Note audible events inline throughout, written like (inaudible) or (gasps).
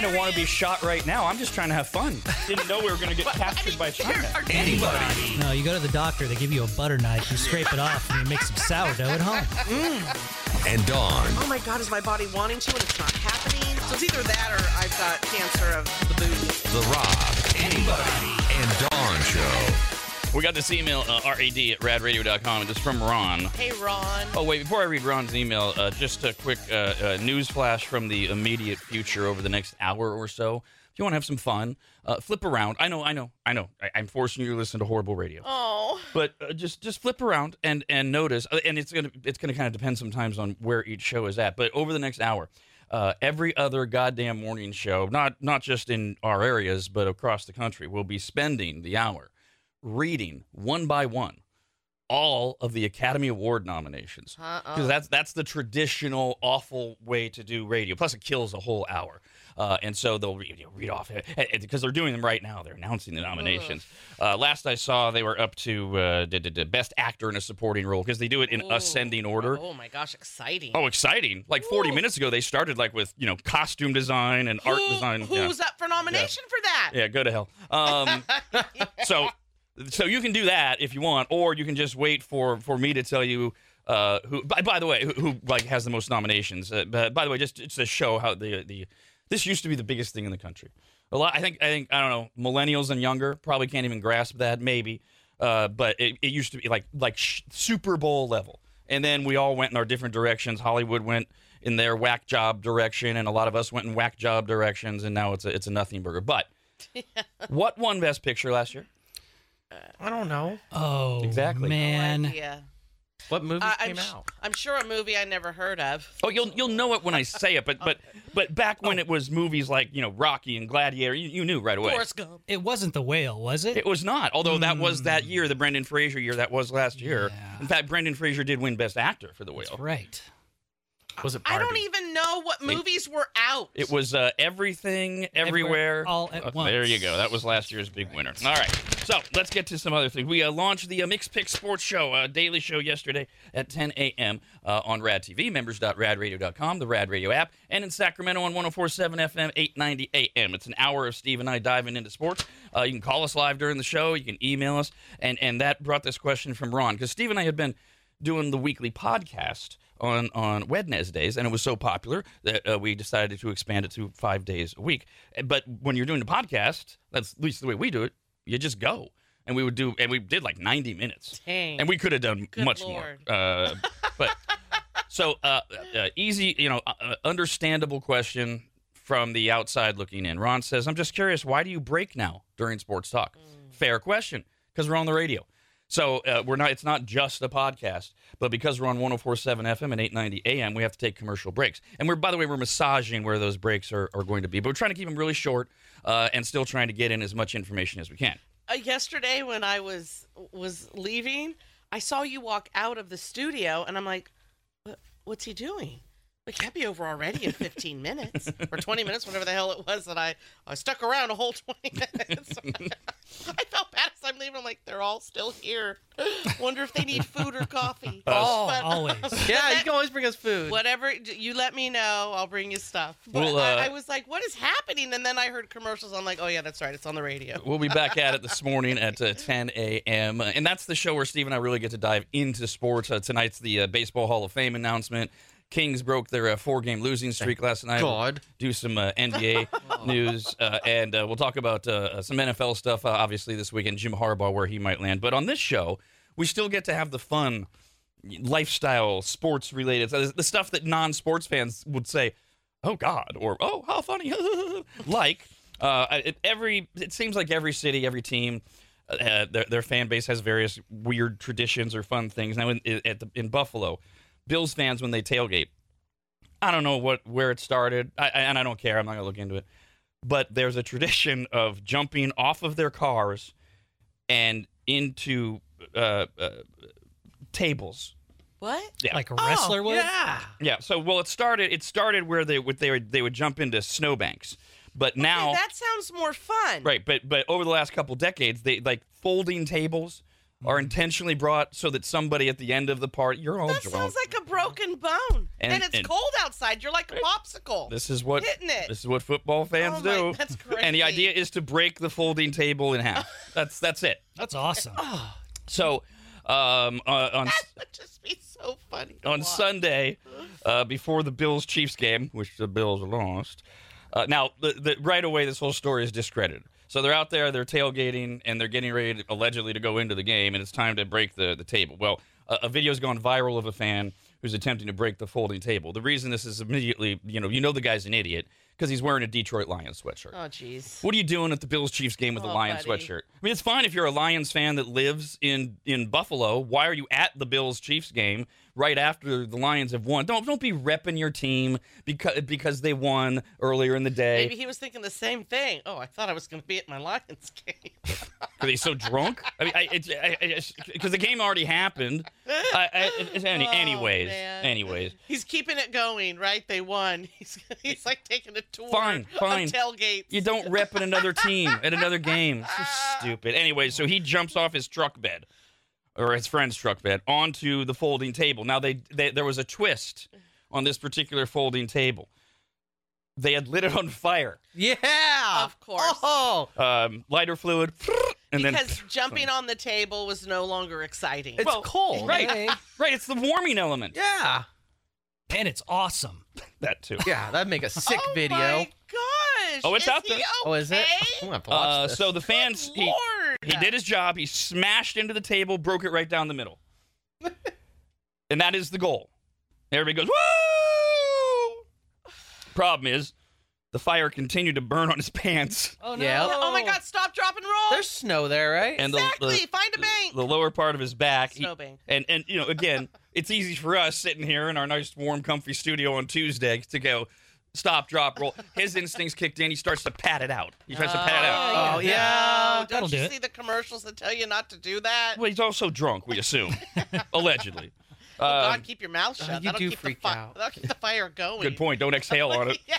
kind of want to be shot right now. I'm just trying to have fun. (laughs) Didn't know we were going to get captured by China. Anybody. No, you go to the doctor, they give you a butter knife, you scrape it off, and you make some sourdough at home. Mm. And Dawn. Oh my God, is my body wanting to and it's not happening? So it's either that or I've got cancer of the booty. The Rob. Anybody. And Dawn Show. We got this email, uh, rad at radradio.com, and it's from Ron. Hey, Ron. Oh, wait, before I read Ron's email, uh, just a quick uh, uh, news flash from the immediate future over the next hour or so. If you want to have some fun, uh, flip around. I know, I know, I know. I- I'm forcing you to listen to horrible radio. Oh. but uh, just just flip around and and notice uh, and it's gonna it's gonna kind of depend sometimes on where each show is at but over the next hour uh, every other goddamn morning show not not just in our areas but across the country will be spending the hour reading one by one all of the academy award nominations because that's that's the traditional awful way to do radio plus it kills a whole hour uh, and so they'll read, you know, read off because they're doing them right now. They're announcing the nominations. Uh, last I saw, they were up to uh, the, the- the best actor in a supporting role because they do it in Ooh. ascending order. Oh my gosh, exciting. Oh, exciting! Like 40 Ooh. minutes ago, they started like with you know costume design and art Who- design. Yeah. Who's up for nomination for that? Yeah, go to hell. Um, (laughs) so, so you can do that if you want, or you can just wait for for me to tell you uh, who. By, by the way, who, who like has the most nominations? Uh, but by the way, just to show how the the this used to be the biggest thing in the country. A lot. I think. I think. I don't know. Millennials and younger probably can't even grasp that. Maybe. Uh, but it, it used to be like like sh- Super Bowl level. And then we all went in our different directions. Hollywood went in their whack job direction, and a lot of us went in whack job directions. And now it's a it's a nothing burger. But (laughs) what won Best Picture last year? Uh, I don't know. Oh, Exactly. man. Yeah. What movies I, uh, I'm, came sh- out? I'm sure a movie I never heard of. Oh, you'll you'll know it when I say it. But (laughs) oh. but but back when oh. it was movies like you know Rocky and Gladiator, you, you knew right away. Forrest Gump. It wasn't the whale, was it? It was not. Although that was that hmm. year, the Brendan Fraser year. That was last year. Yeah. In fact, Brendan Fraser did win Best Actor for The Whale. That's right. Was it I don't even know what movies were out. It was uh, everything, everywhere, Everywhere, all at Uh, once. There you go. That was last year's big winner. All right. So let's get to some other things. We uh, launched the uh, Mixed Pick Sports Show, uh, daily show yesterday at 10 a.m. Uh, on Rad TV, members.radradio.com, the Rad Radio app, and in Sacramento on 1047 FM, 890 AM. It's an hour of Steve and I diving into sports. Uh, you can call us live during the show. You can email us. And, and that brought this question from Ron, because Steve and I had been doing the weekly podcast on on Wednesdays, and it was so popular that uh, we decided to expand it to five days a week. But when you're doing the podcast, that's at least the way we do it. You just go, and we would do, and we did like 90 minutes, Dang. and we could have done Good much Lord. more. Uh, but (laughs) so uh, uh, easy, you know, uh, understandable question from the outside looking in. Ron says, "I'm just curious, why do you break now during sports talk?" Fair question, because we're on the radio. So uh, we're not. It's not just a podcast, but because we're on 104.7 FM and 890 AM, we have to take commercial breaks. And we're, by the way, we're massaging where those breaks are, are going to be. But we're trying to keep them really short uh, and still trying to get in as much information as we can. uh, yesterday when I was was leaving, I saw you walk out of the studio, and I'm like, "What's he doing?" We can't be over already in 15 minutes or 20 minutes, whatever the hell it was that I I stuck around a whole 20 (laughs) minutes. I felt bad as I'm leaving. I'm like, they're all still here. Wonder if they need food or coffee. Oh, But- always. (laughs) Yeah, you can always bring us food. Whatever you let me know, I'll bring you stuff. But Well, uh, I, I was like, "What is happening?" And then I heard commercials. I'm like, "Oh yeah, that's right. It's on the radio." We'll be back at it this morning at uh, 10 a.m. And that's the show where Steve and I really get to dive into sports. Uh, tonight's the uh, Baseball Hall of Fame announcement. Kings broke their uh, four game losing streak last night. God. do some uh, NBA (laughs) news, uh, and uh, we'll talk about uh, some NFL stuff, uh, obviously, this weekend. Jim Harbaugh, where he might land. But on this show, we still get to have the fun, lifestyle, sports related, the stuff that non sports fans would say, oh, God, or oh, how funny. (laughs) like, uh, it, every, it seems like every city, every team, uh, their, their fan base has various weird traditions or fun things. Now, in, at the, in Buffalo, Bills fans, when they tailgate, I don't know what where it started, I, I- and I don't care. I'm not gonna look into it. But there's a tradition of jumping off of their cars and into uh, uh, tables. What? Yeah. Like a wrestler would? Yeah. Yeah. So well, it started. It started where they would they would they would jump into snowbanks, but now Okay, that sounds more fun. right. But but over the last couple decades, they like folding tables. Are intentionally brought so that somebody at the end of the party, you're all That drunk. sounds like a broken bone. And- And, it's and- cold outside. You're like a popsicle. This is what Hitting it. this is what football fans Oh my- do. that's crazy. (laughs) And the idea is to break the folding table in half. (laughs) That's that's it. That's awesome. So um, uh, on that would just be so funny. to on watch. Sunday, uh, before the Bills Chiefs game, which the Bills lost. Uh, now, the, the, right away, this whole story is discredited. So they're out there, they're tailgating, and they're getting ready, to, allegedly, to go into the game, and it's time to break the, the table. Well, a, a video's gone viral of a fan who's attempting to break the folding table. The reason this is immediately, you know, you know the guy's an idiot because he's wearing a Detroit Lions sweatshirt. Oh, jeez. What are you doing at the Bills Chiefs game with a Oh, Lions buddy. sweatshirt? I mean, it's fine if you're a Lions fan that lives in in Buffalo. Why are you at the Bills Chiefs game right after the Lions have won? Don't don't be repping your team because because they won earlier in the day. Maybe he was thinking the same thing. Oh, I thought I was going to be at my Lions game. (laughs) Are they so drunk? I mean, I, it's because the game already happened. I, I, any, (laughs) Oh, anyways, man. anyways. He's keeping it going, right? They won. (laughs) He's he's like taking a tour Fine, fine. of tailgates. You don't rep at another team at another game. It's just stupid. Anyway, so he jumps off his truck bed, or his friend's truck bed, onto the folding table. Now they, they there was a twist on this particular folding table. They had lit it on fire. Yeah. Of course. Oh, Um, lighter fluid, (laughs) and then because (laughs) jumping on the table was no longer exciting. it's Well, cold. right. eh? (laughs) right, it's the warming element. Yeah. And it's awesome. That too. Yeah, that'd make a sick video. oh video. my gosh! Oh, it's Is out he there. Oh, is it? okay? I'm gonna have to watch Uh, this. so the fans, he, Lord. He did his job. He smashed into the table, broke it right down the middle, (laughs) and that is the goal. Everybody goes woo. Problem is, the fire continued to burn on his pants, (laughs) Oh Yeah. Oh my God! Stop, drop, and roll. There's snow there, right? and exactly. the Find a bank. the lower part of his back. he- Snowbank. and and you know, again, it's easy for us sitting here in our nice, warm, comfy studio on Tuesday to go. Stop, drop, roll. His instincts kicked in. He starts to pat it out. He tries to pat it out. Oh, yeah. No, That'll don't do you it. see the commercials that tell you not to do that? Well, he's also drunk, we assume, (laughs) allegedly. Oh, Um, God, keep your mouth shut. you That'll do keep freak the fi- out. That'll keep the fire going. Good point. Don't exhale on it. (laughs) yeah.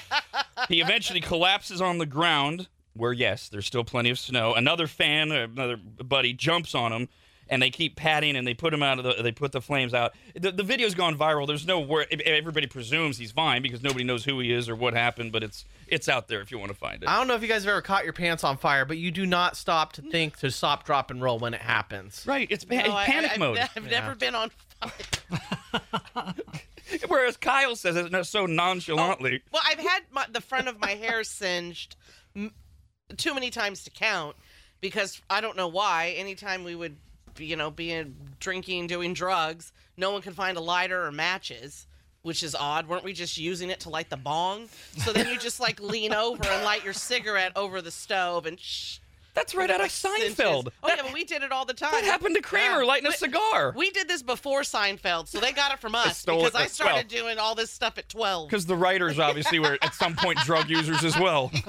He eventually collapses on the ground, where yes, there's still plenty of snow. Another fan, another buddy, jumps on him, and they keep patting and they put him out of the. They put the flames out. The, the video's gone viral. There's no where everybody presumes he's fine because nobody knows who he is or what happened, but it's it's out there if you want to find it. I don't know if you guys have ever caught your pants on fire, but you do not stop to think to stop, drop, and roll when it happens. Right, it's, pa- No, I- panic I've, mode. ne- I've never been on fire. (laughs) (laughs) Whereas Kyle says it so nonchalantly. Oh, well, I've had my, the front of my hair singed m- too many times to count because I don't know why. Anytime we would, you know, being drinking, doing drugs, no one could find a lighter or matches, which is odd. Weren't we just using it to light the bong? So then you just like lean over and light your cigarette over the stove and shh. That's right out of. Seinfeld. Oh yeah, but we did it all the time. That happened to Kramer Yeah. lighting a cigar. We did this before Seinfeld, so they got it from us because I at started doing all this stuff at 12. Because the writers obviously were at some point drug users as well. (laughs)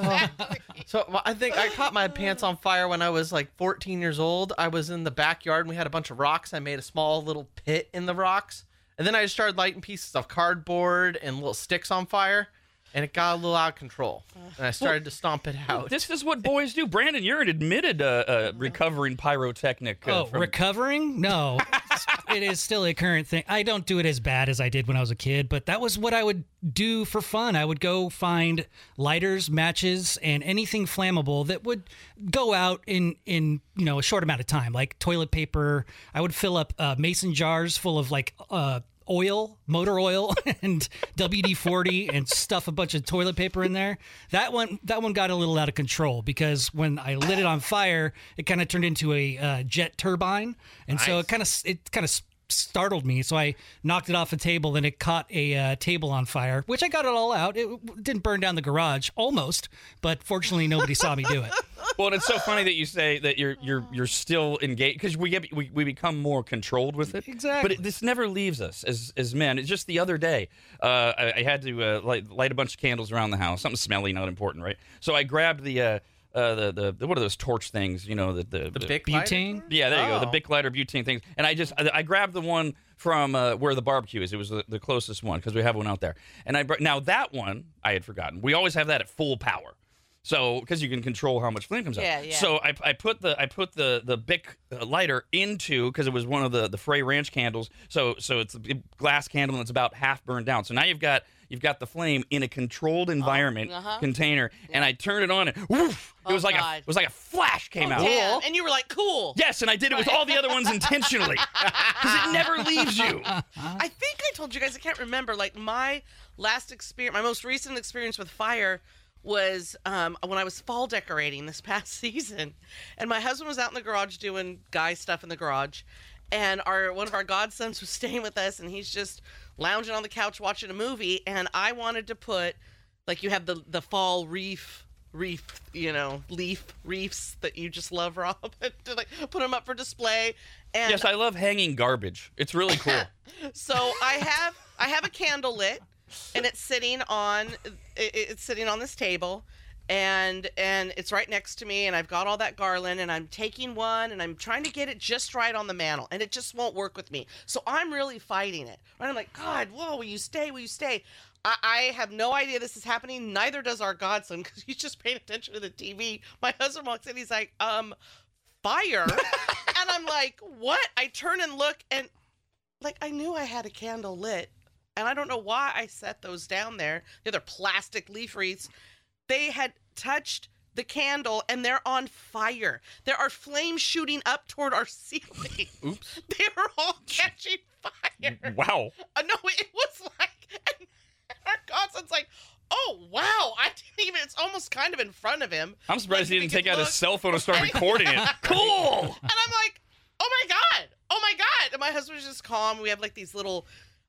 So well, I think I caught my pants on fire when I was like 14 years old. I was in the backyard and we had a bunch of rocks. I made a small little pit in the rocks. And then I just started lighting pieces of cardboard and little sticks on fire. And it got a little out of control. And I started to stomp it out. This is what boys do. Brandon, you're an admitted uh, uh, recovering pyrotechnic. Uh, Oh, from- recovering? No. it is still a current thing. I don't do it as bad as I did when I was a kid, but that was what I would do for fun. I would go find lighters, matches, and anything flammable that would go out in in you know a short amount of time, like toilet paper. I would fill up uh, mason jars full of like uh, oil, motor oil, (laughs) and WD forty, and stuff a bunch of toilet paper in there. That one, that one got a little out of control because when I lit it on fire, it kind of turned into a uh, jet turbine, and so it kind of it kind of startled me. So I knocked it off a table, and it caught a uh, table on fire, which I got it all out. It didn't burn down the garage, almost, but fortunately nobody saw me do it. (laughs) well, and it's so funny that you say that you're you're you're still engaged because we get we, we become more controlled with it. Exactly. But it, this never leaves us as as men. It's just the other day, uh, I, I had to uh, light light a bunch of candles around the house. Something smelly, not important, right? So I grabbed the. Uh, the, the the what are those torch things? You know the the, the Bic lighter? Butane. Yeah, there you go. The Oh. Bic lighter butane things. And I just I, I grabbed the one from uh, where the barbecue is. It was the, the closest one because we have one out there. And I br- now that one I had forgotten. We always have that at full power. So, because you can control how much flame comes out. Yeah, yeah. So I, I put the I put the the Bic uh, lighter into because it was one of the the Frey Ranch candles. So so it's a glass candle and it's about half burned down. So now you've got you've got the flame in a controlled environment uh-huh. container, and I turned it on and woof! It Oh, was like a it was like a flash came out. Damn. And you were like, cool. Yes, and I did it with all the other ones intentionally (laughs) because it never leaves you. I think I told you guys, I can't remember. Like my last experience, my most recent experience with fire was um, when I was fall decorating this (laughs) past season, and my husband was out in the garage doing guy stuff in the garage, and our one of our godsons was staying with us, and he's just lounging on the couch watching a movie, and I wanted to put like you have the the fall reef reef you know leaf reefs that you just love (laughs) rob to like put them up for display and Yes, I love hanging garbage. It's really (laughs) cool. so I have I have a candle lit, and it's sitting on it, it's sitting on this table, and and it's right next to me, and I've got all that garland, and I'm taking one, and I'm trying to get it just right on the mantle, and it just won't work with me. So I'm really fighting it. Right? I'm like, God, whoa, will you stay? Will you stay? I, I have no idea this is happening. Neither does our godson because he's just paying attention to the TV. My husband walks in, he's like, um, fire, (laughs) and I'm like, what? I turn and look, and like I knew I had a candle lit, and I don't know why I set those down there. The other plastic leaf wreaths, they had touched the candle and they're on fire. There are flames shooting up toward our ceiling. (laughs) Oops. (laughs) They were all catching fire. Wow. Uh, no, it was like, and our godson's like, oh wow, I didn't even. It's almost kind of in front of him. I'm surprised Like, he didn't take out his look. cell phone and start (laughs) recording it. Cool. And I'm like, oh my god, oh my god. And my husband's just calm. We have like these little.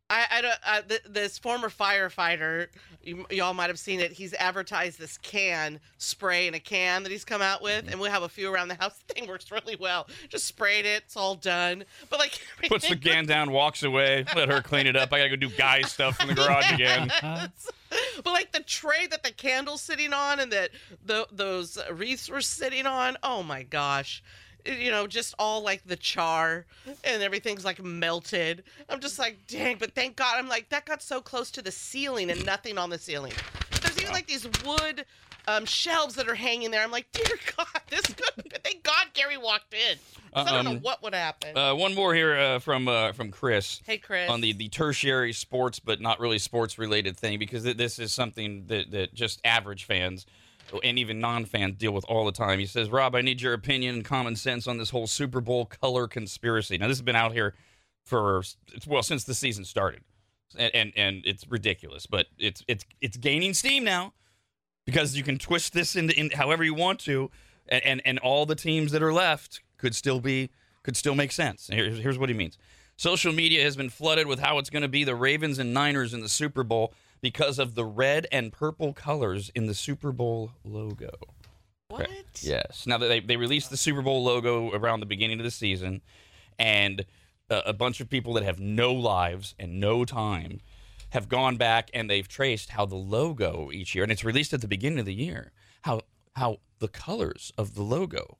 I, I don't. Uh, th- this former firefighter, you, y'all might have seen it. He's advertised this can spray in a can that he's come out with, and we have a few around the house. (laughs) The thing works really well. Just sprayed it. It's all done. But like, (laughs) Puts the can down, walks away, let her clean it up. I gotta go do guy stuff in the (laughs) garage again. but like the tray that the candle's sitting on and that the those wreaths were sitting on. Oh my gosh. You know, just all like the char and everything's like melted. I'm just like, dang, but thank God. I'm like, that got so close to the ceiling and nothing on the ceiling. There's even like these wood um, shelves that are hanging there. I'm like, dear (laughs) God, this could. But thank God Gary walked in. 'Cause I don't know Um, what would happen. Uh, one more here uh, from uh, from Chris. hey, Chris. on the, the tertiary sports, but not really sports related thing, because th- this is something that, that just average fans and even non fans deal with all the time. He says, Rob, I need your opinion and common sense on this whole Super Bowl color conspiracy. Now, this has been out here for, well, since the season started. And, and, and it's ridiculous, but it's, it's, it's gaining steam now because you can twist this into in however you want to, and, and, and all the teams that are left could still be could still make sense. Here's, here's what he means. Social media has been flooded with how it's going to be the Ravens and Niners in the Super Bowl because of the red and purple colors in the Super Bowl logo. what? Yes. Now that they they released the Super Bowl logo around the beginning of the season, and a, a bunch of people that have no lives and no time have gone back and they've traced how the logo each year, and it's released at the beginning of the year, how how the colors of the logo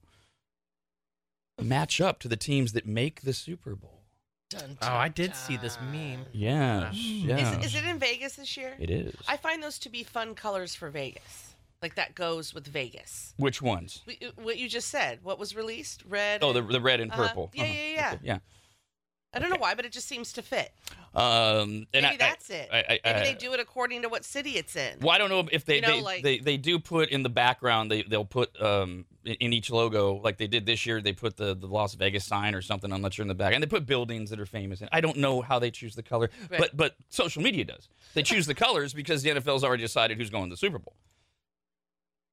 match up to the teams that make the Super Bowl. Dun, Oh, I did see this meme. Yes. Yeah. Is, is it in Vegas this year? It is. I find those to be fun colors for Vegas. Like that goes with Vegas. Which ones? What you- just said. What was released? Red. Oh, the, the red and Uh-huh. purple. Yeah, Uh-huh. yeah, yeah. Okay, yeah. I don't know why, but it just seems to fit. Um, and Maybe I- I- that's it. I, I, Maybe I- they do it according to what city it's in. Well, I don't know if they You know, they, like- they they do put in the background. They they'll put um in- in each logo like they did this year. They put the, the Las Vegas sign or something. I'm not sure in the back, and they put buildings that are famous. And I don't know how they choose the color, Right. but but social media does. They choose the colors because the NFL's already decided who's going to the Super Bowl.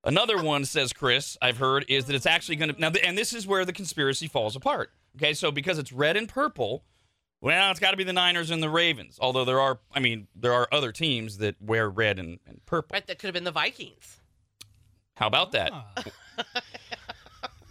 Another one says Chris, I've heard is that it's actually going to now, and this is where the conspiracy falls apart. Okay, so because it's red and purple, well, it's got to be the Niners and the Ravens. Although there are, I mean, there are other teams that wear red and, and purple. Right, that could have been the Vikings. How about that? Ah. (laughs)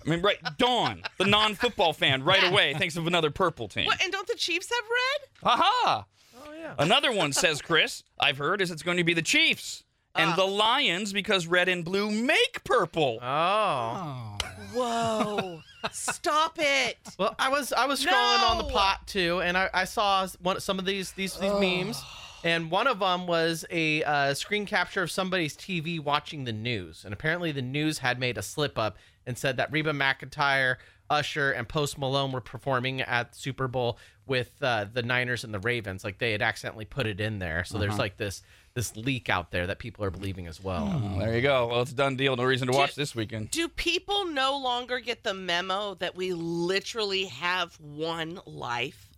I mean, right, Dawn, the non-football fan, right away thinks of another purple team. What? And don't the Chiefs have red? Aha! Oh yeah. Another one says Chris. I've heard is it's going to be the Chiefs and Ah. the Lions because red and blue make purple. Oh. Oh. Whoa! Stop it! Well, I was I was scrolling on the No! pot too, and I, I saw one, some of these these these memes, And one of them was a uh, screen capture of somebody's TV watching the news. And apparently, the news had made a slip up and said that Reba McEntire, Usher, and Post Malone were performing at Super Bowl with uh, the Niners and the Ravens. Like they had accidentally put it in there. So there's like this this leak out there that people are believing as well. Well, there you go. Well, it's a done deal. No reason to watch this weekend. Do people no longer get the memo that we literally have one life?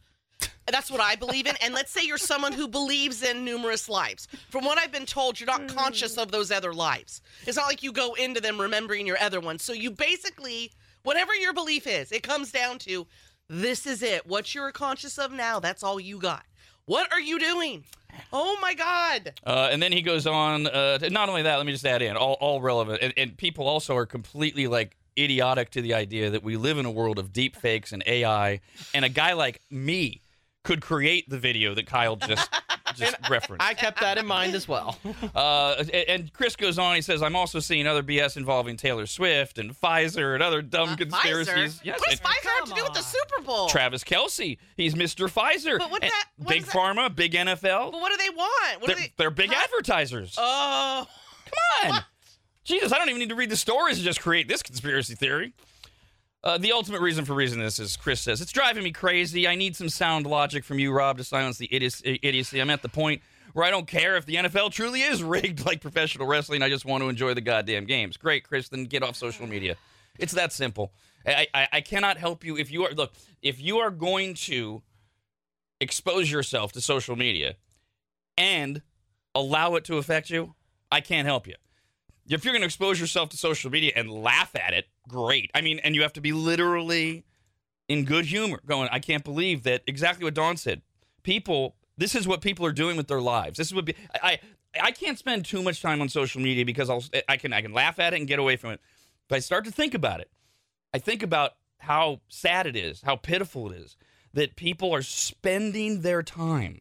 That's what I believe in. And let's say you're someone who believes in numerous lives. From what I've been told, you're not conscious of those other lives. It's not like you go into them remembering your other ones. So you basically, whatever your belief is, it comes down to this is it. What you're conscious of now, that's all you got. What are you doing? Oh my God. Uh, and then he goes on. Uh, to- not only that, let me just add in all, all relevant. And, and people also are completely like idiotic to the idea that we live in a world of deep fakes and AI. And a guy like me could create the video that Kyle just (laughs) just referenced. I kept that in mind as well. (laughs) Uh, and- and Chris goes on. He says, "I'm also seeing other BS involving Taylor Swift and Pfizer and other dumb Uh, conspiracies." Pfizer? Yes, What does and Pfizer have to do with the Super Bowl? Travis Kelce. He's Mr. Pfizer. But what And that- what big is that- pharma, big NFL. But what do they want? What They're, do they? they're big Huh? advertisers. Oh. Come on. Jesus, I don't even need to read the stories to just create this conspiracy theory. Uh, the ultimate reason for reason this is Chris says it's driving me crazy. I need some sound logic from you, Rob, to silence the idiocy. I'm at the point where I don't care if the NFL truly is (laughs) rigged like professional wrestling. I just want to enjoy the goddamn games. Great, Chris. Then get off social media. It's that simple. I, I, I cannot help you if you are look if you are going to expose yourself to social media and allow it to affect you. I can't help you. If you're going to expose yourself to social media and laugh at it, great. I mean, and you have to be literally in good humor, going, I can't believe that exactly what Dawn said. People, this is what people are doing with their lives. This is what I I can't spend too much time on social media because I'll I can I can laugh at it and get away from it. But I start to think about it. I think about how sad it is, how pitiful it is that people are spending their time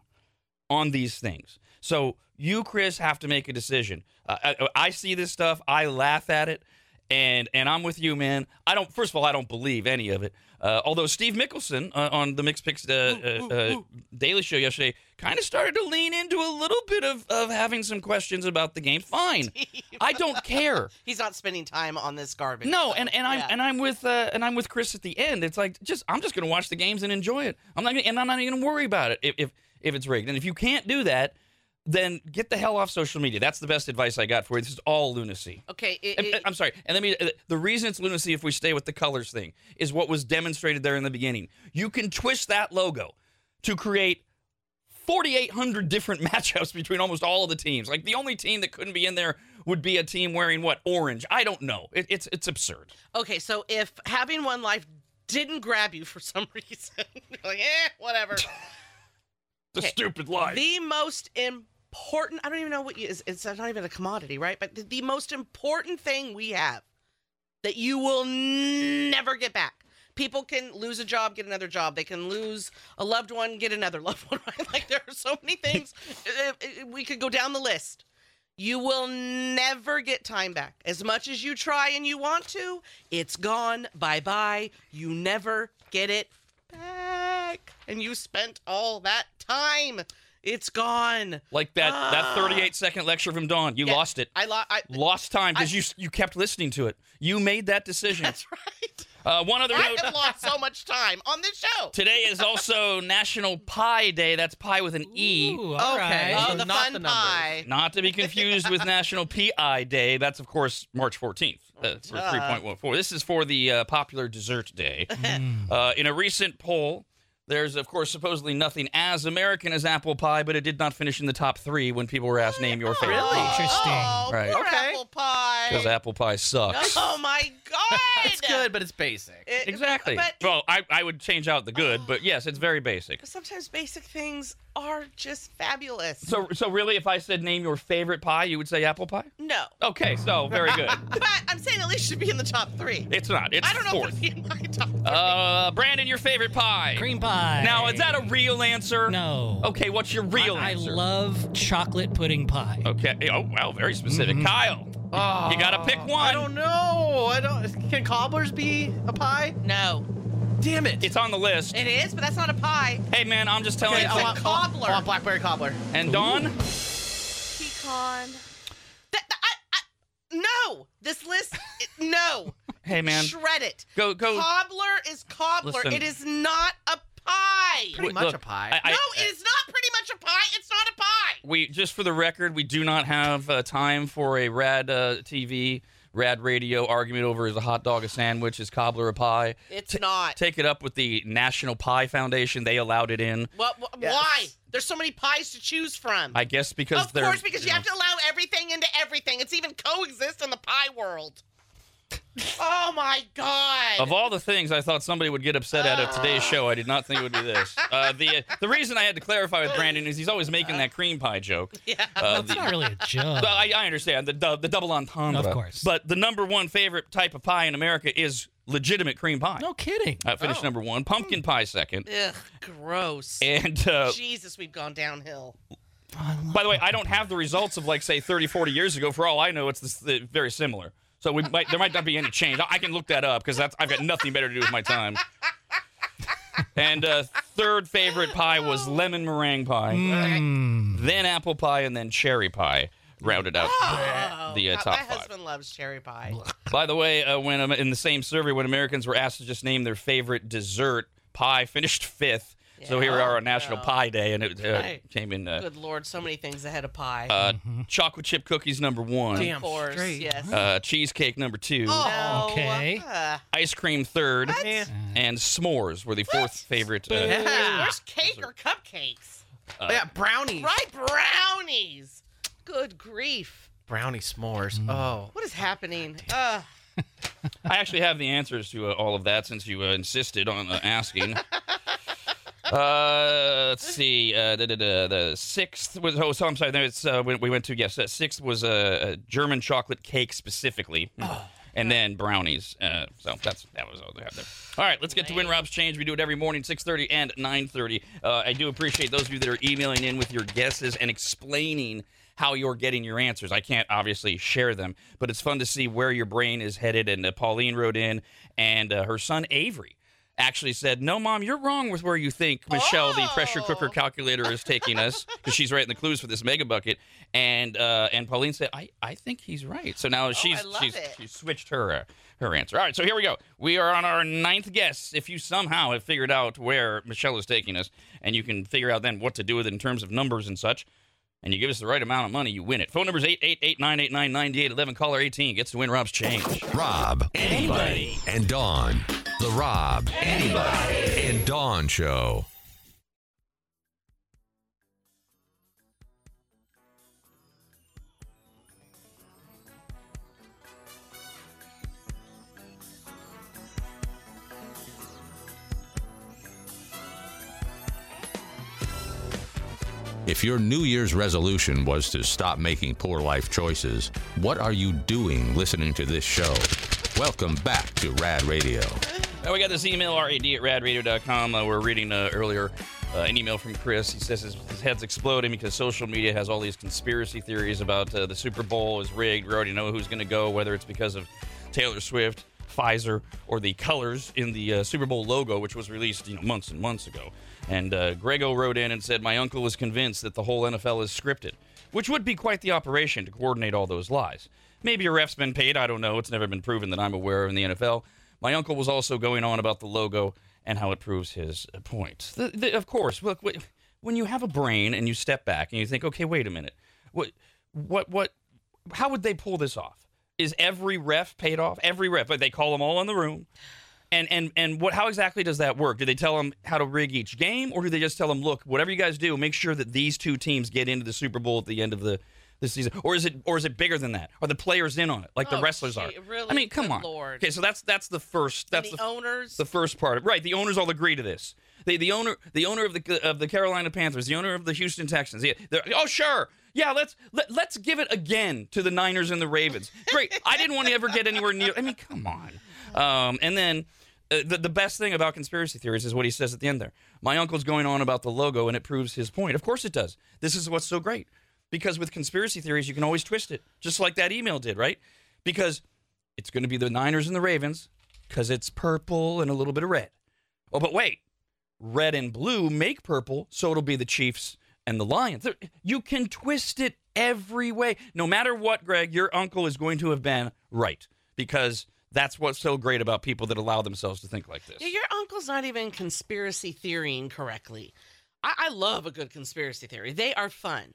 on these things. So you, Chris, have to make a decision. Uh, I, I see this stuff. I laugh at it, and and I'm with you, man. I don't. First of all, I don't believe any of it. Uh, although Steve Mickelson uh, on the Mixed Picks uh, uh, uh, Daily Show yesterday kind of started to lean into a little bit of, of having some questions about the game. Fine, (laughs) I don't care. He's not spending time on this garbage. No, and, and I'm Yeah. and I'm with uh, and I'm with Chris at the end. It's like just I'm just gonna watch the games and enjoy it. I'm not gonna, and I'm not even gonna worry about it if, if if it's rigged. And if you can't do that, then get the hell off social media. That's the best advice I got for you. This is all lunacy. Okay. It, it- I'm sorry. And let me. uh, The reason it's lunacy, if we stay with the colors thing, is what was demonstrated there in the beginning. You can twist that logo to create 4,800 different (laughs) matchups between almost all of the teams. Like the only team that couldn't be in there would be a team wearing what orange. I don't know. It, it's it's absurd. okay. So if having one life didn't grab you for (laughs) some reason, (laughs) you're like, eh, whatever. The Okay. stupid life. the most important, I don't even know what you, it's, not even a commodity, right? But the, the most important thing we have that you will never get back. People can lose a job, get another job. They can lose a loved one, get another (laughs) loved one, right? Like there are so many things. Uh, (laughs) uh, we could go down the list. You will never get time back. As much as you try and you want to, it's gone. Bye bye. You never get it back. And you spent all that time. It's gone. Like that that Ah. 38 second lecture from Dawn. You Yeah, lost it. I, lo- I Lost time because you you kept listening to it. You made that decision. That's right. Uh, one other I note. have lost so much time on this show. Today is also National Pie Day. That's pie with an E. Ooh, all Okay. right. Oh, So the not fun the pie. Not to be confused with National PI Day. That's, of course, March 14th uh, for Duh. 3.14. This is for the uh, popular dessert day. (laughs) Uh, in a recent poll, there's, of course, supposedly nothing as American as apple pie, but it did not finish in the top three when people were asked, name your favorite Really? pie. Interesting. Oh, Right. poor Okay. apple pie. Because apple pie sucks. Oh my god. It's good, but it's basic. It- Exactly. But well, I, I would change out the good, but yes, it's very basic. sometimes basic things are just fabulous. So, so really, if I said name your favorite pie, you would say apple pie? no. Okay, so very good. (laughs) But I'm saying at least should be in the top three. It's not. It's I don't know fourth. if it'd be in my top three. Uh, Brandon, your favorite pie? Cream pie. Now, is that a real answer? No. Okay, what's your real I, I answer? love chocolate pudding pie. Okay. Oh, wow, very specific. Kyle, Oh, You gotta pick one. I don't know. I don't. Can cobblers be a pie? no. Damn it. It's on the list. It is, but that's not a pie. Hey, man, I'm just telling Okay, you. I a want, cobbler. I want blackberry cobbler. And Dawn, Pecan. That, that- I, I, no, this list. it- no. (laughs) hey, man, Shred it. go go. Cobbler is cobbler. Listen. It is not a pie. Pretty Wait, much look, a pie. I- I- no, it is not pretty much a pie. It's not a pie. we just for the record, we do not have uh, time for a rad uh, TV, rad radio argument over is a hot dog a sandwich, is cobbler a pie. It's not. Take it up with the National Pie Foundation. They allowed it in. What, wh- Yes. Why? There's so many pies to choose from. I guess because of they're course, because you know, have to allow everything into everything. It's even coexist in the pie world. Oh my god! Of all the things I thought somebody would get upset at at today's show, I did not think it would be this. (laughs) Uh, the the reason I had to clarify with Brandon is he's always making that cream pie joke. (laughs) yeah. Uh, It's the- not really a joke. Well, I, I understand the, the the double entendre. Of course. But the number one favorite type of pie in America is legitimate cream pie. no kidding. Uh, finished Oh. number one. Pumpkin pie second. Ugh, gross. And uh, Jesus, we've gone downhill. by the way, I don't have the results of like say 30, 40 years ago. For all I know, it's this, the, very similar. So we might there might not be any change. I can look that up because that's I've got nothing better to do with my time. And uh, third favorite pie was lemon meringue pie, Mm. then apple pie, and then cherry pie. Rounded out Oh, the uh, God, top my five. husband loves cherry pie. By the way, uh, when um, in the same survey, when Americans were asked to just name their favorite dessert, pie finished fifth. So here we are on National Yeah. Pie Day, and it uh, Right. came in uh, Good lord, so many things ahead of pie. uh, chocolate chip cookies number one, Damn of course, straight. yes. uh, cheesecake number two, no, Okay. uh, ice cream third, Eh. and s'mores were the fourth favorite. Uh, Yeah. where's cake or cupcakes? Oh, yeah, brownies. Right, brownies. Good grief. Brownie s'mores. Oh. What is happening? Uh, (laughs) I actually have the answers to uh, all of that since you uh, insisted on uh, asking. (laughs) (laughs) Uh, let's see. Uh, the, the, the, the sixth was. Oh, so I'm sorry. There's, uh, we, we went to yes. Uh, sixth was a, a German chocolate cake specifically, and then brownies. Uh, so that's that was all they had there. All right, let's get to Win Rob's Change. We do it every morning, 6:30 and 9:30. Uh, I do appreciate those of you that are emailing in with your guesses and explaining how you're getting your answers. I can't obviously share them, but it's fun to see where your brain is headed. And uh, Pauline wrote in, and uh, her son Avery actually said, "No, mom, you're wrong with where you think Michelle, the pressure cooker Oh. calculator, is taking us because she's writing the clues for this mega bucket." And uh, and Pauline said, "I I think he's right." So now she's Oh, love she's it. she switched her uh, her answer. All right, so here we go. We are on our ninth guess. If you somehow have figured out where Michelle is taking us, and you can figure out then what to do with it in terms of numbers and such. And you give us the right amount of money, you win it. Phone number is 888-989-9811. Caller 18 gets to win Rob's change. Rob, anybody, and Dawn. The Rob, anybody, and Dawn Show. If your New Year's resolution was to stop making poor life choices, what are you doing listening to this show? Welcome back to Rad Radio. Now we got this email, rad at radradio.com. Uh, we're reading uh, earlier uh, an email from Chris. He says his, his head's exploding because social media has all these conspiracy theories about uh, the Super Bowl is rigged. We already know who's going to go, whether it's because of Taylor Swift, Pfizer, or the colors in the uh, Super Bowl logo, which was released you know, months and months ago. And uh, Grego wrote in and said, My uncle was convinced that the whole NFL is scripted, which would be quite the operation to coordinate all those lies. Maybe a ref's been paid. I don't know. It's never been proven that I'm aware of in the NFL. My uncle was also going on about the logo and how it proves his uh, point. The, the, of course, look, when you have a brain and you step back and you think, okay, wait a minute, what, what, what, how would they pull this off? Is every ref paid off? Every ref, but they call them all in the room. And and and what? How exactly does that work? Do they tell them how to rig each game, or do they just tell them, look, whatever you guys do, make sure that these two teams get into the Super Bowl at the end of the the season, or is it or is it bigger than that? Are the players in on it, like the Oh, wrestlers gee, are? really? I mean, come on. Lord. Okay, so that's that's the first. That's the, the, owners. the first part. Right, the owners all agree to this. The the owner the owner of the of the Carolina Panthers, the owner of the Houston Texans. Yeah, they're- oh sure, yeah. Let's let, let's give it again to the Niners and the Ravens. Great. I didn't want to ever get anywhere near. I mean, come on. Um, and then. Uh, the, the best thing about conspiracy theories is what he says at the end there. My uncle's going on about the logo and it proves his point. Of course it does. This is what's so great. Because with conspiracy theories, you can always twist it, just like that email did, right? Because it's going to be the Niners and the Ravens because it's purple and a little bit of red. Oh, but wait, red and blue make purple, so it'll be the Chiefs and the Lions. You can twist it every way. No matter what, Greg, your uncle is going to have been right because that's what's so great about people that allow themselves to think like this. Yeah, your uncle's not even conspiracy theorying correctly. I, I love a good conspiracy theory. They are fun.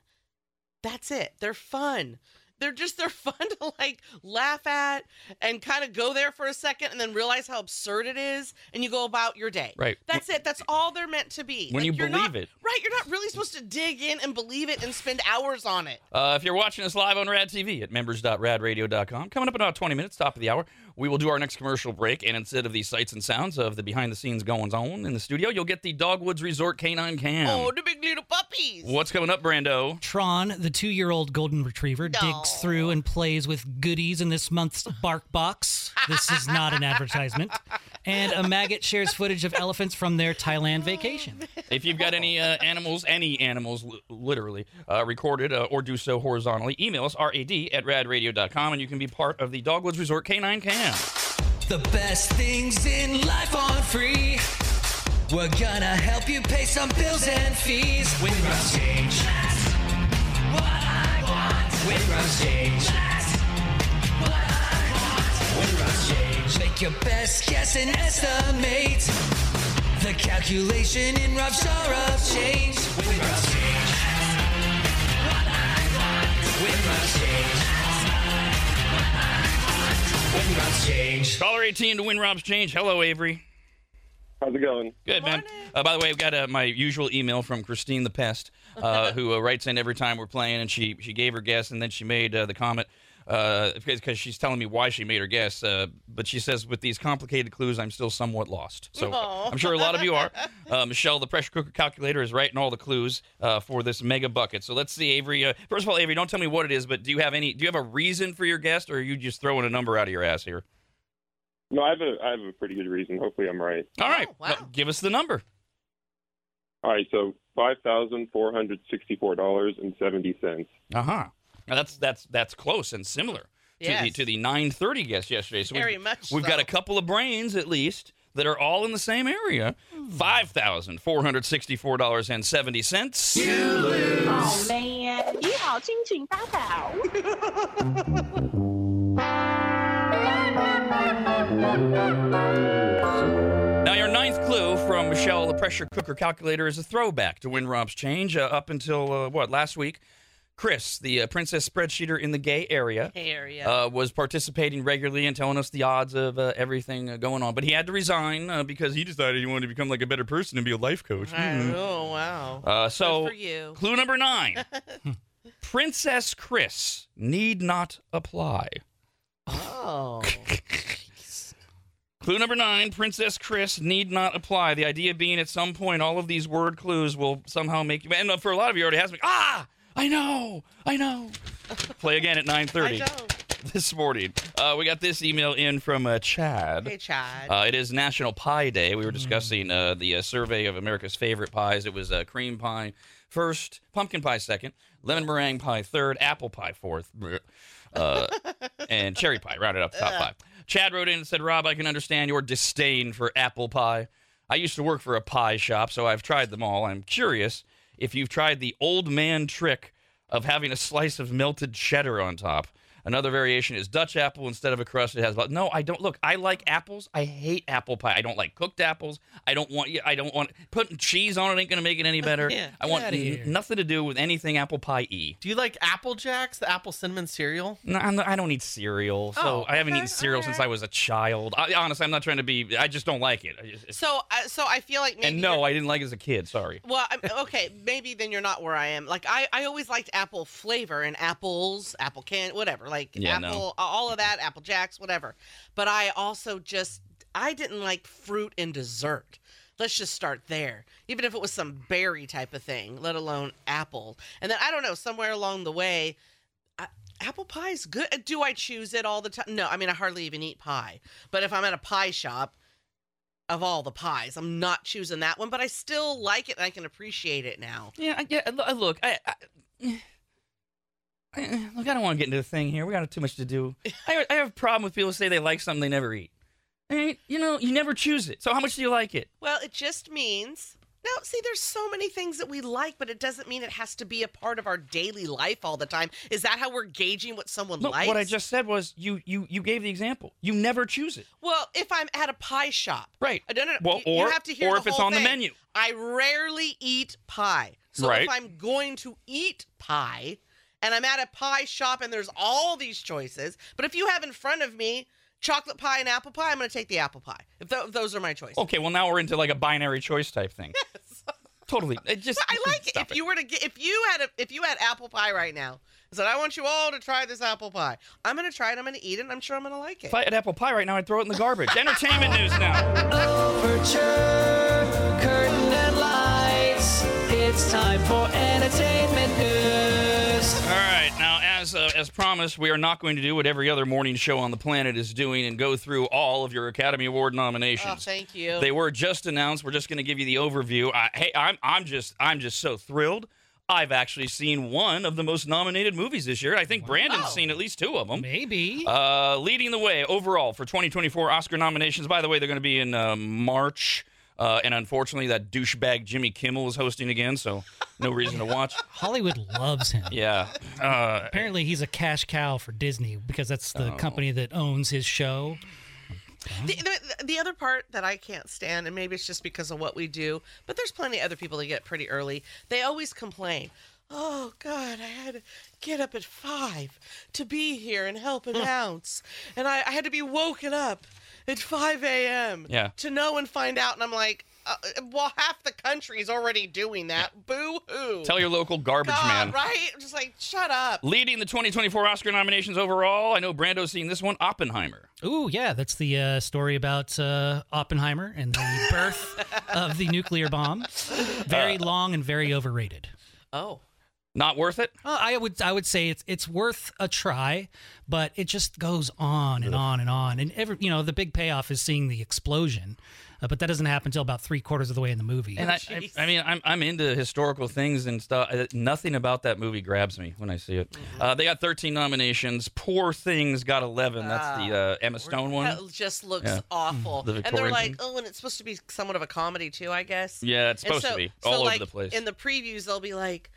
That's it. They're fun. They're just they're (laughs) fun to like laugh at and kind of go there for a second and then realize how absurd it is and you go about your day. Right. That's it. That's all they're meant to be. When you you're believe not- it. Right. You're not really supposed to dig in and believe it and spend hours on it. Uh, if you're watching us live on Rad TV at members.radradio.com, coming up in about 20 minutes, top of the hour, we will do our next commercial break. And instead of the sights and sounds of the behind the scenes goings on in the studio, you'll get the Dogwoods Resort Canine Cam. Oh, the big little puppies. What's coming up, Brando? Tron, the two year old golden retriever, digs through and plays with goodies in this month's Bark Box. This is not an advertisement. And a maggot shares footage of elephants from their Thailand vacation. If you've got any uh, animals, any animals, li- literally, uh, recorded uh, or do so horizontally, email us, rad at radradio.com, and you can be part of the Dogwoods Resort Canine Cam. The best things in life are free. We're gonna help you pay some bills and fees. Win Rob's change. That's what I want. Win Rob's change. That's what I want. Win Rob's change. Make your best guess and estimate. The calculation in rough jar of change. Win Rob's change. That's what I want. Win Rob's change. Win Rob's change. Caller 18 to win Rob's Change. Hello, Avery. How's it going? Good, man. Uh, by the way, I've got uh, my usual email from Christine the Pest, uh, (laughs) who uh, writes in every time we're playing, and she she gave her guess, and then she made uh, the comment uh, because she's telling me why she made her guess. Uh, but she says, with these complicated clues, I'm still somewhat lost. So Aw. I'm sure a lot of you are. (laughs) Uh, Michelle, the pressure cooker calculator, is writing all the clues uh, for this mega bucket. So let's see, Avery. Uh, first of all, Avery, don't tell me what it is, but do you have any? Do you have a reason for your guess, or are you just throwing a number out of your ass here? No, I have a I have a pretty good reason. Hopefully, I'm right. All right, wow. well, give us the number. All right, so five thousand four hundred sixty-four dollars and seventy cents. Uh huh. Now that's that's that's close and similar to yes. the to the 9:30 guest yesterday. So Very we've, much we've so. got a couple of brains at least that are all in the same area. Hmm. Five thousand four hundred sixty-four dollars and seventy cents. You lose. Oh man! (laughs) Now, your ninth clue from Michelle, the pressure cooker calculator, is a throwback to Win Rob's change uh, up until uh, what last week. Chris, the uh, princess spreadsheeter in the gay area, area. uh, was participating regularly and telling us the odds of uh, everything uh, going on. But he had to resign uh, because he decided he wanted to become like a better person and be a life coach. Mhm. oh wow. Uh, so, Good for you. clue number nine (laughs) Princess Chris need not apply. Oh. (laughs) Clue number nine Princess Chris need not apply. The idea being at some point, all of these word clues will somehow make you. And for a lot of you, already has me. Ah! I know! I know! Play again at I 9.30 know. this morning. Uh, we got this email in from uh, Chad. Hey, Chad. Uh, it is National Pie Day. We were discussing uh, the uh, survey of America's favorite pies. It was uh, cream pie first, pumpkin pie second, lemon meringue pie third, apple pie fourth, (laughs) uh, and cherry pie rounded up the top five. Chad wrote in and said, Rob, I can understand your disdain for apple pie. I used to work for a pie shop, so I've tried them all. I'm curious if you've tried the old man trick of having a slice of melted cheddar on top. Another variation is Dutch apple instead of a crust. It has about no. I don't look. I like apples. I hate apple pie. I don't like cooked apples. I don't want. I don't want putting cheese on it. Ain't gonna make it any better. (laughs) Yeah, I want n- nothing to do with anything apple pie e. Do you like Apple Jacks, the apple cinnamon cereal? No, I'm not, I don't eat cereal. So Oh, I haven't okay, eaten cereal since I was a child. I, honestly, I'm not trying to be. I just don't like it. Just- so, uh, so I feel like maybe and no, I didn't like it as a kid. Sorry. Well, I'm, okay, maybe then you're not where I am. Like I, I always liked apple flavor and apples, apple can, whatever. Like Yeah, no. apple, all of that, apple jacks, whatever. But I also just, I didn't like fruit and dessert. Let's just start there. Even if it was some berry type of thing, let alone apple. And then I don't know, somewhere along the way, I, apple pie is good. Do I choose it all the time? No, I mean I hardly even eat pie. But if I'm at a pie shop, of all the pies. I'm not choosing that one, but I still like it and I can appreciate it now. Yeah, yeah. Look, I, I, I- look. I don't want to get into the thing here. We got too much to do. (laughs) I, I have a problem with people who say they like something they never eat. Eh, you know, you never choose it. So how much do you like it? Well, it just means. Now, see, there's so many things that we like, but it doesn't mean it has to be a part of our daily life all the time. Is that how we're gauging what someone No, likes? what I just said was you you you gave the example. You never choose it. Well, if I'm at a pie shop, Right. I don't know. Well, you, you have to hear or if it's on the menu. I rarely eat pie, so Right. if I'm going to eat pie, and I'm at a pie shop and there's all these choices, but if you have in front of me chocolate pie and apple pie, I'm going to take the apple pie. If, th- if those are my choices. Okay, well now we're into like a binary choice type thing. Yes. (laughs) Totally. It just But I like it. stop If you were to get, if you had a, if you had apple pie right now, and said I want you all to try this apple pie. I'm going to try it. I'm going to eat it. and I'm sure I'm going to like it. If I had apple pie right now, I'd throw it in the garbage. Entertainment news now. Overture, curtain and lights. It's time for entertainment news. All right, now as promised, we are not going to do what every other morning show on the planet is doing and go through all of your Academy Award Oh, nominations. thank you. They were just announced. We're just going to give you the overview. I, hey, I'm I'm just I'm just so thrilled. I've actually seen one of the most nominated movies this year. I think Brandon's seen at least two of them. Maybe. Uh, leading the way overall for 2024 Oscar nominations. By the way, they're going to be in uh, March. Uh, and unfortunately, that douchebag Jimmy Kimmel is hosting again, so no reason to watch. (laughs) Hollywood loves him. Yeah. Uh, Apparently, he's a cash cow for Disney because that's Oh. the company that owns his show. The, the, the other part that I can't stand, and maybe it's just because of what we do, but there's plenty of other people that get pretty early. They always complain. Oh God, I had to get up at five to be here and help announce, and I, I had to be woken up at five a.m. Yeah. to know and find out. And I'm like, uh, well, half the country's already doing that. Boo hoo. tell your local garbage God, man. right? Just like shut up. Leading the 2024 Oscar nominations overall, I know Brando's seen this one, Oppenheimer. Ooh, yeah, that's the uh, story about uh, Oppenheimer and the birth (laughs) of the nuclear bomb. Very Uh. long and very overrated. Oh. Not worth it? Uh, I would I would say it's it's worth a try, but it just goes on and on and on. And every you know the big payoff is seeing the explosion, uh, but that doesn't happen until about three quarters of the way in the movie. And I, I. I mean, I'm, I'm into historical things and stuff. Uh, Nothing about that movie grabs me when I see it. Uh, they got 13 nominations. Poor Things got 11. That's the uh, Emma Stone one. That just looks Yeah. awful. The and they're like, oh, and it's supposed to be somewhat of a comedy too, I guess. Yeah, it's supposed so- to be so, all over like, the place. In the previews, they'll be like,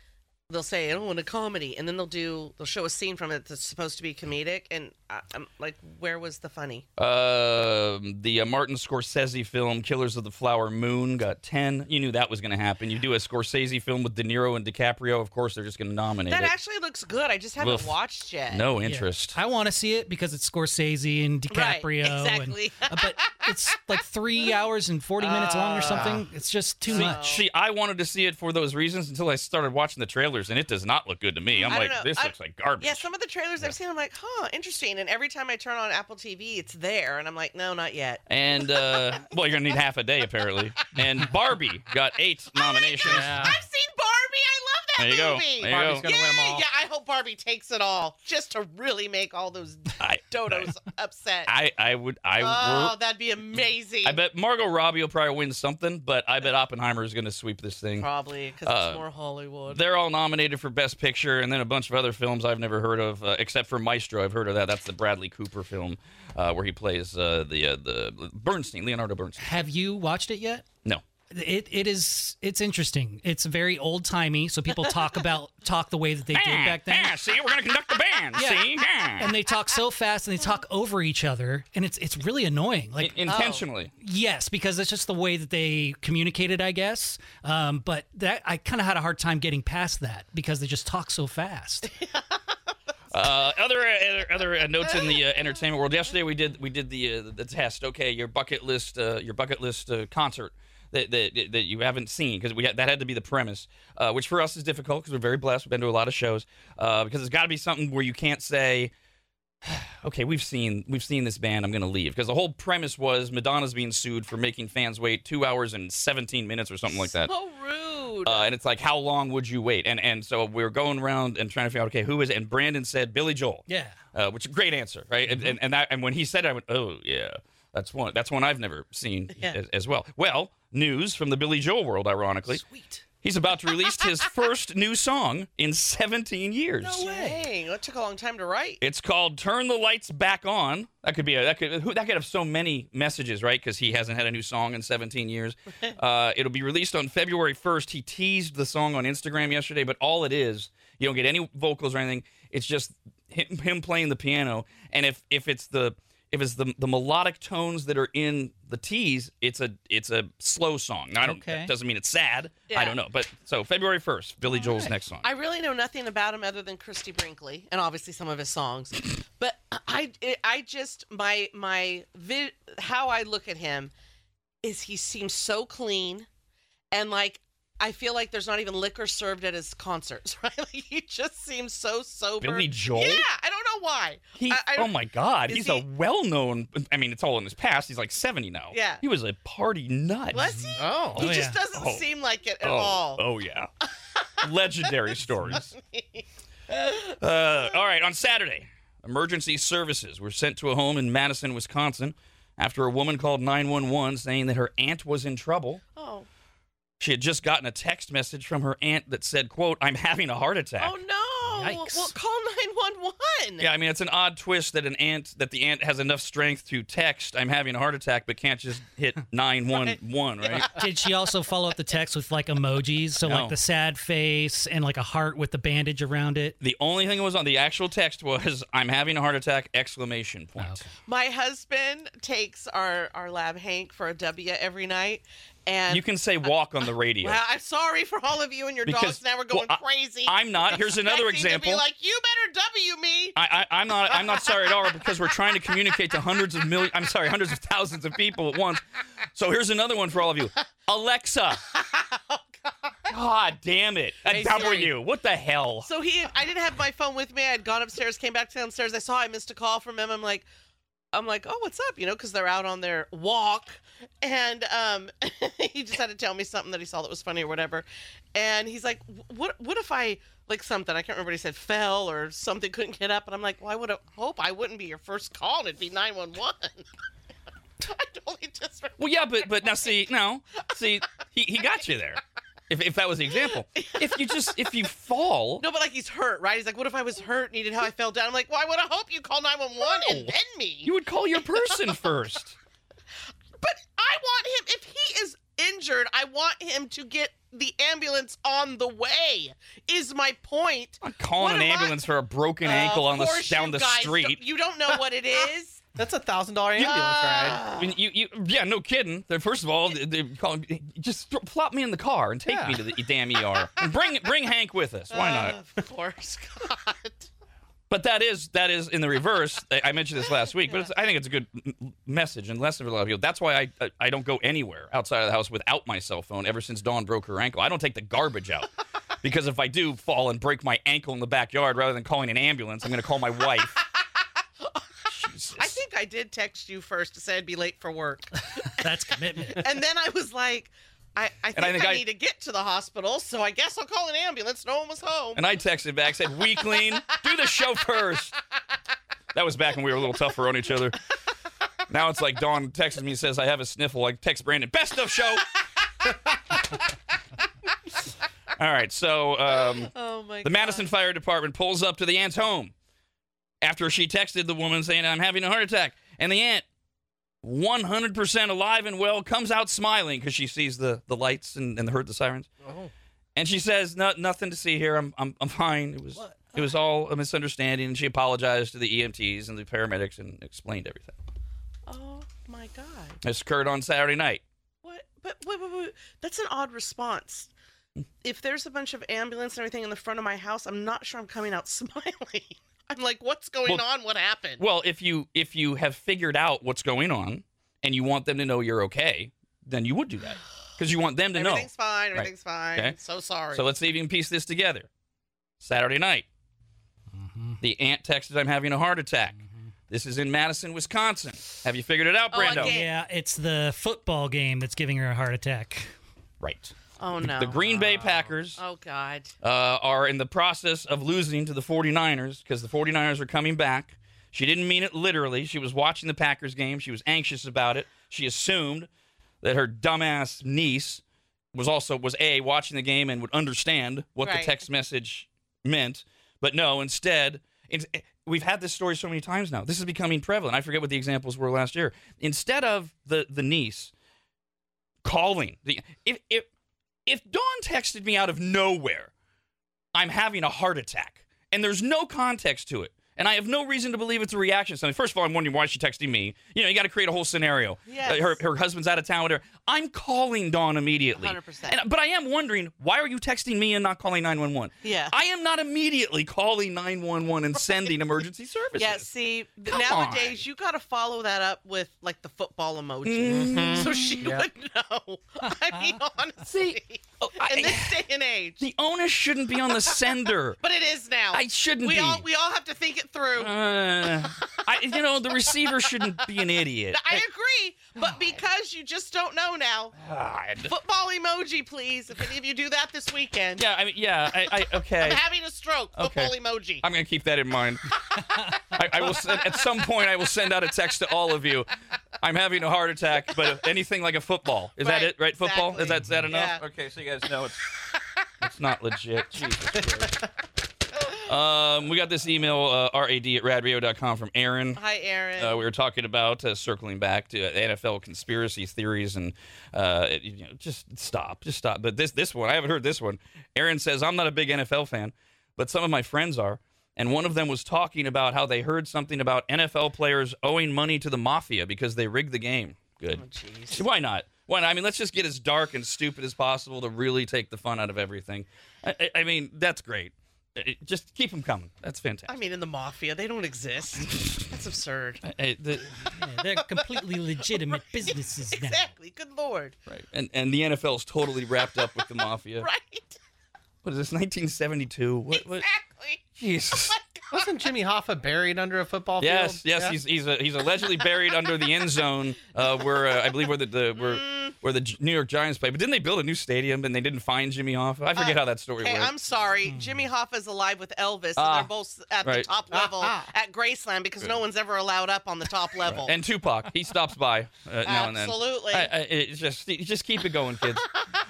they'll say, "Oh, in a comedy," and then they'll do, they'll show a scene from it that's supposed to be comedic, and I, I'm like, where was the funny? Um, the uh, Martin Scorsese film Killers of the Flower Moon got 10. You knew that was going to happen. You do a Scorsese film with De Niro and DiCaprio, of course they're just going to nominate That it. actually looks good. I just haven't Woof. watched yet. no Yeah. interest. I want to see it because it's Scorsese and Right, DiCaprio. exactly. And, uh, but (laughs) it's like three (laughs) hours and 40 minutes long or something. It's just too much. See, I wanted to see it for those reasons until I started watching the trailers, and it does not look good to me. I'm I like, know. this I- looks like garbage. Yeah, some of the trailers I've seen, I'm like, huh, interesting. And every time I turn on Apple TV, it's there, and I'm like, no, not yet. And uh, (laughs) well, you're gonna need half a day apparently. And Barbie got eight nominations. I've seen Barbie. I love that There you go. movie. There you Barbie's go. gonna win Yay! all. Yeah, I hope Barbie takes it all, just to really make all those I, dodos upset. I, I would, I, oh, were- that'd be amazing. I bet Margot Robbie will probably win something, but I bet Oppenheimer is gonna sweep this thing. probably because Uh, it's more Hollywood. They're all nominated for Best Picture, and then a bunch of other films I've never heard of, uh, except for Maestro. I've heard of that. That's the Bradley Cooper film uh, where he plays uh, the uh, the Bernstein, Leonardo Bernstein. Have you watched it yet? No, It it is it's interesting. It's very old timey, so people talk (laughs) about talk the way that they did back then. Ah, see, we're gonna conduct the band. Yeah. See. And they talk so fast and they talk over each other, and it's it's really annoying. Like In- intentionally. Yes, because it's just the way that they communicated, I guess. Um, but that I kind of had a hard time getting past that because they just talk so fast. (laughs) Uh, other other, other uh, notes in the uh, entertainment world. Yesterday we did we did the uh, the test. Okay, your bucket list uh, your bucket list uh, concert that, that that you haven't seen because we had, that had to be the premise, uh, which for us is difficult because we're very blessed. We've been to a lot of shows uh, because it's got to be something where you can't say. (sighs) Okay, we've seen we've seen this band. I'm going to leave because the whole premise was Madonna's being sued for making fans wait two hours and 17 minutes or something like that. so rude. Uh, and it's like, how long would you wait? And and so we were going around and trying to figure out, okay, who is it? And Brandon said Billy Joel. Yeah. Uh, which is a great answer, right? And, and and that and when he said it, I went, oh yeah, that's one that's one I've never seen (laughs) Yeah. as, as well. Well, news from the Billy Joel world, ironically. Sweet. He's about to release his (laughs) first new song in 17 years. No Dang, that took a long time to write. It's called "Turn the Lights Back On." That could be a that could who- that could have so many messages, right? Because he hasn't had a new song in 17 years. (laughs) uh, it'll be released on February 1st. He teased the song on Instagram yesterday, but all it is, you don't get any vocals or anything. It's just him, him playing the piano, and if if it's the if it's the the melodic tones that are in the tease, it's a it's a slow song. Now, I don't. Okay. That doesn't mean it's sad. I don't know, but so February 1st, Billy Joel's next song. I really know nothing about him other than Christie Brinkley and obviously some of his songs. (clears throat) But I, I just my my vi- how I look at him is he seems so clean, and like I feel like there's not even liquor served at his concerts. (laughs) Right? Like he just seems so sober. Billy Joel? Yeah, I don't know why. He, I- I- oh my God, he's he- a well-known. I mean, it's all in his past. He's like seventy now. Yeah. he was a party nut. Was he? Oh. He Oh, just yeah. doesn't Oh. seem like it at oh, all. oh yeah, (laughs) legendary stories. (laughs) Uh, all right, on Saturday, emergency services were sent to a home in Madison, Wisconsin, after a woman called nine one one saying that her aunt was in trouble. Oh, She had just gotten a text message from her aunt that said, "quote I'm having a heart attack." oh no! Yikes. Well, call nine one one. Yeah, I mean it's an odd twist that an aunt that the aunt has enough strength to text I'm having a heart attack but can't just hit (laughs) 911, right? (laughs) Did she also follow up the text with like emojis? So No. like the sad face and like a heart with the bandage around it. The only thing that was on the actual text was (laughs) I'm having a heart attack exclamation point. Oh, okay. My husband takes our our lab Hank for a W every night, and You can say walk on the radio. Well, I'm sorry for all of you and your Because- dogs now we're going well, I- crazy. I'm not. Here's another Expecting to example. Be like, you better W me. I, I, I'm not. I'm not sorry at all because we're trying to communicate to hundreds of million. I'm sorry, hundreds of thousands of people at once. So here's another one for all of you. Alexa. (laughs) Oh, God damn it. A Hey, W. What the hell? So he, I didn't have my phone with me. I had gone upstairs, came back downstairs. I saw I missed a call from him. I'm like, I'm like, oh, what's up? You know, because they're out on their walk, and um, (laughs) he just had to tell me something that he saw that was funny or whatever. And he's like, what? What if I like something? I can't remember. What he said fell or something, couldn't get up. And I'm like, well, I would hope I wouldn't be your first call. and It'd be nine one one. (laughs) I totally just. Well, yeah, but but now see, no, see, he, he got you there. If, if that was the example, if you just if you fall, No, but like he's hurt, right? He's like, what if I was hurt, needed how I fell down? I'm like, well, I would have hoped you call 911 and No. then me. you would call your person (laughs) first. But I want him, if he is injured, I want him to get the ambulance on the way, is my point. I'm calling What an am I- ambulance for a broken ankle Of on the course down you the guys street. don't- You don't know what it (laughs) is. That's a thousand dollar ambulance ride. I mean, you, you, yeah, no kidding. They're- First of all, they, they call just th- plop me in the car and take me to the damn ER. And bring bring Hank with us. Why not? Of course, God. But that is that is in the reverse. I I mentioned this last week, but it's, I think it's a good m- message and lesson for a lot of people. That's why I, I I don't go anywhere outside of the house without my cell phone. Ever since Dawn broke her ankle, I don't take the garbage out (laughs) because if I do fall and break my ankle in the backyard, rather than calling an ambulance, I'm going to call my wife. (laughs) Jesus. I think I did text you first to say I'd be late for work. (laughs) That's commitment. (laughs) and then I was like, I, I think, I think I, I- need to get to the hospital, so I guess I'll call an ambulance. No one was home. And I texted back, said, Weakling, do the show first. That was back when we were a little tougher on each other. Now it's like Dawn texts me and says, I have a sniffle. I text Brandon, best of show. (laughs) All right, so um, oh my the God. Madison Fire Department pulls up to the aunt's home after she texted the woman saying, I'm having a heart attack. And the aunt, 100% alive and well, comes out smiling because she sees the, the lights and, and heard the sirens. Oh. And she says, no, nothing to see here. I'm, I'm, I'm fine. It was, it was all a misunderstanding. And she apologized to the EMTs and the paramedics and explained everything. Oh my God. This occurred on Saturday night. What? But wait, wait, wait. That's an odd response. Hmm. If there's a bunch of ambulance and everything in the front of my house, I'm not sure I'm coming out (laughs) smiling. (laughs) I'm like, what's going Well- on? What happened? Well, if you if you have figured out what's going on and you want them to know you're okay, then you would do that because you want them to know. everything's fine. Everything's fine. Okay. So sorry. So let's see if you can piece this together. Saturday night, mm-hmm. the aunt texted, "I'm having a heart attack." Mm-hmm. This is in Madison, Wisconsin. Have you figured it out, Oh, Brando? again. Yeah, it's the football game that's giving her a heart attack. Right. Oh no. The Green Bay Packers Oh God. uh, are in the process of losing to the 49ers because the 49ers are coming back. She didn't mean it literally. She was watching the Packers game. She was anxious about it. She assumed that her dumbass niece was also was a watching the game and would understand what Right. the text message meant, but no, instead, it's, we've had this story so many times now. This is becoming prevalent. I forget what the examples were last year. Instead of the the niece calling, the if if if Dawn texted me out of nowhere, I'm having a heart attack, and there's no context to it. And I have no reason to believe it's a reaction to something. First of all, I'm wondering why she's texting me. You know, you got to create a whole scenario. Yes. Uh, her, her husband's out of town, whatever. I'm calling Dawn immediately. 100%. And, but I am wondering, why are you texting me and not calling 911? Yeah. I am not immediately calling 911 and sending emergency (laughs) services. Yeah, see, Come nowadays you got to follow that up with like the football emoji, Mm-hmm. so she Yep. would know. (laughs) I mean, (laughs) honestly, Oh, I- in this day and age, the onus shouldn't be on the sender. but it is now. I shouldn't we be. all we all have to think it through. Uh, I, you know, the receiver shouldn't be an idiot. (laughs) I agree, but because you just don't know now, God. football emoji, please. If any of you do that this weekend, Yeah, I mean, yeah, I, I (laughs) okay. I'm having a stroke. Okay. Football emoji. I'm gonna keep that in mind. (laughs) I, I will send, at some point. I will send out a text to all of you. I'm having a heart attack, but anything like a football is that it? Right? Football is that is that enough? Yeah. Okay, so you guys know it's it's not legit. Jesus Christ. Um, we got this email uh, rad at radradio.com from Aaron. Hi, Aaron. Uh, we were talking about uh, circling back to NFL conspiracy theories and uh, it- you know, just stop, just stop. But this this one, I haven't heard this one. Aaron says I'm not a big NFL fan, but some of my friends are, and one of them was talking about how they heard something about NFL players owing money to the mafia because they rigged the game. Good. Oh, jeez. Why not? Why not? I mean, let's just get as dark and stupid as possible to really take the fun out of everything. I- I mean, that's great. It- just keep them coming. That's fantastic. I mean, in the mafia, they don't exist. (laughs) That's absurd. Hey, the- (laughs) Yeah, they're completely legitimate (laughs) businesses now. Exactly. Good lord. Right. And and the NFL is totally wrapped up with the mafia. Right. What is this? 1972. What? what? Exactly. Jesus. (laughs) Wasn't Jimmy Hoffa buried under a football field? Yes, yes. Yeah? He's he's uh, he's allegedly buried under the end zone, uh, where uh, I believe where the, the where Mm. where the New York Giants play. But didn't they build a new stadium and they didn't find Jimmy Hoffa? I forget Uh, how that story Hey, went. I'm sorry. Jimmy Hoffa's alive with Elvis, and Ah, they're both at right. the top level ah. at Graceland because no one's ever allowed up on the top level. and Tupac, he stops by uh, now and then. Absolutely. I, I, it's just just keep it going, kids.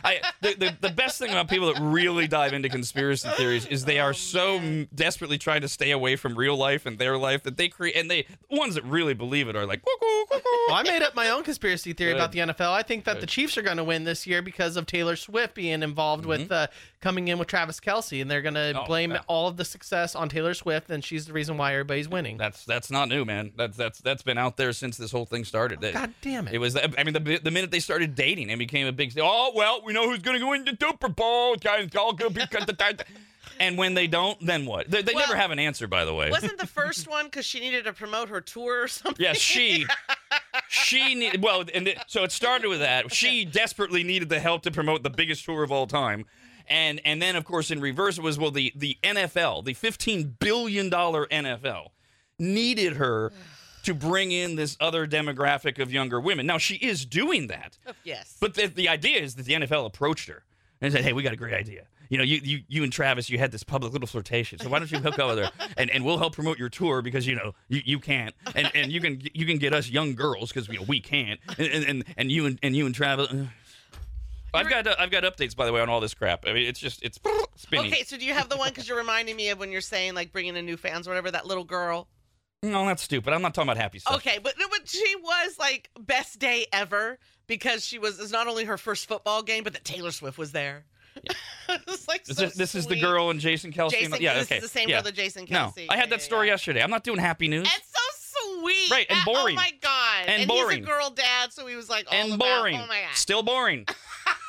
I, the, the, the best thing about people that really dive into conspiracy theories is they are so desperately trying to stay away from real life and their life that they create, and they the ones that really believe it are like. Well, I made up my own conspiracy theory Good. about the NFL. I think that the Chiefs are going to win this year because of Taylor Swift being involved with uh, coming in with Travis Kelce, and they're going to Mm-hmm. Oh, blame all of the success on Taylor Swift, and she's the reason why everybody's winning. That's that's not new, man. That's that's that's been out there since this whole thing started. That- God damn it. It was. I mean, the, the minute they started dating, it became a big. Oh well, we know who's going to go into Super Bowl. Guys, all good. And when they don't, then what? They, they Well, never have an answer, by the way. Wasn't the (laughs) first one because she needed to promote her tour or something? Yes, she. (laughs) She needed well, and it, so it started with that. She desperately needed the help to promote the biggest tour of all time, and and then of course in reverse it was well the the NFL, the fifteen billion dollar NFL, needed her to bring in this other demographic of younger women. Now she is doing that, Yes. but the, the idea is that the NFL approached her and said, "Hey, we got a great idea. You know, you, you you and Travis, you had this public little flirtation. So why don't you hook up with her (laughs) and, and we'll help promote your tour because you know you, you can't and, and you can you can get us young girls because you know, we can't and, and, and, you and, and you and Travis." uh. I've got uh, I've got updates by the way on all this crap. I mean, it's just it's spinning. Okay, so do you have the one because you're reminding me of when you're saying like bringing in new fans or whatever that little girl? No, that's stupid. I'm not talking about happy stuff. Okay, but, but she was like best day ever because she was it's not only her first football game, but that Taylor Swift was there. (laughs) it's like This, so is, this is the girl and Jason Kelce. Jason, yeah, this okay. is the same yeah. girl that Jason No, I had that story yeah. yesterday. I'm not doing happy news. It's so sweet, Right, and oh boring. Oh my god, And He's boring. a girl dad, so he was like all and about, boring. Oh my god, Still boring.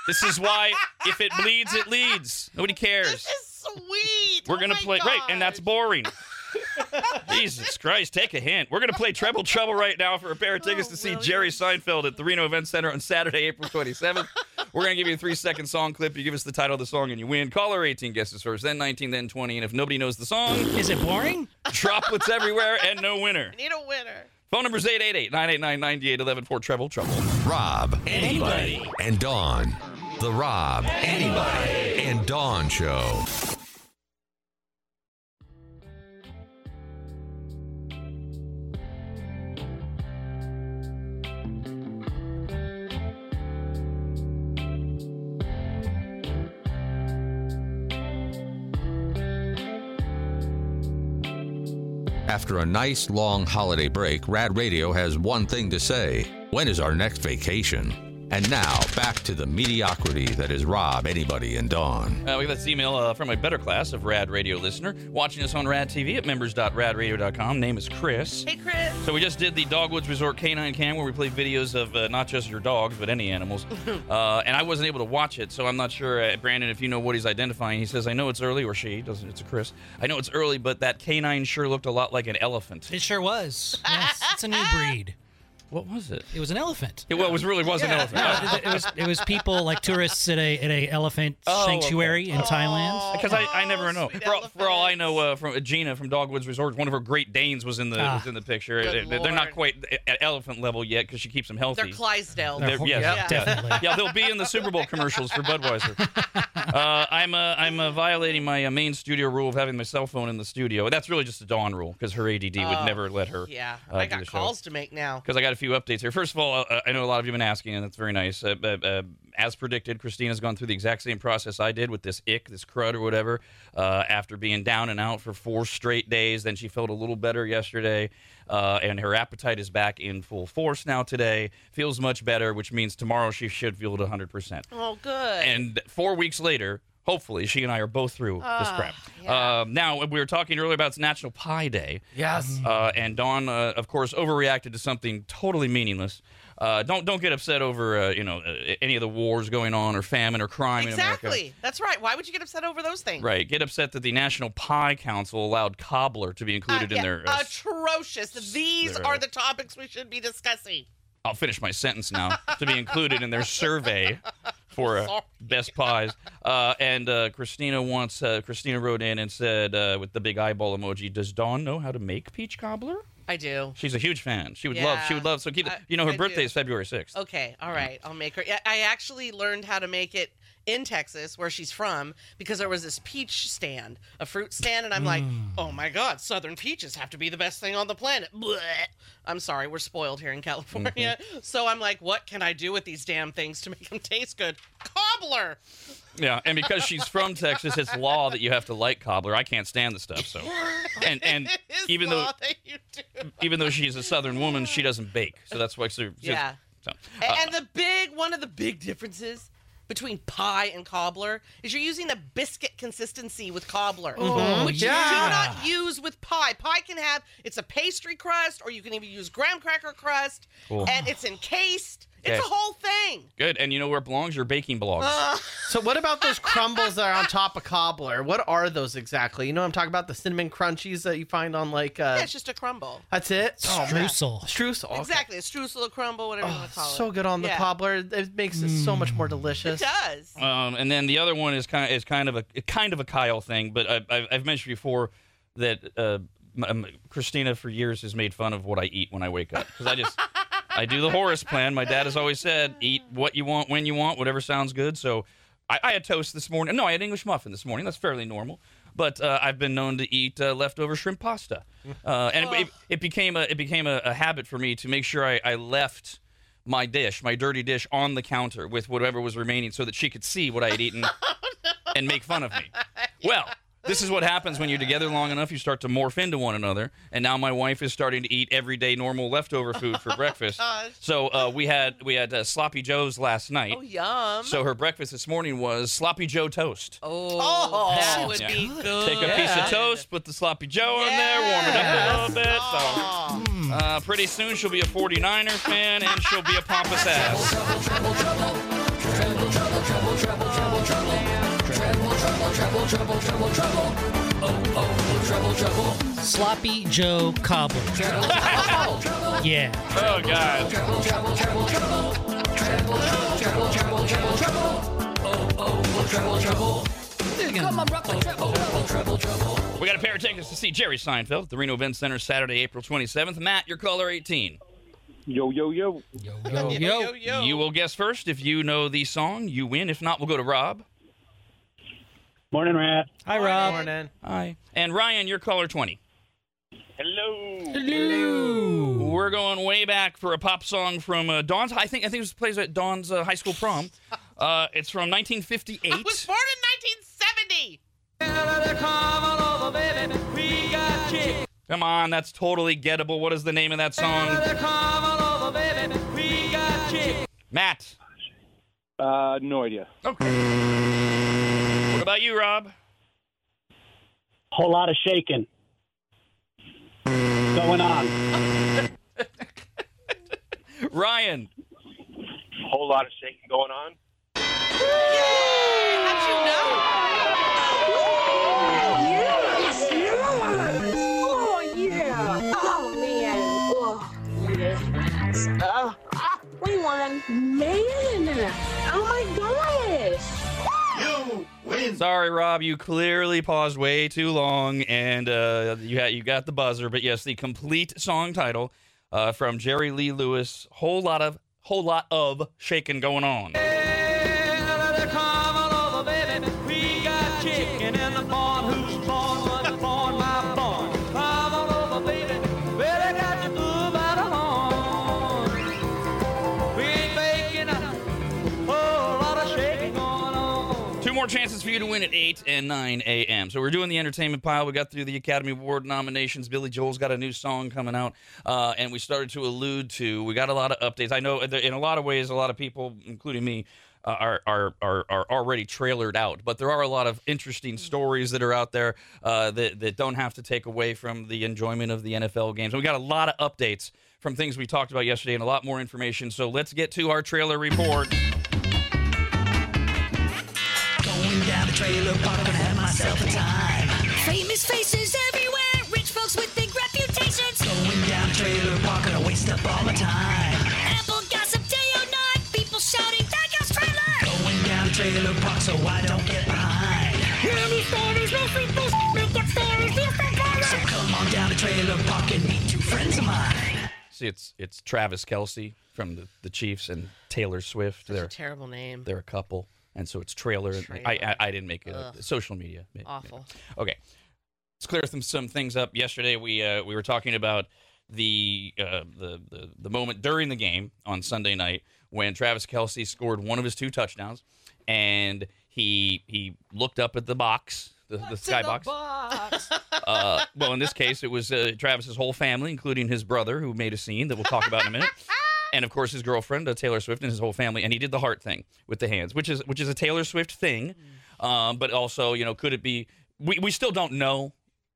this is why if it bleeds, it leads. Nobody (laughs) cares. this is sweet. We're Oh gonna play right, and that's boring. (laughs) Jesus Christ, take a hint. We're gonna play Treble Trouble right now for a pair of tickets Oh, to see. Jerry Seinfeld at the Reno Event Center on Saturday, April 27th. We're gonna give you a three-second song clip. You give us the title of the song, and you win. Caller 18 guesses first, then 19, then 20, and if nobody knows the song, Is it boring? droplets everywhere and no winner. Need a winner. Phone number is 888-989-9811 for Treble Trouble. Rob, Arnie, and Dawn. The Rob, Arnie, and Dawn Show. After a nice long holiday break, Rad Radio has one thing to say. When is our next vacation? And now, back to the mediocrity that is Rob, Arnie, and Dawn. Uh, we got this email uh, from a better class of Rad Radio listener watching us on Rad TV at members.radradio.com. Name is Chris. Hey, Chris. So we just did the Dogwoods Resort Canine Cam where we play videos of uh, not just your dogs but any animals, (laughs) uh, and I wasn't able to watch it, so I'm not sure, uh, Brandon, if you know what he's identifying. He says, "I know it's early," or she doesn't. It's a Chris. I know it's early, but that canine sure looked a lot like an elephant. It sure was. (laughs) Yes, it's a new breed. What was it? It was an elephant. It, well, it was really was an elephant. No, it, it was it was people like tourists at a at a elephant Oh, sanctuary in Thailand. Because I, I never know. For all, for all I know, uh, from Gina from Dogwoods Resort, one of her Great Danes was in the Ah. was in the picture. Good They- They're not quite at elephant level yet because she keeps them healthy. They're Clydesdale. They're- They're- yes, yeah, yeah. definitely. Yeah, they'll be in the Super Bowl commercials for Budweiser. (laughs) Uh, I'm uh, I'm uh, violating my uh, main studio rule of having my cell phone in the studio. That's really just a Dawn rule because her ADD would Oh, never let her. Yeah, uh, I do got the show. calls to make now. Because I got a few updates here. First of all, uh, I know a lot of you have been asking, and that's very nice. Uh, uh, as predicted, Christina's gone through the exact same process I did with this ick, this crud, or whatever. Uh, after being down and out for four straight days, then she felt a little better yesterday, uh, and her appetite is back in full force now today. Feels much better, which means tomorrow she should feel at 100%. Oh, good. And four weeks later, hopefully, she and I are both through this crap. yeah. Um, now, we were talking earlier about it's National Pie Day. Yes. Uh, and Dawn, uh, of course, overreacted to something totally meaningless. Uh, don't don't get upset over uh, you know uh, any of the wars going on or famine or crime in America. exactly. That's right. Why would you get upset over those things? Right. Get upset that the National Pie Council allowed cobbler to be Uh, included in their. Uh, atrocious. These their, uh, are the topics we should be discussing. I'll finish my sentence now. to be included in their survey (laughs) for uh, best pies. (laughs) Uh, and uh, Christina wants. Uh, Christina wrote in and said uh, with the big eyeball emoji, "Does Dawn know how to make peach cobbler?" I do. She's a huge fan. She would love. She would love. So keep. I- you know, her I birthday do. is February sixth. Okay, all right, I'll make her. Yeah, I actually learned how to make it in Texas, where she's from, because there was this peach stand, a fruit stand, and I'm like, oh my god, Southern peaches have to be the best thing on the planet. Blech. I'm sorry, we're spoiled here in California, (laughs) so I'm like, what can I do with these damn things to make them taste good? Cobbler. Yeah, and because she's from Texas, it's law that you have to like cobbler. I can't stand the stuff. So, (laughs) and and even though that you do. even though she's a Southern woman, she doesn't bake. So that's why. So, Yeah. So, uh, and the big one of the big differences between pie and cobbler is you're using a biscuit consistency with cobbler, oh, mm-hmm. which yeah. you do not use with pie. Pie can have it's a pastry crust, or you can even use graham cracker crust, Cool. and it's encased. It's a whole thing. good. And you know where it belongs? Your baking blogs. So what about those crumbles that are on top of cobbler? What are those exactly? You know what I'm talking about? The cinnamon crunchies that you find on like uh yeah, it's just a crumble. That's it? Oh, man. Streusel. Streusel. okay. Exactly, a streusel, a crumble, whatever you Oh, want to call so it. good on the Yeah. cobbler. It makes it so much more delicious. It does. Um, and then the other one is kind of, is kind of a kind of a Kyle thing, but I, I've, I've mentioned before that uh, m- m- Christina for years has made fun of what I eat when I wake up because I just (laughs) I do the Horace plan. My dad has always said, eat what you want when you want, whatever sounds good. So I, I had toast this morning. No, I had English muffin this morning. That's fairly normal. But uh, I've been known to eat uh, leftover shrimp pasta, uh, and it, it, it became a it became a, a habit for me to make sure I, I left my dish, my dirty dish, on the counter with whatever was remaining, so that she could see what I had eaten (laughs) and make fun of me. (laughs) Well, this is what happens when you're together long enough. You start to morph into one another, and now my wife is starting to eat everyday normal leftover food for breakfast. So uh, we had we had uh, sloppy joes last night. Oh, yum. So her breakfast this morning was sloppy joe toast. oh, that would Yeah. be good. Take a piece of toast, put the sloppy joe in there, warm it up a little bit. So uh, pretty soon she'll be a 49er fan and she'll be a pompous ass. Sloppy Joe Cobbler. (laughs) yeah. Oh God. Oh, oh, we got a pair of tickets to see Jerry Seinfeld at the Reno Event Center Saturday, April 27th. Matt, your caller 18. Yo, yo, yo. Yo, Yo, yo, yo. You will guess first. If you know the song, you win. If not, we'll go to Rob. Morning, Rat. Hi, Rob. Morning. Hi. And Ryan, your caller 20. Hello. Hello. We're going way back for a pop song from uh, Dawn's. I think I think it was plays at Dawn's uh, high school prom. (laughs) Uh, it's from 1958. I was born in 1970. Come on, that's totally gettable. What is the name of that song? Matt. Uh, no idea. Okay. What about you, Rob? Whole lot of shaking going on. (laughs) Ryan. Whole lot of shaking going on. Yay! How'd you know? Oh, yeah. Oh, man. Oh, yes. Uh, ah, we won. Man. Oh, my gosh. Sorry, Rob. You clearly paused way too long, and uh, you had you got the buzzer. But yes, the complete song title uh, from Jerry Lee Lewis. Whole lot of whole lot of shaking going on. Win at 8 and 9 a.m. So we're doing the entertainment pile. We got through the Academy Award nominations. Billy Joel's got a new song coming out. Uh, and we started to allude to, we got a lot of updates. I know in a lot of ways, a lot of people, including me, uh, are, are are are already trailered out, but there are a lot of interesting stories that are out there uh, that that don't have to take away from the enjoyment of the NFL games. And we got a lot of updates from things we talked about yesterday, and a lot more information. So let's get to our trailer report. Going down the trailer park and have myself a time. Famous faces everywhere, rich folks with big reputations. Going down the trailer park and I waste up all my time. Apple gossip day or night, people shouting, that guy's trailer. Going down the trailer park so I don't get behind. Many stories, no free fish, make up stories, this and So come on down the trailer park and meet two friends of mine. See, it's it's Travis Kelce from the, the Chiefs and Taylor Swift. Such a They're terrible name. they're a couple, and so it's trailer. I, Trailer. I I didn't make it. up. Social media. Awful. Okay, let's clear some some things up. Yesterday we uh, we were talking about the, uh, the the the moment during the game on Sunday night when Travis Kelce scored one of his two touchdowns, and he he looked up at the box, the, the sky box. (laughs) Uh, well, in this case, it was uh, Travis's whole family, including his brother, who made a scene that we'll talk about in a minute, (laughs) and of course his girlfriend, uh, Taylor Swift, and his whole family. And he did the heart thing with the hands, which is which is a Taylor Swift thing, um, but also, you know, could it be? We we still don't know.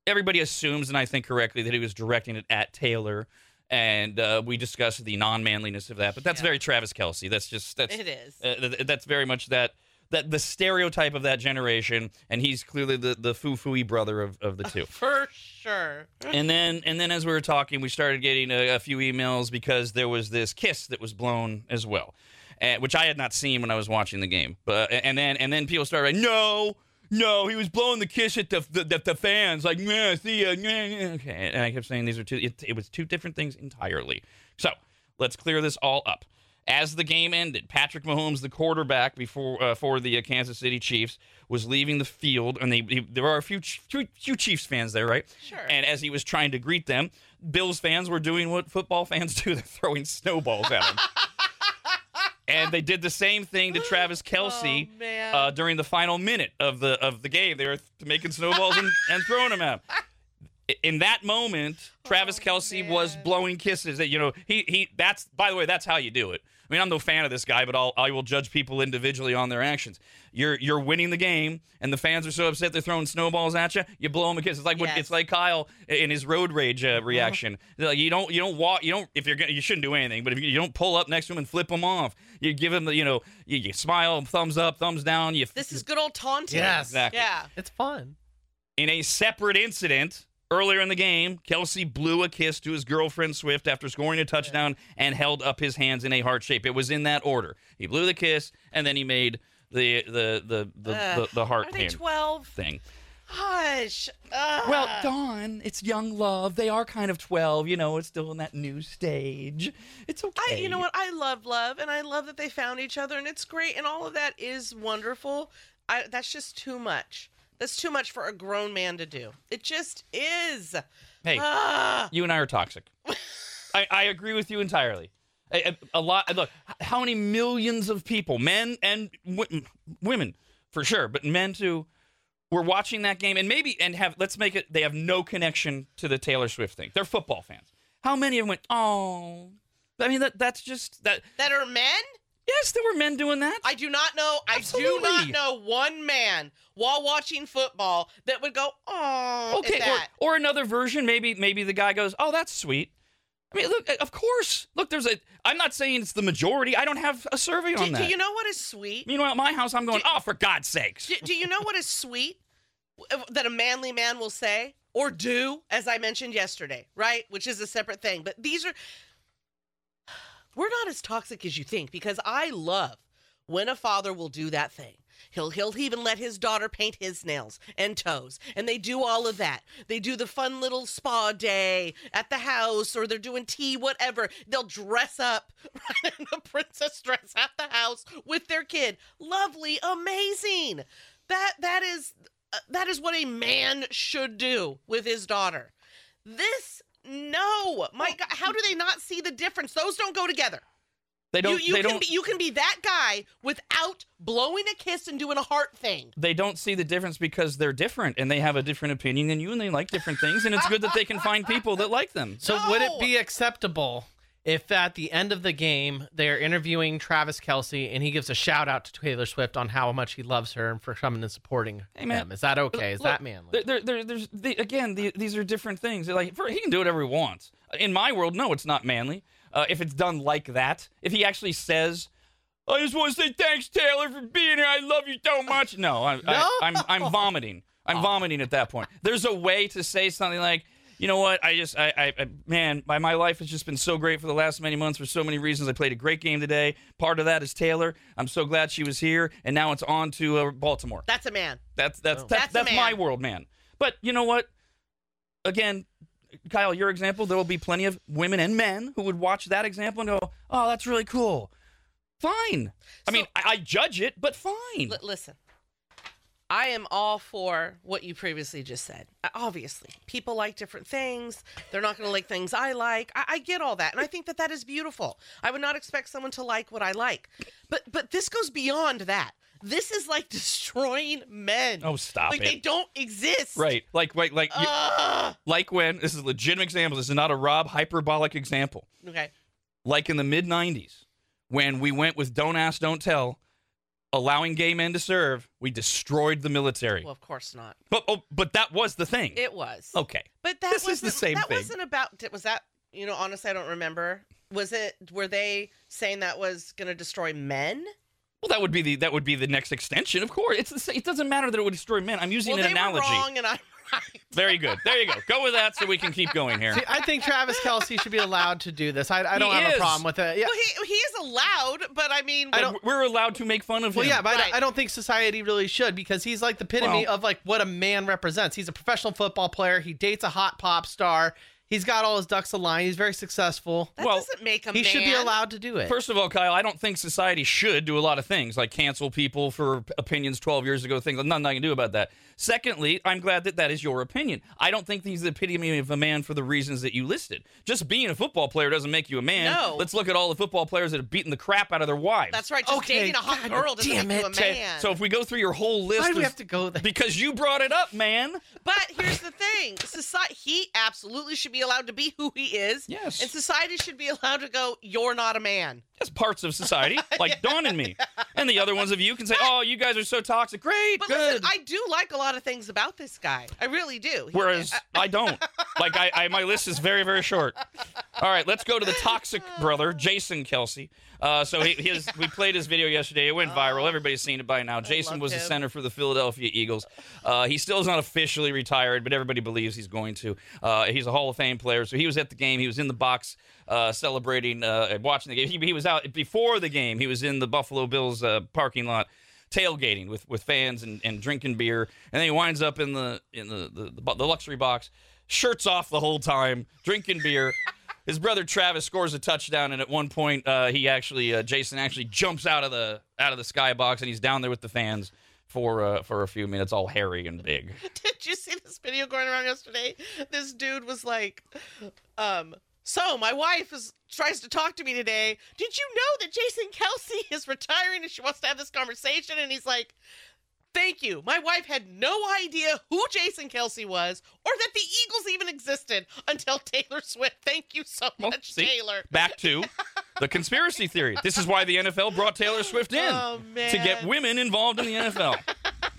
Everybody assumes, and I think correctly, that he was directing it at Taylor. And uh, we discussed the non-manliness of that, but that's Yeah. very Travis Kelce. That's just that's It is. uh, th- that's very much that that the stereotype of that generation, and he's clearly the the foo fooey brother of, of the (laughs) two. For sure. and then and then as we were talking, we started getting a, a few emails because there was this kiss that was blown as well, uh, which I had not seen when I was watching the game. But and then and then people started like, no. No, he was blowing the kiss at the the, the, the fans, like, yeah, see ya, yeah, yeah." okay. And I kept saying these are two. It, it was two different things entirely. So let's clear this all up. As the game ended, Patrick Mahomes, the quarterback before uh, for the uh, Kansas City Chiefs, was leaving the field, and they, he, there are a few, few few Chiefs fans there, right? Sure. And as he was trying to greet them, Bills fans were doing what football fans (laughs) do: they're throwing snowballs at him. (laughs) and they did the same thing to Travis Kelce Oh, uh, during the final minute of the of the game. They were making snowballs and, and throwing them at him. I- In that moment, Travis Oh, Kelce was blowing kisses. That you know, he he. That's by the way, that's how you do it. I mean, I'm no fan of this guy, but I'll I will judge people individually on their actions. You're you're winning the game, and the fans are so upset they're throwing snowballs at you. You blow them a kiss. It's like what it's like Kyle in his road rage Uh-huh. uh, reaction. Like you don't you don't walk you don't if you're gonna you shouldn't do anything, but if you, you don't pull up next to him and flip him off, you give him the you know you, you smile, thumbs up, thumbs down. You This is good old taunting. Yes. Exactly. Yeah. It's fun. in a separate incident earlier in the game, Kelce blew a kiss to his girlfriend Swift after scoring a touchdown and held up his hands in a heart shape. It was in that order. He blew the kiss and then he made the the the the, the, the heart Are they hand 12? thing. Hush. Ugh. Well, Dawn, it's young love. They are kind of 12, you know, it's still in that new stage. It's okay. I, you know what? I love love, and I love that they found each other, and it's great, and all of that is wonderful. I, that's just too much. That's too much for a grown man to do. It just is. Hey, Ah. you and I are toxic. (laughs) I, I agree with you entirely. A, a- a lot. Look, how many millions of people, men and w- women, for sure, but men too, were watching that game and maybe and have let's make it they have no connection to the Taylor Swift thing. They're football fans. How many of them went, "Oh." I mean that that's just that That are men? Yes, there were men doing that. I do not know. Absolutely. I do not know one man while watching football that would go, "Oh, okay, at that." or, or another version, maybe maybe the guy goes, "Oh, that's sweet." I mean, look, of course. Look, there's a. I'm not saying it's the majority. I don't have a survey do, on that. do you know what is sweet? Meanwhile, at my house, I'm going, "Oh, for God's sakes!" Do, do you know what is sweet that a manly man will say or do, as I mentioned yesterday, right? Which is a separate thing. But these are, we're not as toxic as you think because I love when a father will do that thing. He'll he'll even let his daughter paint his nails and toes, and they do all of that. They do the fun little spa day at the house, or they're doing tea, whatever. They'll dress up (laughs) right, in a princess dress at the house with their kid. Lovely, amazing. That that is uh, that is what a man should do with his daughter. This no, my God, how do they not see the difference? Those don't go together. They don't. you you they can don't. be you can be that guy without blowing a kiss and doing a heart thing. they don't see the difference because they're different and they have a different opinion than you and they like different things and it's good that they can find people that like them. So would it be acceptable if at the end of the game they're interviewing Travis Kelce and he gives a shout out to Taylor Swift on how much he loves her and for coming and supporting Hey, man. him? Is that okay? Is Look, that manly? There, there, there- there's the, again. The, these are different things. Like for, he can do whatever he wants. In my world, no, it's not manly. Uh, if it's done like that, if he actually says, "I just want to say thanks, Taylor, for being here. I love you so much." No, I, I, (laughs) I'm I'm vomiting. I'm vomiting at that point. There's a way to say something like. You know what? I just, I, I, I man, my, my life has just been so great for the last many months for so many reasons. I played a great game today. Part of that is Taylor. I'm so glad she was here, and now it's on to uh, Baltimore. That's a man. That's that's Oh. that's, That's that's my world, man. But you know what? Again, Kyle, your example, there will be plenty of women and men who would watch that example and go, "Oh, that's really cool." Fine. I mean, I, I judge it, but fine. L- listen, I am all for what you previously just said. Uh, Obviously, people like different things. They're not going to like things I like. I-, I get all that, and I think that that is beautiful. I would not expect someone to like what I like, but but this goes beyond that. This is like (laughs) destroying men. Oh, stop like it. they don't exist. right. Like like like you, like when this is a legitimate example. This is not a Rob hyperbolic example. okay. Like in the mid 90s when we went with don't ask, don't tell, allowing gay men to serve, we destroyed the military. Well, of course not. But oh, but that was the thing. It was. okay. But that This is the same that thing. wasn't about. Was that you know? Honestly, I don't remember. Was it? Were they saying that was going to destroy men? Well, that would be the that would be the next extension. Of course, it's the same. It doesn't matter that it would destroy men. I'm using well, an they analogy. were wrong, and I'm right. (laughs) Very good. There you go. Go with that so we can keep going here. See, I think Travis Kelce should be allowed to do this. I, I don't He have is. a problem with it. Yeah. Well, he he is allowed, but I mean, I don't- We're allowed to make fun of him. Well, yeah, but I don't- Right. I don't think society really should because he's like the epitome Well- of like what a man represents. He's a professional football player. He dates a hot pop star. He's got all his ducks aligned. He's very successful. that well, doesn't make him. He should be allowed to do it. First of all, Kyle, I don't think society should do a lot of things like cancel people for opinions 12 years ago. Things nothing I can do about that. Secondly, I'm glad that that is your opinion. I don't think he's the epitome of a man for the reasons that you listed. Just being a football player doesn't make you a man. No. Let's look at all the football players that have beaten the crap out of their wives. That's right. Just Okay, dating a hot God girl doesn't damn make you a it. Man. So if we go through your whole list, Why do we have to go there? because you brought it up, man. But here's the thing: society, he absolutely should be allowed to be who he is. Yes. And society should be allowed to go. You're not a man. That's parts of society, (laughs) like Dawn and me, and the other ones of you can say, "Oh, you guys are so toxic." Great, But good. listen, I do like a lot of things about this guy. I really do. Whereas I don't. Like I, I, my list is very, very short. All right, let's go to the toxic brother, Jason Kelce. Uh, so he, his, we played his video yesterday. It went viral. Everybody's seen it by now. Jason was the center for the Philadelphia Eagles. Uh, he still is not officially retired, but everybody believes he's going to. Uh, he's a Hall of Fame player, so he was at the game. He was in the box uh, celebrating, uh, watching the game. He, he was out before the game. He was in the Buffalo Bills uh, parking lot tailgating with, with fans and, and drinking beer, and then he winds up in the in the, the, the, the luxury box, shirts off the whole time, drinking beer. (laughs) His brother Travis scores a touchdown, and at one point, uh, he actually uh, Jason actually jumps out of the out of the skybox, and he's down there with the fans for uh, for a few minutes, all hairy and big. (laughs) Did you see this video going around yesterday? This dude was like, um, so my wife is tries to talk to me today. Did you know that Jason Kelce (laughs) is retiring and she wants to have this conversation? And he's like, Thank you. My wife had no idea who Jason Kelce was or that the Eagles even existed until Taylor Swift. Thank you so Well, much, see? Taylor. Back to the conspiracy theory. This is why the NFL brought Taylor Swift in Oh, to get women involved in the NFL.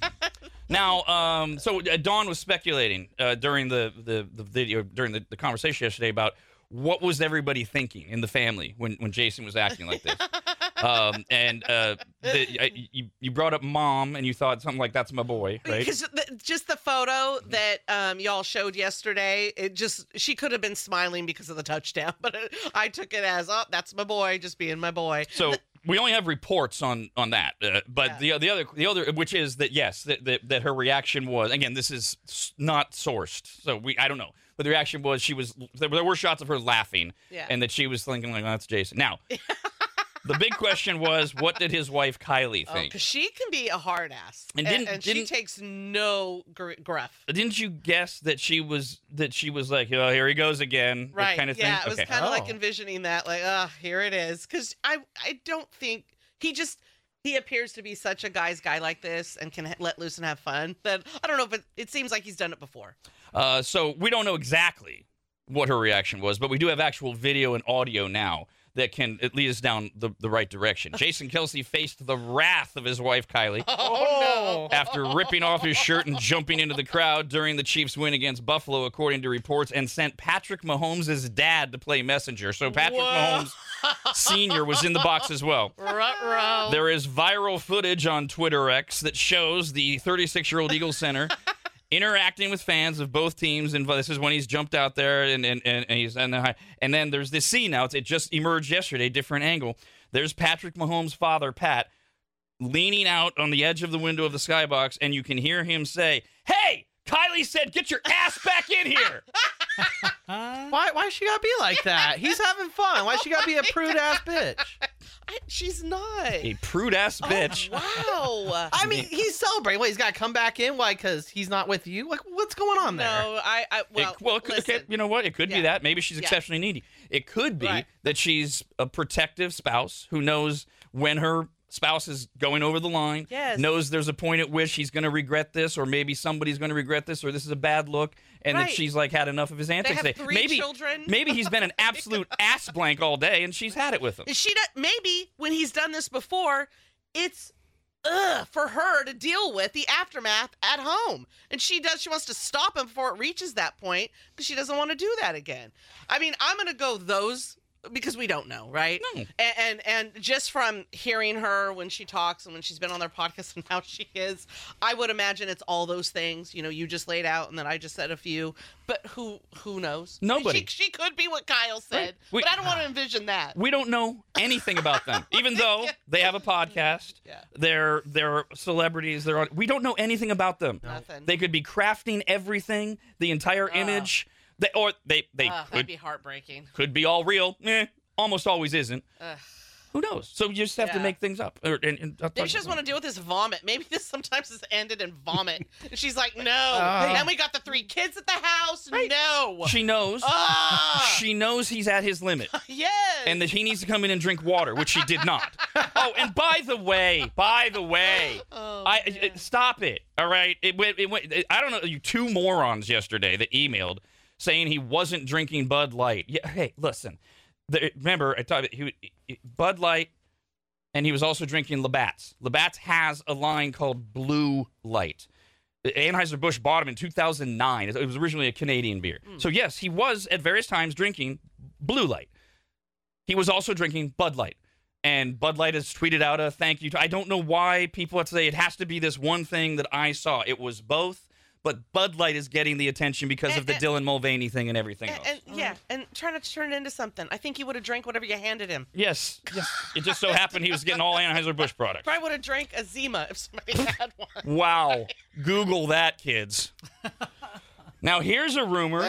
(laughs) now, um, so uh, Dawn was speculating uh, during the, the, the video during the, the conversation yesterday about what was everybody thinking in the family when, when Jason was acting like this. (laughs) um, and uh, the, uh, you, you brought up mom, and you thought something like "That's my boy," right? Because the, just the photo that um, y'all showed yesterday, it just she could have been smiling because of the touchdown, but it, I took it as, oh, that's my boy, just being my boy. So we only have reports on on that, uh, but the the other the other which is that yes that, that that her reaction was again this is not sourced, so we I don't know, but the reaction was she was there, there were shots of her laughing, Yeah. and that she was thinking like "Oh, that's Jason. Now, (laughs) the big question was what did his wife Kylie Oh, think? because she can be a hard ass, And didn't- and she didn't- takes no gr- gruff. Didn't you guess that she was that she was like oh here he goes again Right? kind of yeah, thing? it was Okay. kind of like Oh. envisioning that, like, "Oh, here it is. Because I, I don't think he just he appears to be such a guy's guy like this and can let loose and have fun. That I don't know if it, it seems like he's done it before. Uh, so we don't know exactly what her reaction was, but we do have actual video and audio now that can at lead us down the, the right direction. Jason Kelce faced the wrath of his wife, Kylie, (laughs) Oh, no! after ripping off his shirt and jumping into the crowd during the Chiefs' win against Buffalo, according to reports, and sent Patrick Mahomes' dad to play messenger. So Patrick Whoa. Mahomes Sr. was in the box as well. Ruh-roh. There is viral footage on Twitter X that shows the 36 year old Eagles center interacting with fans of both teams. And this is when he's jumped out there and, and, and, he's and, the, and then there's this scene now. It just emerged yesterday, different angle. There's Patrick Mahomes' father, Pat, leaning out on the edge of the window of the skybox, and you can hear him say, Hey, Kylie said, get your ass back in here. (laughs) Why? Why she gotta be like that? He's having fun. Why she gotta be a (laughs) oh prude ass bitch? I, she's not. A prude ass oh, bitch. Oh, wow. (laughs) I mean, he's celebrating. Wait, He's got to come back in? Why? Because he's not with you? Like, what's going on there? no, I, I well, it, well, it could, listen. okay, you know what? It could be that. Maybe she's Yeah. exceptionally needy. It could be Right. that she's a protective spouse who knows when her spouse is going over the line, Yes. knows there's a point at which he's going to regret this, or maybe somebody's going to regret this, or this is a bad look, and that she's like had enough of his antics. They have three maybe, children. maybe he's been an (laughs) absolute ass blank all day, and she's had it with him. Is she not, maybe when he's done this before, it's ugh for her to deal with the aftermath at home, and she does. She wants to stop him before it reaches that point because she doesn't want to do that again. I mean, I'm gonna go those because we don't know, right? No. And, and and just from hearing her when she talks and when she's been on their podcast (laughs) and how she is, I would imagine it's all those things. You know, you just laid out, and then I just said a few. But who who knows? Nobody. She, she could be what Kyle said, Right. We- but I don't want to envision that. We don't know anything about them, (laughs) even though they have a podcast. Yeah. They're they're celebrities. They're on, we don't know anything about them. Nothing. They could be crafting everything, the entire image. They, or they they Ugh, could be heartbreaking. could be all real. Eh, almost always isn't. Ugh. Who knows? So you just have to make things up. Or, and, and, Maybe she doesn't want to deal with this vomit. Maybe (laughs) this sometimes has ended in vomit. And she's like, no. Uh. and we got the three kids at the house. No. She knows. Ah, She knows he's at his limit. (laughs) yes. and that he needs to come in and drink water, which he did not. (laughs) oh, and by the way, by the way, (gasps) Oh, I it- stop it. All right, it went. It went. I don't know. You two morons yesterday that emailed saying he wasn't drinking Bud Light. Yeah. Hey, listen. The, remember, I thought he, he Bud Light, and he was also drinking Labatt's. Labatt's has a line called Blue Light. Anheuser Busch bought him in 2009. It was originally a Canadian beer. Hmm. So yes, he was at various times drinking Blue Light. He was also drinking Bud Light. And Bud Light has tweeted out a thank you. To, I don't know why people have to say it has to be this one thing that I saw. It was both, but Bud Light is getting the attention because of the And- Dylan Mulvaney thing and everything and, else. and yeah, and trying to turn it into something. I think he would have drank whatever you handed him. yes, yes. It just so happened he was getting all Anheuser Busch products. Probably would have drank a Zima if somebody (laughs) had one. Wow. Google that, kids. Now here's a rumor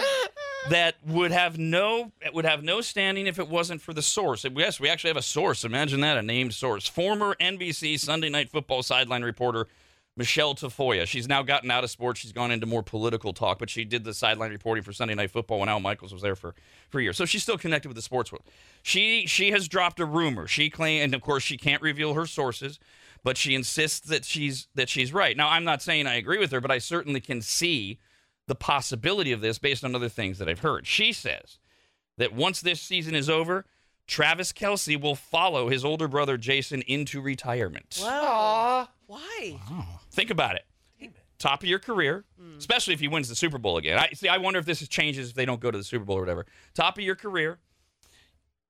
that would have no it would have no standing if it wasn't for the source. Yes, we actually have a source. Imagine that, a named source. Former NBC Sunday Night Football sideline reporter Michelle Tafoya. She's now gotten out of sports. She's gone into more political talk, but she did the sideline reporting for Sunday Night Football when Al Michaels was there for, for years. So she's still connected with the sports world. She she has dropped a rumor. She claimed, and of course she can't reveal her sources, but she insists that she's that she's right. Now, I'm not saying I agree with her, but I certainly can see the possibility of this based on other things that I've heard. She says that once this season is over, Travis Kelce will follow his older brother Jason into retirement. Wow. Why? Think about it. Top of your career, Hmm. especially if he wins the Super Bowl again. I see. I wonder if this changes if they don't go to the Super Bowl or whatever. Top of your career,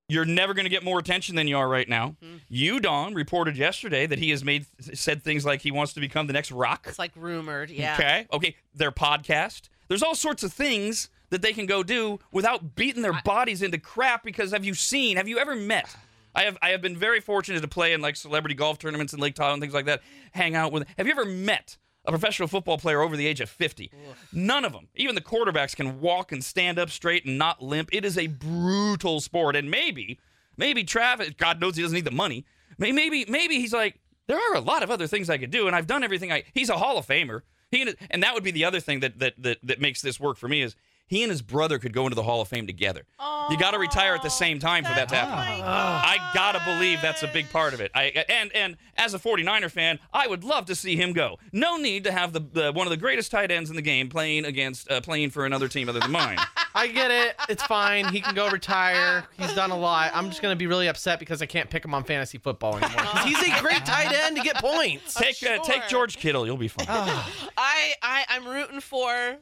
you're never going to get more attention than you are right now. Hmm. You, Don, reported yesterday that he has made said things like he wants to become the next Rock. It's like rumored. Yeah. Okay. Okay. Their podcast. There's all sorts of things that they can go do without beating their bodies into crap. Because have you seen? Have you ever met? I have. I have been very fortunate to play in like celebrity golf tournaments in Lake Tahoe and things like that. Hang out with. Have you ever met a professional football player over the age of 50? None of them. Even the quarterbacks can walk and stand up straight and not limp. It is a brutal sport. And maybe, maybe Travis. God knows he doesn't need the money. May- Maybe, maybe he's like, there are a lot of other things I could do, and I've done everything. I. He's a Hall of Famer. He and, and that would be the other thing that that that, that makes this work for me is he and his brother could go into the Hall of Fame together. you got to retire at the same time for that to happen. I gotta believe that's a big part of it. I and and as a 49er fan, I would love to see him go. No need to have the, the one of the greatest tight ends in the game playing against uh, playing for another team other than mine. (laughs) I get it. It's fine. He can go retire. He's done a lot. I'm just gonna be really upset because I can't pick him on fantasy football anymore. He's a great tight end to get points. take uh, take. George Kittle, you'll be fine. I, I I'm rooting for.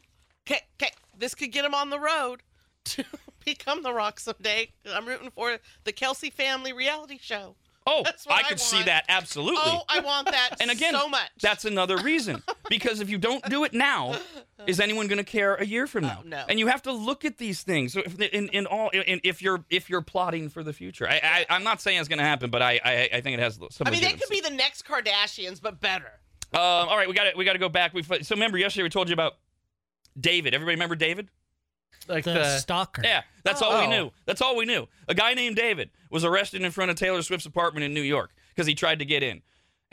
Okay, okay, this could get him on the road (laughs) to become the Rock someday. I'm rooting for the Kelce family reality show. oh, I could see that absolutely. Oh, I want that (laughs) and again, so much. that's another reason. Because if you don't do it now, is anyone going to care a year from now? no. And you have to look at these things. So if, in, in all, in, if you're if you're plotting for the future, I, I I'm not saying it's going to happen, but I, I I think it has some. I mean, they could be the next Kardashians, but better. Um, all right, we got to we got to go back. We so remember yesterday we told you about David. Everybody remember David? Like The, the, stalker. Yeah, that's all we Oh. knew. That's all we knew. A guy named David was arrested in front of Taylor Swift's apartment in New York because he tried to get in.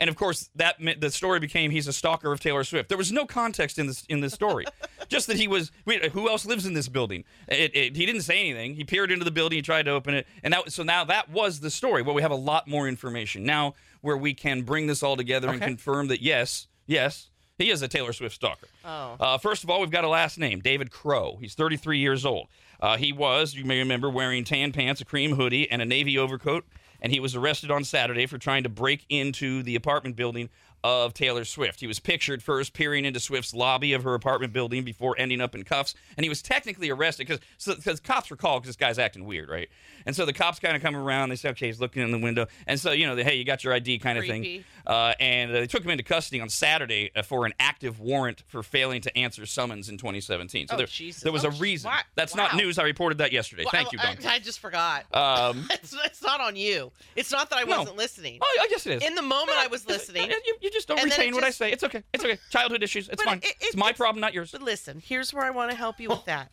And of course, that meant the story became he's a stalker of Taylor Swift. There was no context in this in this story, (laughs) just that he was. Wait, who else lives in this building? It, it, he didn't say anything. He peered into the building. He tried to open it, and that so now that was the story. Well, we have a lot more information now, where we can bring this all together and confirm that yes, yes, he is a Taylor Swift stalker. Oh. Uh, first of all, we've got a last name, David Crowe. He's 33 years old. Uh, he was, you may remember, wearing tan pants, a cream hoodie, and a navy overcoat. And he was arrested on Saturday for trying to break into the apartment building of Taylor Swift. He was pictured first peering into Swift's lobby of her apartment building before ending up in cuffs. And he was technically arrested because because cops were called because this guy's acting weird, right? And so the cops kind of come around. They say, okay, he's looking in the window. And so, you know, hey, you got your ID kind of thing. Uh, and uh, they took him into custody on Saturday uh, for an active warrant for failing to answer summons in 2017. So Oh, there, Jesus. there was Oh, a reason. wow. That's not news. I reported that yesterday. Well, Thank you, I, I, I just forgot. Um, (laughs) it's, it's not on you. It's not that I No. wasn't listening. oh, I guess it is. In the moment I was listening. You, you just don't And retain it what I say. It's okay. It's okay. Childhood issues. It's But fine. it- it- it's my it's- problem, not yours. But listen, here's where I want to help you with (laughs) that.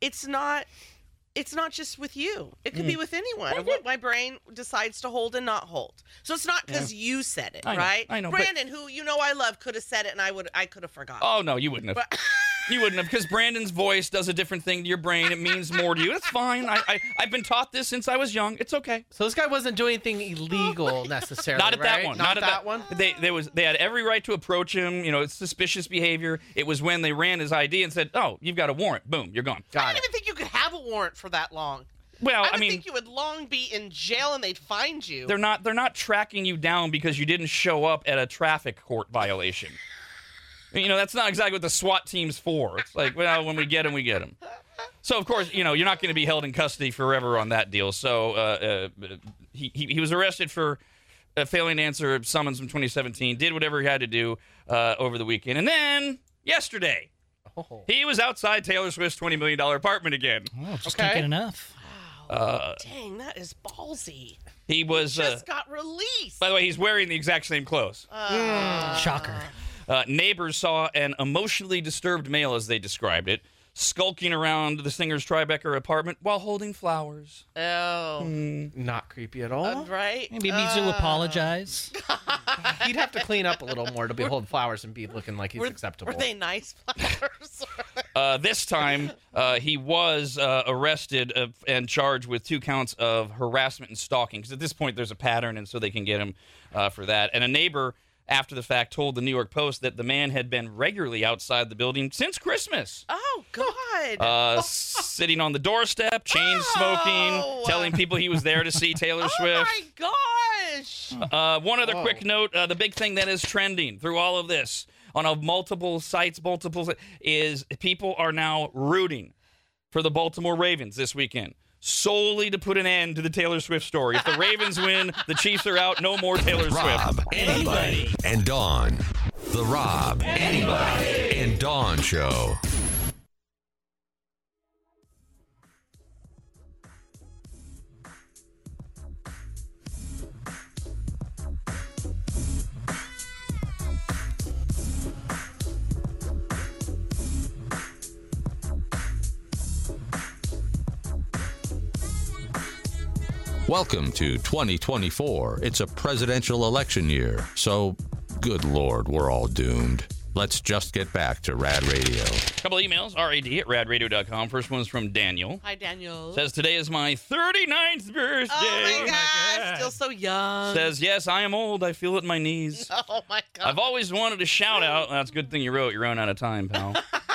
It's not it's not just with you. It could Mm. be with anyone. what my brain decides to hold and not hold. So it's not because you said it, I know, right? I know, but- Brandon, who you know I love, could have said it and I would I could have forgotten. Oh no, you wouldn't have. But (laughs) You wouldn't have because Brandon's voice does a different thing to your brain. It means more to you. It's fine. I, I I've been taught this since I was young. It's okay. so this guy wasn't doing anything illegal (laughs) necessarily. Not at that one. Not, at that, one. They they was they had every right to approach him. You know, it's suspicious behavior. It was when they ran his ID and said, "Oh, you've got a warrant. Boom, you're gone." I Got don't it. even think you could have a warrant for that long. Well, I I, would mean, think you would long be in jail and they'd find you. they're not they're not tracking you down because you didn't show up at a traffic court violation. You know, that's not exactly what the SWAT team's for. It's like, well, when we get them, we get them. So of course, you know, you're not going to be held in custody forever on that deal. So uh, uh, he, he he was arrested for uh, failing to answer a summons from 2017. Did whatever he had to do uh, over the weekend, and then yesterday Oh. he was outside Taylor Swift's 20 million dollar apartment again. Oh, just Okay. can't get enough. Wow. Dang, that is ballsy. He was. Uh, Just got released. by the way, he's wearing the exact same clothes. Shocker. Uh, neighbors saw an emotionally disturbed male, as they described it, skulking around the singer's Tribeca apartment while holding flowers. oh, Not creepy at all. right. Maybe it needs to apologize. (laughs) He'd have to clean up a little more to be holding flowers and be looking like he's Were, acceptable. were they nice (laughs) flowers? Uh, this time, uh, he was uh, arrested uh, and charged with two counts of harassment and stalking. Because at this point, there's a pattern, and so they can get him uh, for that. And a neighbor after the fact, told the New York Post that the man had been regularly outside the building since Christmas. Oh God. Uh, sitting on the doorstep, chain smoking, Oh. telling people he was there to see (laughs) Taylor Swift. oh my gosh. Uh, one other Whoa. quick note: uh, the big thing that is trending through all of this on a multiple sites, multiple is people are now rooting for the Baltimore Ravens this weekend. Solely to put an end to the Taylor Swift story. If the (laughs) Ravens win, the Chiefs are out. No more Taylor Swift. Rob, Arnie, and Dawn. The Rob, Arnie, and Dawn Show. Welcome to 2024. It's a presidential election year, so good lord, we're all doomed. Let's just get back to Rad Radio. A couple emails, rad at radradio.com. First one's from Daniel. Hi, Daniel. Says today is my 39th birthday. oh my oh gosh, still so young. Says, yes, I am old. I feel it in my knees. (laughs) oh my god. I've always wanted to shout out. That's a good thing you wrote. You're running out of time, pal. (laughs)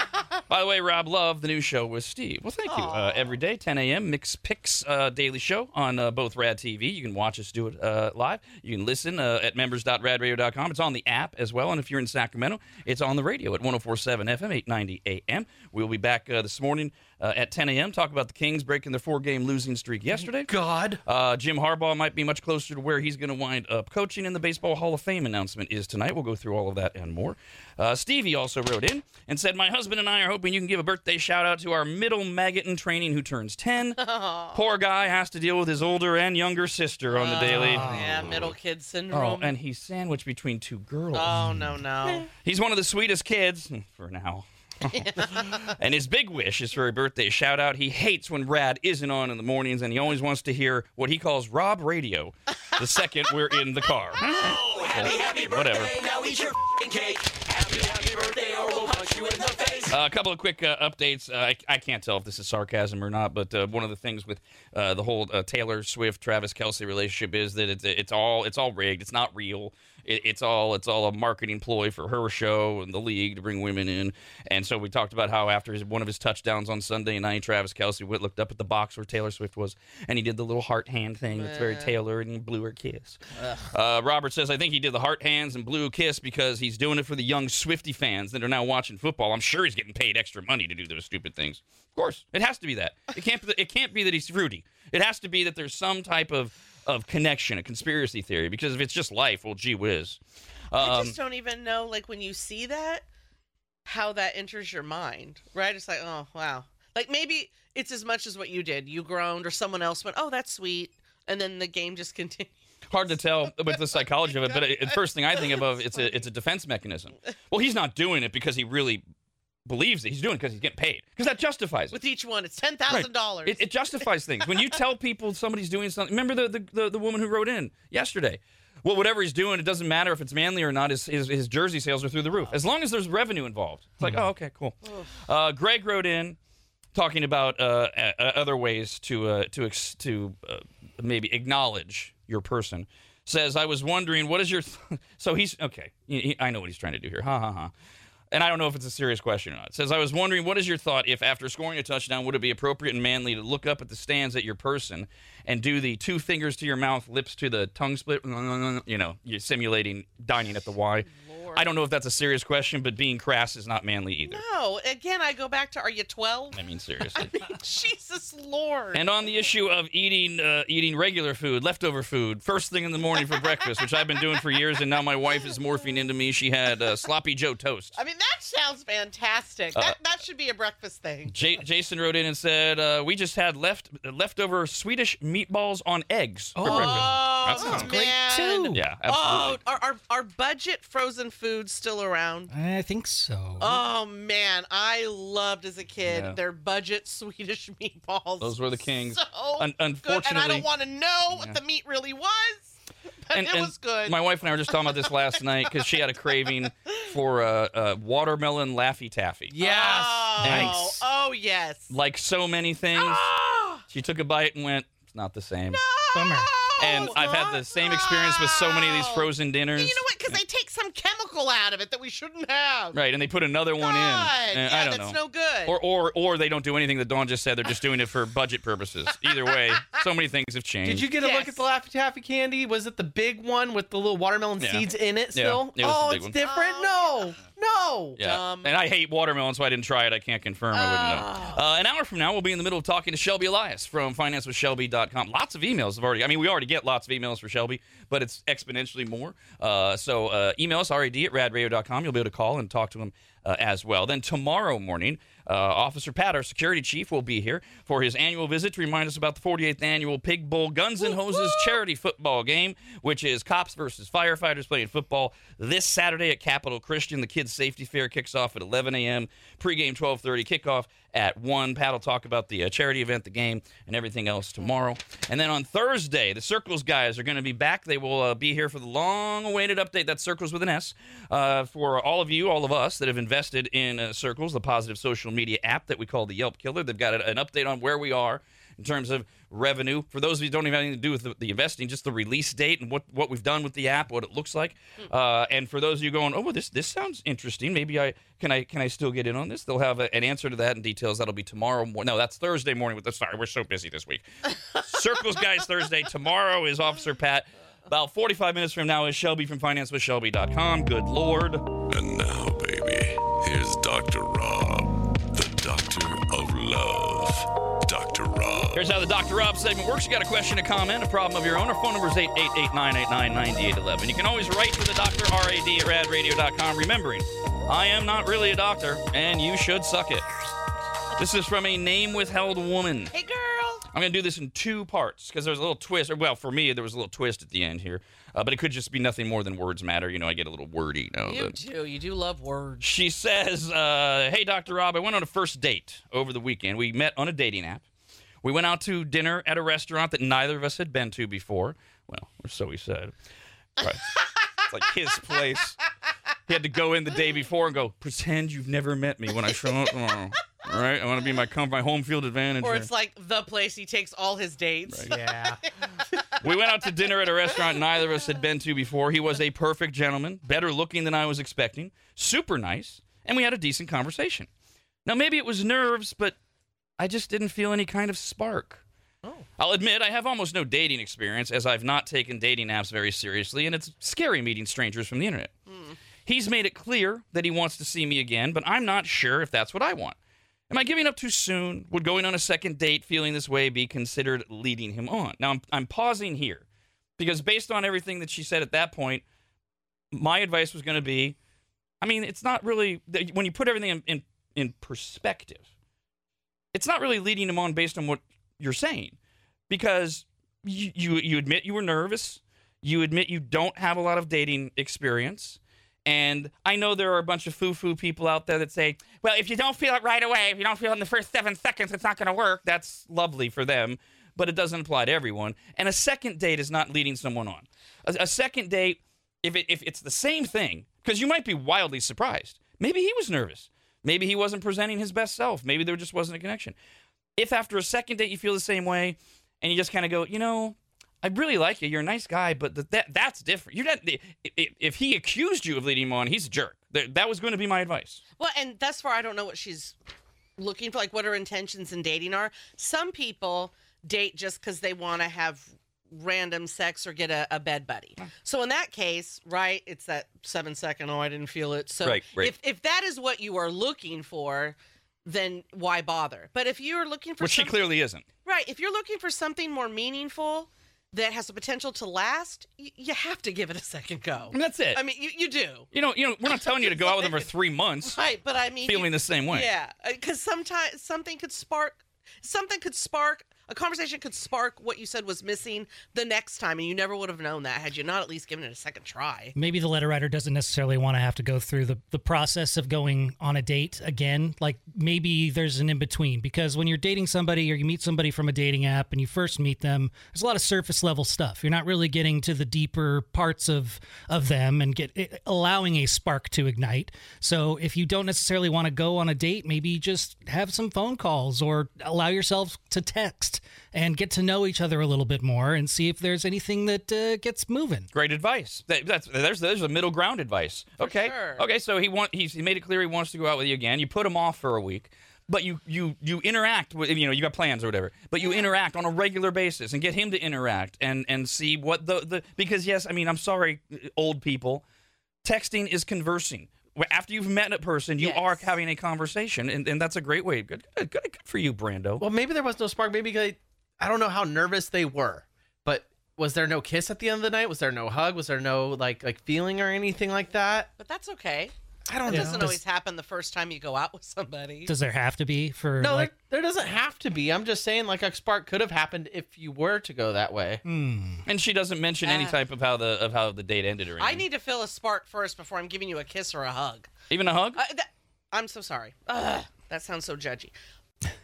By the way, Rob Love, the new show with Steve. Well, thank you. Uh, every day, 10 a.m., Mix Picks uh, daily show on uh, both Rad TV. You can watch us do it uh, live. You can listen uh, at members.radradio.com. It's on the app as well. And if you're in Sacramento, it's on the radio at 1047 FM, 890 AM. We'll be back uh, this morning uh, at 10 a.m. Talk about the Kings breaking their four game losing streak yesterday. God. Uh, Jim Harbaugh might be much closer to where he's going to wind up coaching, and the Baseball Hall of Fame announcement is tonight. We'll go through all of that and more. Uh, Stevie also wrote in and said, My husband and I are hoping you can give a birthday shout out to our middle maggot in training who turns 10. (laughs) Poor guy has to deal with his older and younger sister on the daily. yeah, middle kid syndrome. Oh, syndrome. and he's sandwiched between two girls. Oh, no, no. (laughs) He's one of the sweetest kids for now. (laughs) and his big wish is for a birthday shout out. He hates when Rad isn't on in the mornings, and he always wants to hear what he calls Rob Radio the second we're in the car. (laughs) Oh, happy, happy Whatever. Now eat your f***ing cake. Happy, happy birthday, or we'll punch you in the face. Uh, a couple of quick uh, updates. Uh, I, I can't tell if this is sarcasm or not, but uh, one of the things with uh, the whole uh, Taylor Swift Travis Kelce relationship is that it's it's all it's all rigged. It's not real. It, it's all it's all a marketing ploy for her show and the league to bring women in. And so we talked about how after his, one of his touchdowns on Sunday night, Travis Kelce went, looked up at the box where Taylor Swift was, and he did the little heart hand thing that's very Taylor, and he blew her kiss. Uh, Robert says, I think he did the heart hands and blew a kiss because he's doing it for the young Swiftie fans that are now watching football. I'm sure he's getting paid extra money to do those stupid things. Of course, it has to be that. It can't. It can't be that he's fruity. It has to be that there's some type of of connection, a conspiracy theory. Because if it's just life, well, gee whiz. I Um, just don't even know, like, when you see that, how that enters your mind, right? It's like, oh, wow. Like, maybe it's as much as what you did. You groaned, or someone else went, oh, that's sweet. And then the game just (laughs) continued. hard to tell (laughs) with the psychology of it, but the first thing I think of it's a it's a defense mechanism. Well, he's not doing it because he really believes that he's doing because he's getting paid because that justifies it. With each one, it's $10,000. It, it justifies things. When you (laughs) tell people somebody's doing something, remember the, the, the, the woman who wrote in yesterday? Well, whatever he's doing, it doesn't matter if it's manly or not. His, his, his jersey sales are through the roof. As long as there's revenue involved. It's like, oh, okay, cool. Uh, Greg wrote in talking about uh, uh, other ways to, uh, to, ex- to uh, maybe acknowledge your person. Says, I was wondering, what is your. Th-? (laughs) so he's. Okay. He- he- I know what he's trying to do here. Ha ha ha. And I don't know if it's a serious question or not. It says, I was wondering, what is your thought if after scoring a touchdown, would it be appropriate and manly to look up at the stands at your person and do the two fingers to your mouth, lips to the tongue split? You know, you're simulating dining at the Y. I don't know if that's a serious question, but being crass is not manly either. no, again, I go back to, are you 12? I mean, (laughs) seriously. I mean, Jesus Lord. And on the issue of eating uh, eating regular food, leftover food, first thing in the morning for breakfast, which I've been doing for years, and now my wife is morphing into me. She had uh, sloppy Joe toast. I mean, that sounds fantastic. Uh, that, that should be a breakfast thing. J- Jason wrote in and said, uh, "We just had left leftover Swedish meatballs on eggs for breakfast." Oh, That sounds great too. Yeah, Oh, absolutely. our, are, are budget frozen foods still around? I think so. Oh man, I loved as a kid Yeah. their budget Swedish (laughs) meatballs. Those were the kings. So Un- good, and I don't want to know what the meat really was, (laughs) but And- it and was good. My wife and I were just talking about this last (laughs) night because she had a craving for uh, uh, watermelon Laffy Taffy. Yes. Oh, Nice. oh yes. Like so many things, Ah, she took a bite and went, "It's not the same." Bummer. And I've had the same experience with so many of these frozen dinners. You know what? Because they take some chemical out of it that we shouldn't have. Right, and they put another one God, in. Uh, yeah, I don't that's know. no good. Or, or, or they don't do anything that Dawn just said. They're just doing it for budget purposes. Either way, so many things have changed. Did you get a look Yes. at the Laffy Taffy candy? Was it the big one with the little watermelon Yeah. seeds in it Yeah, still? it was the oh, big it's one. different? no. No. Yeah. Dumb. And I hate watermelon, so I didn't try it. I can't confirm. I wouldn't Oh. know. Uh, an hour from now, we'll be in the middle of talking to Shelby Elias from financewithshelby.com. Lots of emails have already, I mean, we already get lots of emails for Shelby, but it's exponentially more. Uh, so uh, email us, rad at radradio.com. You'll be able to call and talk to him uh, as well. Then tomorrow morning, uh, Officer Pat, our security chief, will be here for his annual visit to remind us about the 48th annual Pig Bowl Guns and Hoses charity football game, which is cops versus firefighters playing football this Saturday at Capital Christian. The kids' safety fair kicks off at 11 a.m. Pregame 12:30, kickoff at one. Pat will talk about the uh, charity event, the game, and everything else tomorrow. And then on Thursday, the Circles guys are going to be back. They will uh, be here for the long-awaited update. That's Circles with an S uh, for all of you, all of us that have invested in uh, Circles, the positive social media app that we call the Yelp Killer. They've got an update on where we are in terms of revenue. For those of you who don't even have anything to do with the, the investing, just the release date and what, what we've done with the app, what it looks like. Uh, and for those of you going, oh, well, this this sounds interesting. Maybe I can I can I still get in on this? They'll have a, an answer to that and details. That'll be tomorrow. Mo- no, that's Thursday morning. With the sorry, we're so busy this week. (laughs) Circles guys Thursday. Tomorrow is Officer Pat. About 45 minutes from now is Shelby from financewithshelby.com. Good Lord. And Here's how the Dr. Rob segment works. You got a question, a comment, a problem of your own. Our phone number is 888-989-9811. You can always write to the doctor, rad at radradio.com, remembering, I am not really a doctor, and you should suck it. This is from a name withheld woman. Hey, girl. I'm going to do this in two parts because there's a little twist. Or, well, for me, there was a little twist at the end here. Uh, but it could just be nothing more than words matter. You know, I get a little wordy now. and You do. You do love words. She says, uh, Hey, Dr. Rob, I went on a first date over the weekend. We met on a dating app. We went out to dinner at a restaurant that neither of us had been to before. Well, or so he said. Right. it's like his place. He had to go in the day before and go, Pretend you've never met me when I show up tomorrow. All right? I want to be my, my home field advantage. Or here." it's like the place he takes all his dates. Yeah. We went out to dinner at a restaurant neither of us had been to before. He was a perfect gentleman, better looking than I was expecting, super nice, and we had a decent conversation. Now, maybe it was nerves, but I just didn't feel any kind of spark. Oh. I'll admit I have almost no dating experience as I've not taken dating apps very seriously, and it's scary meeting strangers from the internet. Hmm. He's made it clear that he wants to see me again, but I'm not sure if that's what I want. Am I giving up too soon? Would going on a second date feeling this way be considered leading him on? Now, I'm, I'm pausing here because based on everything that she said at that point, my advice was going to be I mean, it's not really, when you put everything in, in, in perspective, it's not really leading him on based on what you're saying because you, you, you admit you were nervous, you admit you don't have a lot of dating experience. And I know there are a bunch of foo foo people out there that say, well, if you don't feel it right away, if you don't feel it in the first seven seconds, it's not going to work. That's lovely for them, but it doesn't apply to everyone. And a second date is not leading someone on. A, a second date, if, it, if it's the same thing, because you might be wildly surprised. Maybe he was nervous. Maybe he wasn't presenting his best self. Maybe there just wasn't a connection. If after a second date you feel the same way and you just kind of go, you know, I really like you. You're a nice guy, but th- that that's different. You're not. If he accused you of leading him on, he's a jerk. That was going to be my advice. Well, and thus far, I don't know what she's looking for, like what her intentions in dating are. Some people date just because they want to have random sex or get a, a bed buddy. So in that case, right, it's that seven second, oh, I didn't feel it. So Right, right. if if that is what you are looking for, then why bother? But if you're looking for Which she clearly isn't. right, if you're looking for something more meaningful that has the potential to last, you, you have to give it a second go. And that's it. I mean, you, you do. You know, you know, we're not telling you to go out with him for (laughs) three months, Right, but I mean, feeling you- the same way. Yeah, uh, because sometimes something could spark, something could spark a conversation could spark what you said was missing the next time, and you never would have known that had you not at least given it a second try. Maybe the letter writer doesn't necessarily want to have to go through the, the process of going on a date again. Like maybe there's an in between because when you're dating somebody or you meet somebody from a dating app and you first meet them, there's a lot of surface level stuff. You're not really getting to the deeper parts of of them and get it, allowing a spark to ignite. So if you don't necessarily want to go on a date, maybe just have some phone calls or allow yourself to text and get to know each other a little bit more and see if there's anything that uh, gets moving. Great advice. That, that's there's there's a middle ground advice. okay. sure. Okay. So he want he's, he made it clear he wants to go out with you again. You put him off for a week, but you you you interact with you know you got plans or whatever. But you interact on a regular basis and get him to interact and and see what the the because yes I mean I'm sorry old people, texting is conversing. After you've met a person, you are having a conversation, and, and that's a great way. Good, good, good, good for you, Brando. Well, maybe there was no spark. Maybe they, I don't know how nervous they were, but was there no kiss at the end of the night? Was there no hug? Was there no like like feeling or anything like that? But that's okay. I don't It know. doesn't always happen the first time you go out with somebody. Does there have to be for No, like? there, there doesn't have to be. I'm just saying, like a spark could have happened if you were to go that way. Hmm. And she doesn't mention any Uh, type of how the of how the date ended or anything. I need to feel a spark first before I'm giving you a kiss or a hug. even a hug. Uh, that, I'm so sorry. Ugh, that sounds so judgy.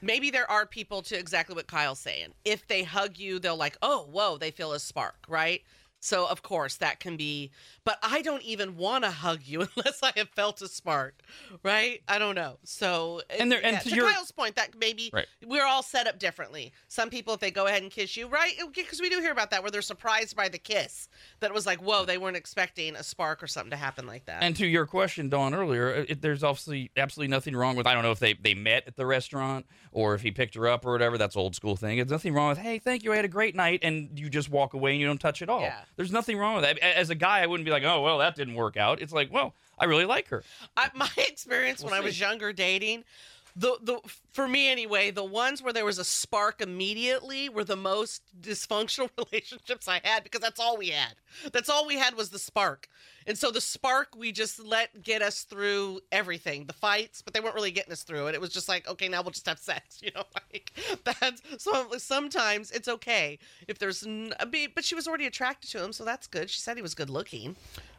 Maybe there are people to exactly what Kyle's saying. If they hug you, they'll like, oh, whoa, they feel a spark, right? So of course that can be, but I don't even want to hug you (laughs) unless I have felt a spark, right? I don't know. So eh, And there- and to to your- Kyle's point, that maybe Right. we're all set up differently. Some people, if they go ahead and kiss you, right? Because we do hear about that where they're surprised by the kiss. That it was like, whoa, they weren't expecting a spark or something to happen like that. And to your question, Dawn, earlier, it, there's obviously absolutely nothing wrong with. I don't know if they, they met at the restaurant or if he picked her up or whatever. That's old school thing. It's nothing wrong with, hey, thank you, I had a great night, and you just walk away and you don't touch it all. Yeah. There's nothing wrong with that. As a guy, I wouldn't be like, oh, well, that didn't work out. It's like, well, I really like her. I, my (laughs) experience when I was younger dating, the the for me anyway, the ones where there was a spark immediately were the most dysfunctional (laughs) relationships I had because that's all we had. That's all we had was the spark. And so the spark we just let get us through everything, the fights, but they weren't really getting us through it. It was just like, okay, now we'll just have sex, (laughs) you know, like that's so sometimes it's okay if there's but she was already attracted to him, so that's good. She said he was good looking.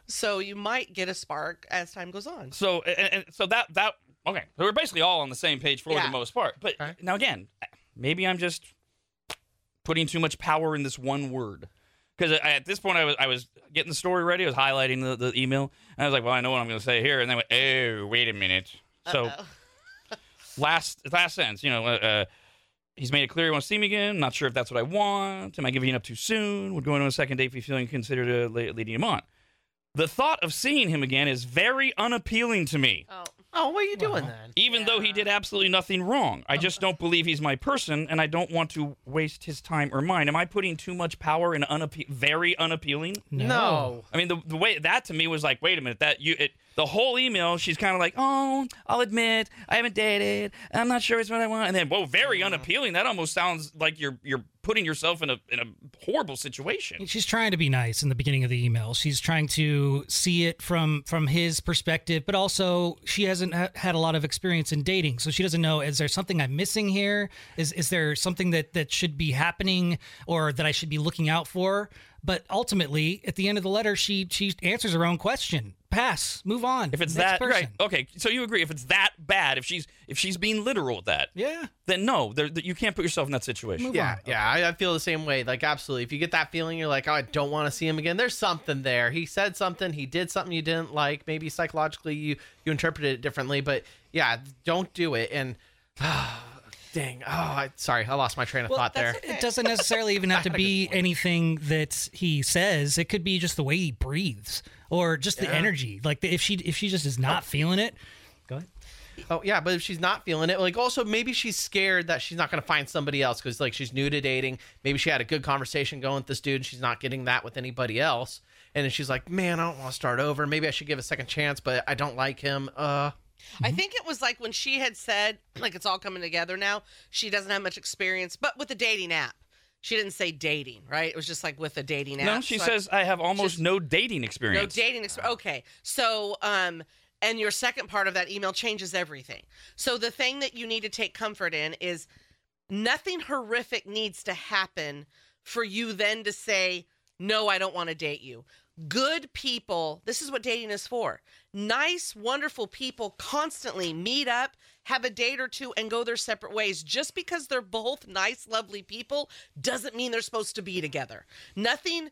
So you might get a spark as time goes on. So, and, and so that, that, okay. So we're basically all on the same page for Yeah. the most part. But now, again, maybe I'm just putting too much power in this one word. Because at this point, I was I was getting the story ready. I was highlighting the, the email, and I was like, "Well, I know what I'm going to say here." And then I went, "Oh, wait a minute." So (laughs) last last sentence, you know, uh, uh, he's made it clear he wants to see me again. Not sure if that's what I want. Am I giving up too soon? Would going on a second date be feeling considered uh, le- leading him on? The thought of seeing him again is very unappealing to me. Oh, Oh, what are you doing then? Even though he did absolutely nothing wrong, I just don't believe he's my person, and I don't want to waste his time or mine. Am I putting too much power in unappe- very unappealing? No. I mean, the, the way that to me was like, wait a minute, that you it the whole email, she's kind of like, oh, I'll admit I haven't dated, I'm not sure it's what I want, and then whoa, very unappealing. That almost sounds like you're you're putting yourself in a in a horrible situation. She's trying to be nice in the beginning of the email. She's trying to see it from from his perspective, but also she hasn't ha- had a lot of experience in dating, so she doesn't know is there something I'm missing here? Is is there something that that should be happening or that I should be looking out for? But ultimately, at the end of the letter, she she answers her own question. Pass, move on. If it's Next that right, okay. So you agree? If it's that bad, if she's if she's being literal with that, yeah, then no, there, you can't put yourself in that situation. yeah, yeah, I, I feel the same way. Like, absolutely. If you get that feeling, you're like, oh, I don't want to see him again. There's something there. He said something. He did something you didn't like. Maybe psychologically you you interpreted it differently. But yeah, don't do it. And (sighs) dang, oh, I, sorry, I lost my train of thought there. It doesn't necessarily even have to (laughs) be anything that he says. It could be just the way he breathes or just the energy. Like if she if she just is not feeling it, go ahead. Oh yeah, but if she's not feeling it, like also maybe she's scared that she's not going to find somebody else because like she's new to dating. Maybe she had a good conversation going with this dude, and she's not getting that with anybody else. And then she's like, "Man, I don't want to start over. Maybe I should give a second chance, but I don't like him." Uh, I think it was like when she had said, (clears throat) like it's all coming together now. She doesn't have much experience, but with the dating app. She didn't say dating, right? It was just like with a dating app. No, she So says I have almost just- no dating experience. no dating experience. Okay, so um, and your second part of that email changes everything. So the thing that you need to take comfort in is nothing horrific needs to happen for you then to say no, I don't want to date you. Good people, this is what dating is for. Nice, wonderful people constantly meet up, have a date or two, and go their separate ways. Just because they're both nice, lovely people doesn't mean they're supposed to be together. Nothing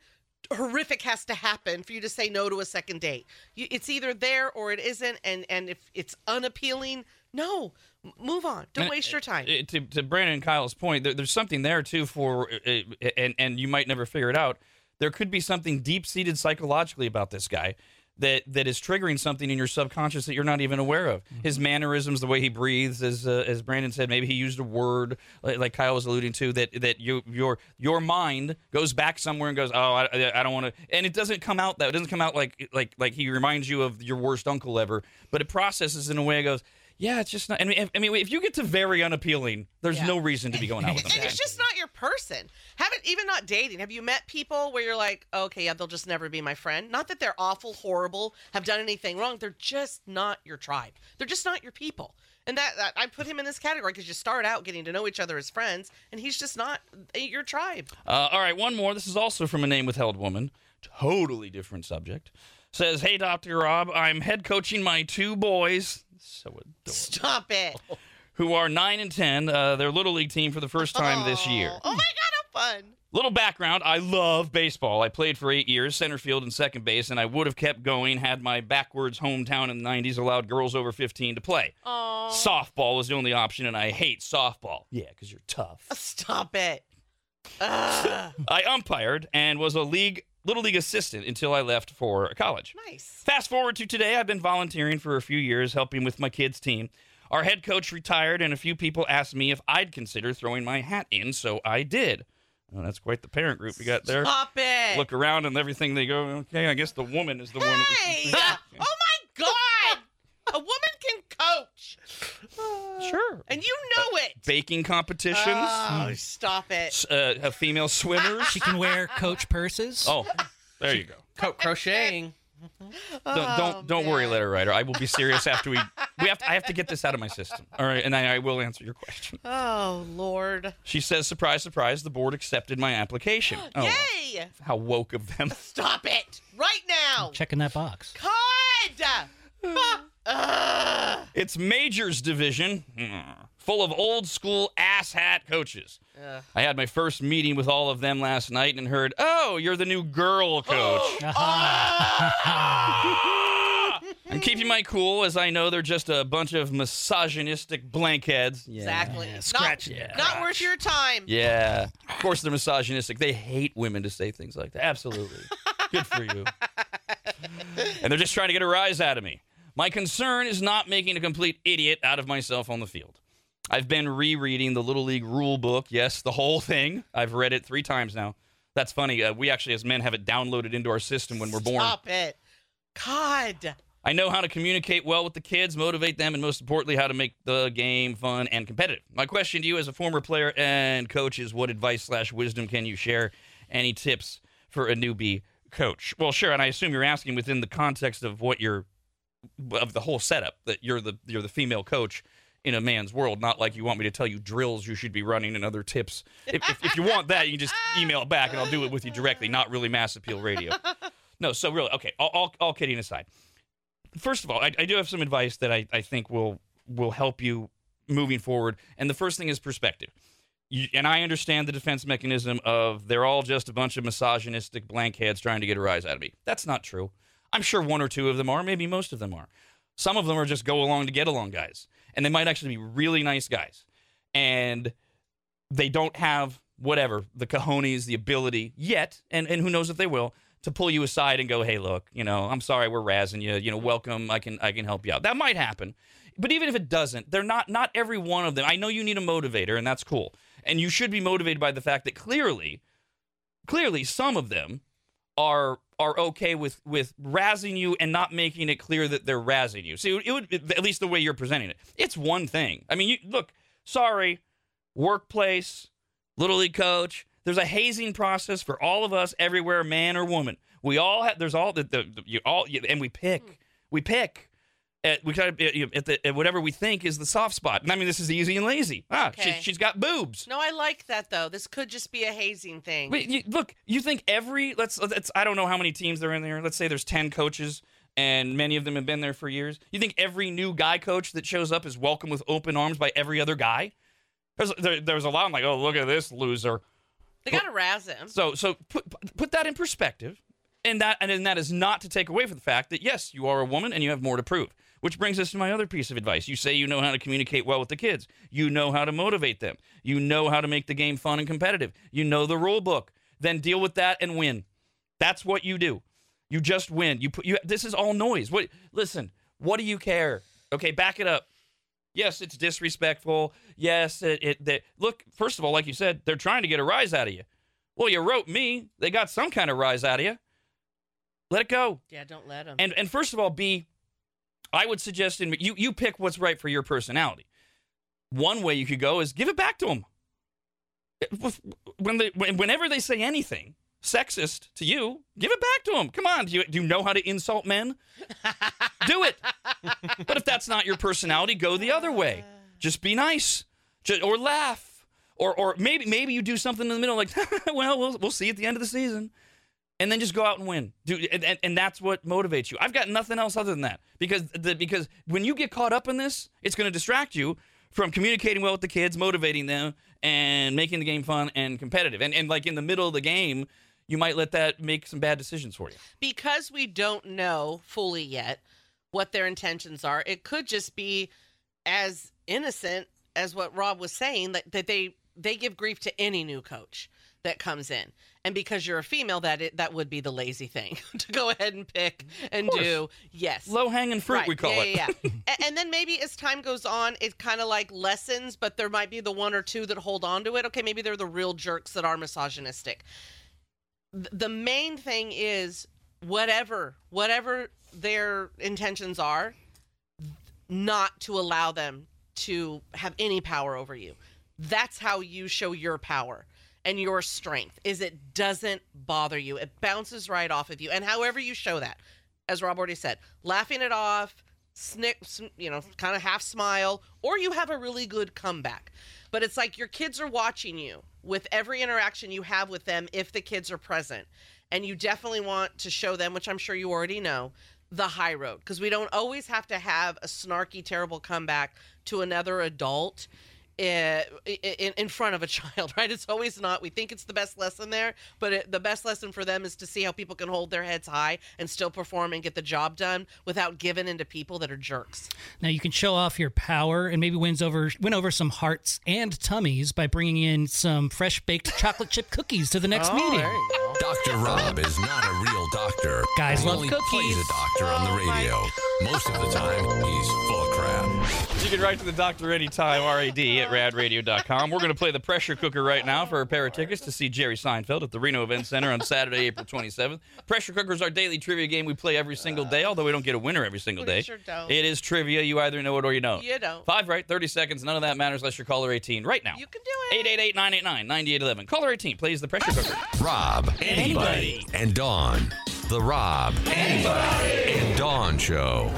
horrific has to happen for you to say no to a second date. You, it's either there or it isn't, and and if it's unappealing, No, move on. Don't And, waste your time. uh, to, to Brandon and Kyle's point, there, there's something there too for, uh, and and you might never figure it out. There could be something deep seated psychologically about this guy that that is triggering something in your subconscious that you're not even aware of. His mannerisms, the way he breathes, as uh, as Brandon said, maybe he used a word like, like Kyle was alluding to that that you your your mind goes back somewhere and goes, oh, I, I don't want to, and it doesn't come out that it doesn't come out like like like he reminds you of your worst uncle ever, but it processes in a way. It goes. Yeah, it's just not. I mean, if, I mean, if you get to very unappealing, there's Yeah. no reason to be going out with them. and it's just not your person. Haven't even not dating. Have you met people where you're like, okay, yeah, they'll just never be my friend? Not that they're awful, horrible, have done anything wrong. They're just not your tribe. They're just not your people. And that, that I put him in this category because you start out getting to know each other as friends, and he's just not your tribe. Uh, all right, one more. This is also from a name withheld woman. Totally different subject. Says, "Hey, Doctor Rob, I'm head coaching my two boys. So adorable. Stop it. Who are nine and ten. Uh, their little league team for the first time this year. Oh my god, how fun! Little background: I love baseball. I played for eight years, center field and second base, and I would have kept going had my backwards hometown in the '90s allowed girls over 15 to play. Oh, Softball was the only option, and I hate softball. Yeah, because you're tough. stop it. (laughs) I umpired and was a league little league assistant until I left for college. nice. Fast forward to today, I've been volunteering for a few years, helping with my kids' team. Our head coach retired, and a few people asked me if I'd consider throwing my hat in, so I did. Well, that's quite the parent group we got there. Stop it. Look around and everything they go, okay, I guess the woman is the one. Hey! (laughs) oh my God! A woman coach. (sighs) Sure. And you know it. Baking competitions, Oh, stop it. s- uh, female swimmers. She can wear coach purses. Oh, there you go. Co- crocheting. (laughs) Don't don't, don't worry, letter writer. I will be serious after we (laughs) we have to, I have to get this out of my system. All right, and I, I will answer your question. Oh, Lord. She says, surprise, surprise, the board accepted my application. (gasps) Oh, Yay! how woke of them. Stop it right now. Checking that box. God! (sighs) Ugh. It's Majors Division, full of old school asshat coaches. Ugh. I had my first meeting with all of them last night and heard, oh, you're the new girl oh, coach. (laughs) Ah! I'm keeping my cool as I know they're just a bunch of misogynistic blankheads. Yeah. Exactly. scratch not, it. not worth your time. Yeah. Of course, they're misogynistic. They hate women to say things like that. Absolutely. (laughs) Good for you. And they're just trying to get a rise out of me. My concern is not making a complete idiot out of myself on the field. I've been rereading the Little League rule book. Yes, the whole thing. I've read it three times now. That's funny. Uh, we actually, as men, have it downloaded into our system when we're born. Stop it. God. I know how to communicate well with the kids, motivate them, and most importantly, how to make the game fun and competitive. My question to you, as a former player and coach, is: What advice slash wisdom can you share? Any tips for a newbie coach? Well, sure, and I assume you're asking within the context of what you're of the whole setup that you're the you're the female coach in a man's world, not like you want me to tell you drills you should be running and other tips. If, if, if you want that, you just email it back and I'll do it with you directly, not really mass appeal radio. No, so really, okay, all, all, all kidding aside first of all, I, I do have some advice that I, I think will will help you moving forward. And the first thing is perspective. You, and I understand the defense mechanism of they're all just a bunch of misogynistic blankheads trying to get a rise out of me. That's not true. I'm sure one or two of them are, maybe most of them are. Some of them are just go along to get along guys. And they might actually be really nice guys. And they don't have whatever, the cojones, the ability yet, and, and who knows if they will, to pull you aside and go, hey, look, you know, I'm sorry we're razzing you. You know, welcome. I can I can help you out. That might happen. But even if it doesn't, they're not not every one of them. I know you need a motivator, and that's cool. And you should be motivated by the fact that clearly, clearly some of them are are okay with with razzing you and not making it clear that they're razzing you. See, it would at least the way you're presenting it. It's one thing. I mean, you look. Sorry, workplace, little league coach. There's a hazing process for all of us everywhere, man or woman. We all have. There's all the, the, the you all you, and we pick. Hmm. We pick. At, we kind of at, the, at whatever we think is the soft spot. And I mean, this is easy and lazy. Ah, Okay. she, she's got boobs. No, I like that though. This could just be a hazing thing. Wait, you, look, you think every let's let's I don't know how many teams there are in there. Let's say there's ten coaches, and many of them have been there for years. You think every new guy coach that shows up is welcomed with open arms by every other guy? There's there, there's a lot. I'm like, oh, look at this loser. They gotta razz him. So so put put that in perspective, and that and that is not to take away from the fact that yes, you are a woman and you have more to prove. Which brings us to my other piece of advice. You say you know how to communicate well with the kids. You know how to motivate them. You know how to make the game fun and competitive. You know the rule book. Then deal with that and win. That's what you do. You just win. You put you this is all noise. What listen, what do you care? Okay, back it up. Yes, it's disrespectful. Yes, it, it that look, first of all, like you said, they're trying to get a rise out of you. Well, you wrote me. They got some kind of rise out of you. Let it go. Yeah, don't let them. And and first of all, B, I would suggest in you you pick what's right for your personality. One way you could go is give it back to them. When they whenever they say anything sexist to you, give it back to them. Come on, do you do you know how to insult men? do it. But if that's not your personality, go the other way. Just be nice, Ju- or laugh, or or maybe maybe you do something in the middle, like, (laughs) well, we'll we'll see at the end of the season and then just go out and win. And, and that's what motivates you. I've got nothing else other than that because the because when you get caught up in this, it's going to distract you from communicating well with the kids, motivating them, and making the game fun and competitive. And and like in the middle of the game, you might let that make some bad decisions for you. because we don't know fully yet what their intentions are, it could just be as innocent as what Rob was saying that, that they they give grief to any new coach that comes in. And because you're a female, that it, that would be the lazy thing (laughs) to go ahead and pick and do. Yes. Low hanging fruit, Right. we call yeah, it. Yeah, yeah. (laughs) And then maybe as time goes on, it kind of like lessens, but there might be the one or two that hold on to it. Okay, maybe they're the real jerks that are misogynistic. Th- The main thing is whatever whatever their intentions are, not to allow them to have any power over you. That's how you show your power and your strength is it doesn't bother you. It bounces right off of you. And however you show that, as Rob already said, laughing it off, snick, you know, kind of half smile, or you have a really good comeback. But it's like your kids are watching you with every interaction you have with them if the kids are present. And you definitely want to show them, which I'm sure you already know, the high road because we don't always have to have a snarky, terrible comeback to another adult Eh, in, in front of a (laughs) child, right? It's always not. We think it's the best lesson there, but it, the best lesson for them is to see how people can hold their heads high and still perform and get the job done without giving into people that are jerks. Now you can show off your power and maybe wins over win over some hearts and tummies by bringing in some fresh baked chocolate chip cookies to the next oh, meeting. Dr. Rob is not a real doctor. Guys he love only cookies. plays a doctor on the oh, radio. Most of the time, he's full of crap. You can write to the doctor anytime, RAD at radradio.com. We're going to play the pressure cooker right now for a pair of tickets to see Jerry Seinfeld at the Reno Event Center on Saturday, April 27th. Pressure cooker is our daily trivia game we play every single day, although we don't get a winner every single day. sure don't. It is trivia. You either know it or you don't. You don't. Five right, 30 seconds. None of that matters unless you're caller 18 right now. You can do it. 888 989 9811. Caller 18 plays the pressure cooker. Rob, Anybody. and Dawn. The Rob, anybody, and Dawn Show.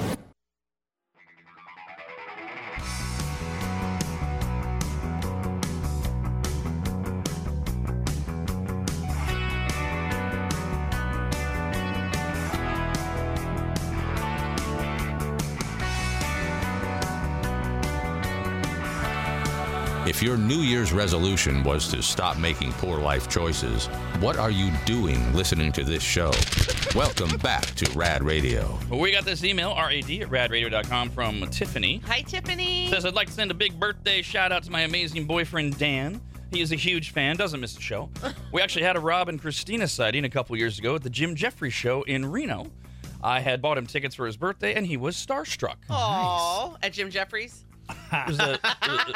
If your New Year's resolution was to stop making poor life choices, what are you doing listening to this show? Welcome back to Rad Radio. Well, we got this email, rad at radradio.com from Tiffany. Hi, Tiffany. Says, I'd like to send a big birthday shout out to my amazing boyfriend, Dan. He is a huge fan, doesn't miss the show. (laughs) we actually had a Rob and Christina sighting a couple years ago at the Jim Jeffries show in Reno. I had bought him tickets for his birthday, and he was starstruck. Aw, at Jim Jeffries. It was a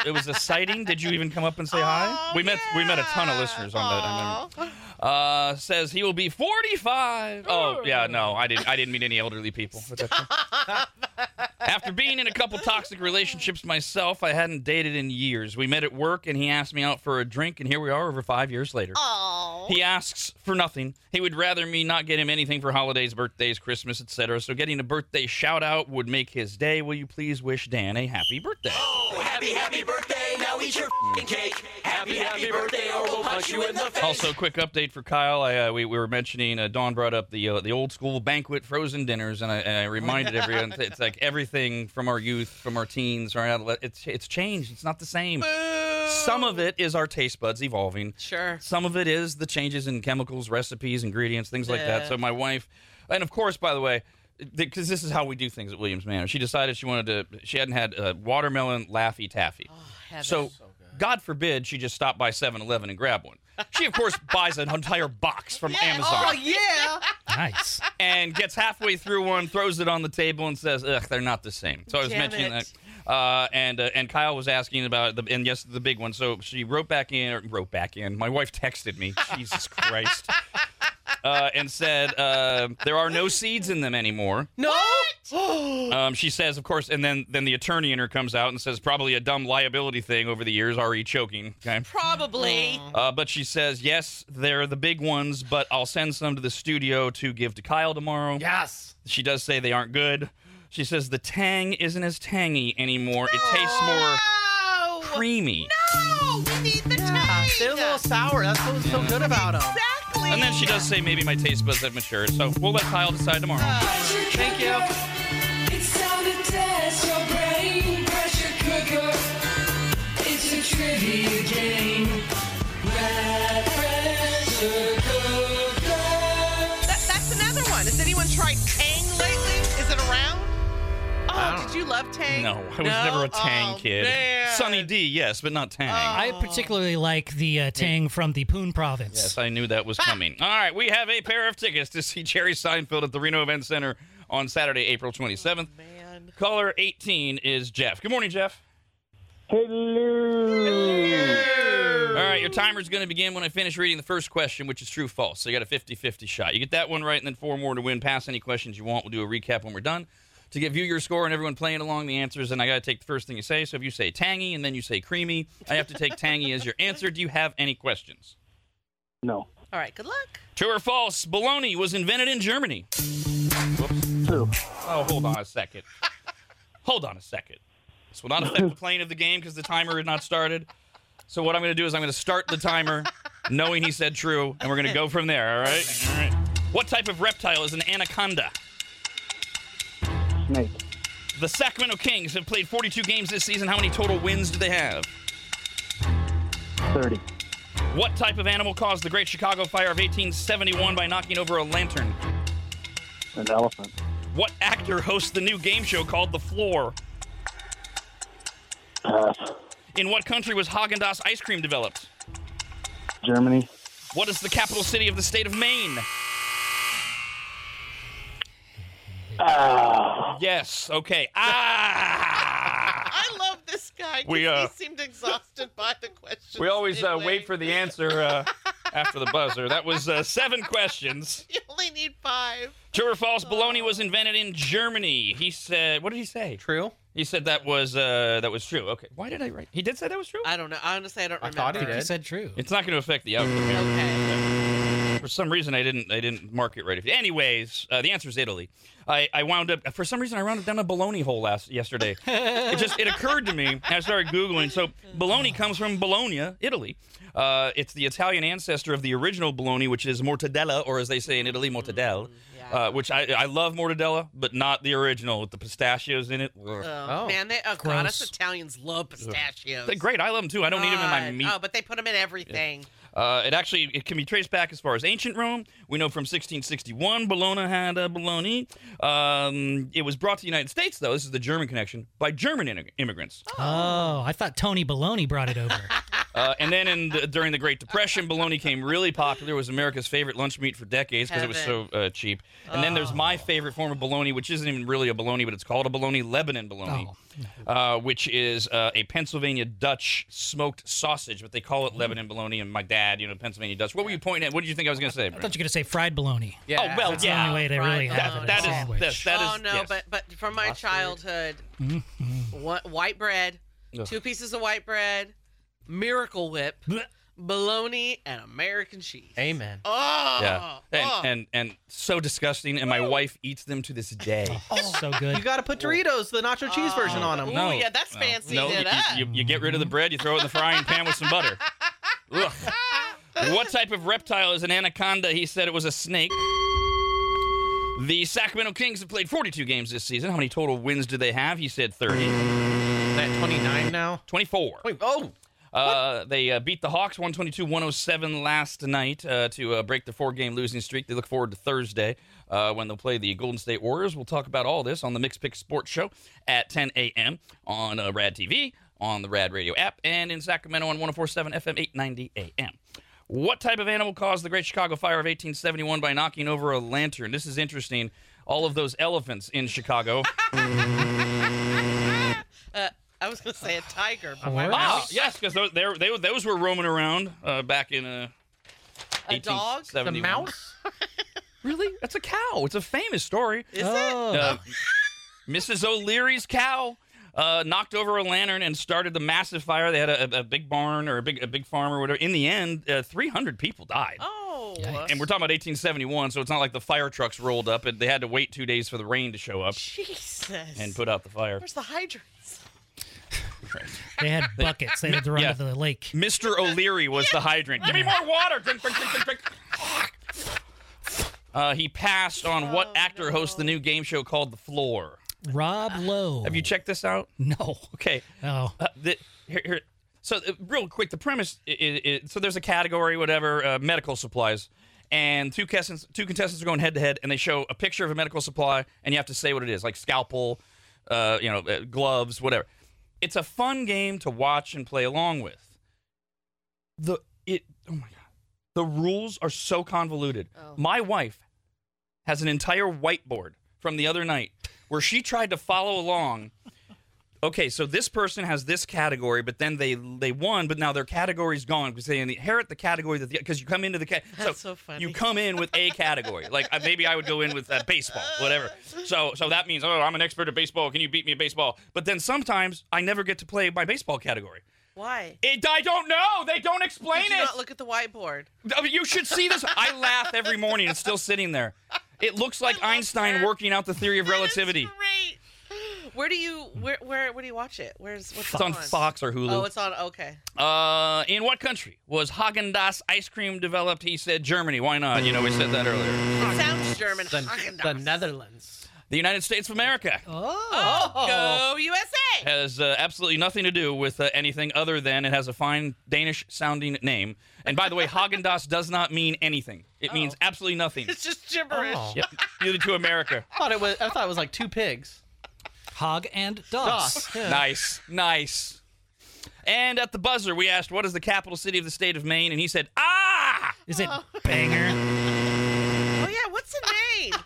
it was a sighting. Did you even come up and say hi? Oh, we met we met a ton of listeners on that. I remember. Uh, says he will be 45. Oh yeah, no, I didn't. I didn't meet any elderly people. (laughs) But. After being in a couple toxic relationships myself, I hadn't dated in years. We met at work, and he asked me out for a drink, and here we are over five years later. Oh. He asks for nothing. He would rather me not get him anything for holidays, birthdays, Christmas, etc. So getting a birthday shout out would make his day. Will you please wish Dan a happy birthday? Oh, happy, happy birthday. Now eat your fing cake. Happy, happy birthday, or we'll punch you in the face. Also, quick update for Kyle. I, uh, we, we were mentioning uh, Dawn brought up the uh, the old school banquet frozen dinners, and I, and I reminded everyone it's like everything from our youth, from our teens, our adolescents. It's it's changed. It's not the same. Some of it is our taste buds evolving. Sure. Some of it is the changes in chemicals, recipes, ingredients, things like that. So my wife, and of course, by the way, because this is how we do things at Williams Manor. She decided she wanted to. She hadn't had uh, watermelon laffy taffy. heaven. so, God forbid she just stopped by 7-Eleven and grab one. She of course buys an entire box from Amazon Oh yeah. Nice. and gets halfway through one, throws it on the table, and says, "Ugh, they're not the same." So I was Damn mentioning it. that, uh, and uh, and Kyle was asking about the and yes, the big one. So she wrote back in, or wrote back in. My wife texted me, Jesus Christ, uh, and said uh, there are no seeds in them anymore. No. (gasps) Um, she says, of course, and then then the attorney in her comes out and says probably a dumb liability thing over the years, re choking. Okay. Probably. Uh, but she says, yes, they're the big ones, but I'll send some to the studio to give to Kyle tomorrow. yes. She does say they aren't good. She says the tang isn't as tangy anymore. It tastes more creamy. No, we need the Yeah. tang. They're a little sour. That's what's so good about them. Exactly. And then she does say maybe my taste buds have matured. So we'll let Kyle decide tomorrow. Thank you. It's time to test your brain pressure cooker. It's a trivia game. Oh, did you love Tang? No, I was never a Tang Oh, kid. man. Sunny D, yes, but not Tang. I particularly like the uh, tang from the Poon province. Yes, I knew that was coming. All right, we have a pair of tickets to see Jerry Seinfeld at the Reno Event Center on Saturday, April 27th. Man. Caller 18 is Jeff. Good morning, Jeff. Hello. All right, your timer's going to begin when I finish reading the first question, which is true false. So you got a 50 50 shot. You get that one right, and then four more to win. Pass any questions you want. We'll do a recap when we're done. To get view your score and everyone playing along the answers, and I got to take the first thing you say. So if you say tangy and then you say creamy, I have to take tangy as your answer. Do you have any questions? No. All right, good luck. True or false? Bologna was invented in Germany. True. Oh, hold on a second. hold on a second. This will not affect the playing of the game because the timer had not started. So what I'm going to do is I'm going to start the timer, knowing he said true, and we're going to go from there. All right. All right. What type of reptile is an anaconda? The Sacramento Kings have played 42 games this season. How many total wins do they have? 30. What type of animal caused the Great Chicago Fire of 1871 by knocking over a lantern? An elephant. What actor hosts the new game show called The Floor? Pass. In what country was Haagen-Dazs ice cream developed? Germany. What is the capital city of the state of Maine? Ah. Yes. Okay. Ah. (laughs) I love this guy. We, uh, he seemed exhausted by the question. We always uh, wait for the answer uh, after the buzzer. That was uh, seven (laughs) questions. You only need five. True or false? Bologna was invented in Germany. He said. What did he say? True. He said that was uh, that was true. Okay. Why did I write? He did say that was true. I don't know. Honestly, I don't I remember. thought he He said true. It's not going to affect the outcome. yeah. Okay. For some reason, I didn't I didn't mark it right. Anyways, uh, the answer is Italy. I, I wound up for some reason I wound up down a bologna hole last yesterday. it just it occurred to me and I started googling. So bologna comes from Bologna, Italy. Uh, it's the Italian ancestor of the original bologna, which is mortadella, or as they say in Italy, mortadella. Uh, which I I love mortadella, but not the original with the pistachios in it. Oh, Oh. man, they oh god, us Italians love pistachios. They're great. I love them too. I don't need them in my meat. Oh, but they put them in everything. Uh, it actually it can be traced back as far as ancient Rome. We know from 1661 Bologna had a bologna. Um, it was brought to the United States, though. This is the German connection by German in- immigrants. Oh, I thought Tony Bologna brought it over. (laughs) Uh, and then in the, during the Great Depression, bologna came really popular. It was America's favorite lunch meat for decades because it was so uh, cheap. And then there's my favorite form of bologna, which isn't even really a bologna, but it's called a bologna, Lebanon bologna, uh, which is uh, a Pennsylvania Dutch smoked sausage, but they call it Lebanon bologna. And my dad, you know, Pennsylvania Dutch. What were you pointing at? What did you think I was going to say? I thought you were going to say fried bologna. Yeah. Oh well, That's yeah. the only way to really Fried have it. bologna. That is sandwich. this, that oh is- no, yes. but but from my Mustard. childhood, mm-hmm. one, white bread, Ugh. two pieces of white bread, Miracle Whip, Blech. bologna, and American cheese. Amen. Oh, yeah, oh. and, oh. and and so disgusting. And my wife eats them to this day. (laughs) oh, so good. You got to put Doritos, the nacho cheese oh. version on them. Ooh, No. yeah, that's No. fancy. No, it you, up. you, you get rid of the bread, you throw it in the frying pan with some butter. (laughs) What type of reptile is an anaconda? He said it was a snake. The Sacramento Kings have played 42 games this season. How many total wins do they have? He said 30. Is that 29 now? 24. Wait, oh, Uh, they uh, beat the Hawks 122 107 last night uh, to uh, break the four game losing streak. They look forward to Thursday uh, when they'll play the Golden State Warriors. We'll talk about all this on the Mix Pick Sports Show at 10 a.m. on uh, Rad TV, on the Rad Radio app, and in Sacramento on 1047 FM 890 a.m. What type of animal caused the Great Chicago Fire of 1871 by knocking over a lantern? This is interesting. All of those elephants in Chicago. (laughs) Uh, I was going to say a tiger, but my Horse? Ah, yes, because those, they, they, those were roaming around uh, back in uh, A dog? The mouse? (laughs) Really? That's a cow. It's a famous story. Is it? Oh. Uh, (laughs) Mrs. O'Leary's cow uh, knocked over a lantern and started the massive fire. They had a, a, a big barn or a big a big farm or whatever. In the end, uh, 300 people died. Oh. And we're talking about 1871, so it's not like the fire trucks rolled up. and They had to wait two days for the rain to show up Jesus. and put out the fire. Where's the hydrants? (laughs) They had buckets. They had to run Yeah. to the lake. Mr. O'Leary was the hydrant. Give me more water. Drink, drink, drink, drink, drink. Uh, he passed on what actor hosts the new game show called The Floor? Rob Lowe. Have you checked this out? No. Okay. Oh. Uh, the, here, here. So, uh, real quick, the premise is, so there's a category, whatever, uh, medical supplies, and two contestants, two contestants are going head to head, and they show a picture of a medical supply, and you have to say what it is, like scalpel, uh, you know, uh, gloves, whatever. It's a fun game to watch and play along with. The it, oh my god, the rules are so convoluted. My wife has an entire whiteboard from the other night where she tried to follow along okay, so this person has this category, but then they they won, but now their category's gone because they inherit the category that because you come into the cat. That's so funny. You come in with a category, like uh, maybe I would go in with uh, baseball, whatever. So so that means oh I'm an expert at baseball. Can you beat me at baseball? But then sometimes I never get to play my baseball category. Why? It, I don't know. They don't explain Did you it. not look at the whiteboard? I mean, You should see this. I laugh every morning. It's still sitting there. It looks like Einstein working out the theory of relativity. Great. (gasps) Where do you where where where do you watch it? Where's what's It's on Fox or Hulu. Oh, it's on. Okay. Uh, in what country was Haagen Dazs ice cream developed? He said Germany. Why not? You know, we said that earlier. It sounds German. The, the Netherlands. The United States of America Oh, go USA! has uh, absolutely nothing to do with uh, anything other than it has a fine Danish-sounding name. And by the way, Haagen Dazs does not mean anything. It means absolutely nothing. It's just gibberish. Oh. Yep, neither to America. I thought it was. I thought it was like two pigs. Hog and Doss. Doss. Yeah. Nice, nice. And at the buzzer, we asked, "What is the capital city of the state of Maine?" And he said, "Ah." Is it Bangor? Oh yeah, what's in Maine?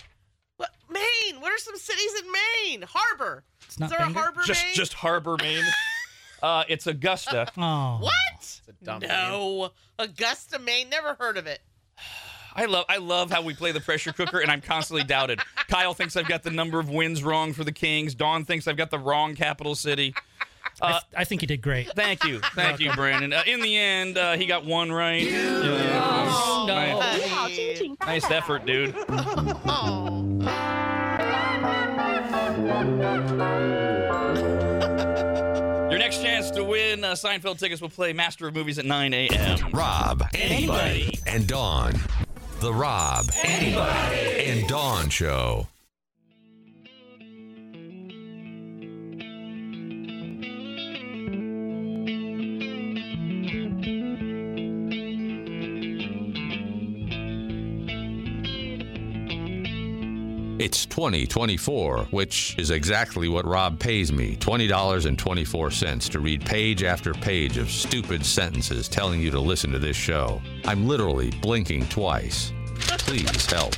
what Maine? What are some cities in Maine? Harbor. It's not Is there Bangor? a harbor Just, Maine? just Harbor, Maine. (laughs) Uh, it's Augusta. Oh. what? dumb No, name. Augusta, Maine. Never heard of it. I love I love how we play the pressure cooker, and I'm constantly doubted. Kyle thinks I've got the number of wins wrong for the Kings. Dawn thinks I've got the wrong capital city. Uh, I, th- I, think you did great. Thank you, thank you, Brandon. Uh, in the end, uh, he got one right. Yeah. Oh. No. nice effort, dude. (laughs) Your next chance to win uh, Seinfeld tickets will play Master of Movies at 9 a.m. Rob, anybody, and Dawn. The Rob, anybody, and Dawn Show. It's 2024, which is exactly what Rob pays me $20.24 to read page after page of stupid sentences telling you to listen to this show. I'm literally blinking twice. Please help.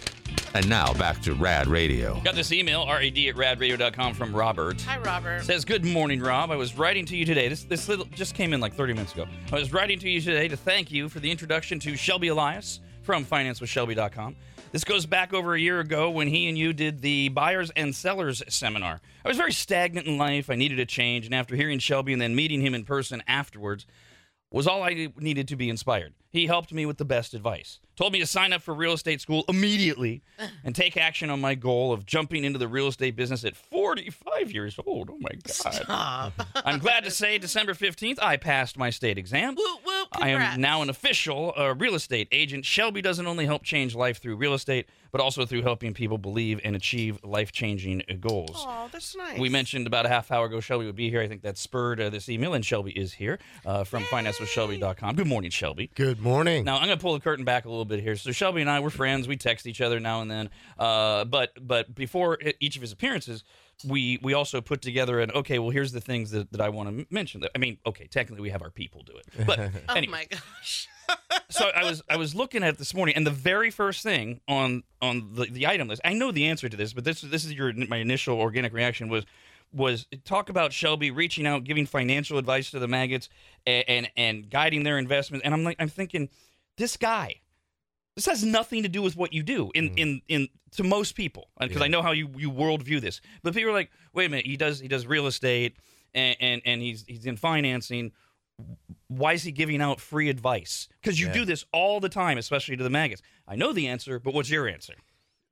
And now back to Rad Radio. Got this email, rad at radradio.com from Robert. Hi, Robert. Says, Good morning, Rob. I was writing to you today. This this little just came in like 30 minutes ago. I was writing to you today to thank you for the introduction to Shelby Elias from financewithshelby.com. This goes back over a year ago when he and you did the buyers and sellers seminar. I was very stagnant in life. I needed a change, and after hearing Shelby and then meeting him in person afterwards, was all I needed to be inspired. He helped me with the best advice. Told me to sign up for real estate school immediately and take action on my goal of jumping into the real estate business at 45 years old. Oh my God. Stop. I'm glad to say December 15th, I passed my state exam. Woo woo. I am now an official uh, real estate agent. Shelby doesn't only help change life through real estate, but also through helping people believe and achieve life changing goals. Oh, that's nice. We mentioned about a half hour ago Shelby would be here. I think that spurred uh, this email, and Shelby is here uh, from investwithshelby.com. Good morning, Shelby. Good morning. Now I'm going to pull the curtain back a little bit here. So Shelby and I we're friends. We text each other now and then. Uh, but but before each of his appearances, we we also put together an okay. Well, here's the things that, that I want to mention. I mean, okay, technically we have our people do it, but (laughs) Oh anyway. my gosh. (laughs) so I was I was looking at it this morning, and the very first thing on on the, the item list, I know the answer to this, but this this is your my initial organic reaction was was talk about Shelby reaching out, giving financial advice to the maggots, and and, and guiding their investments, and I'm like I'm thinking, this guy, this has nothing to do with what you do in mm-hmm. in in to most people, uh, because I know how you you worldview this, but people are like, wait a minute, he does he does real estate, and and, and he's he's in financing why is he giving out free advice? Because you Yeah. do this all the time, especially to the maggots. I know the answer, but what's your answer?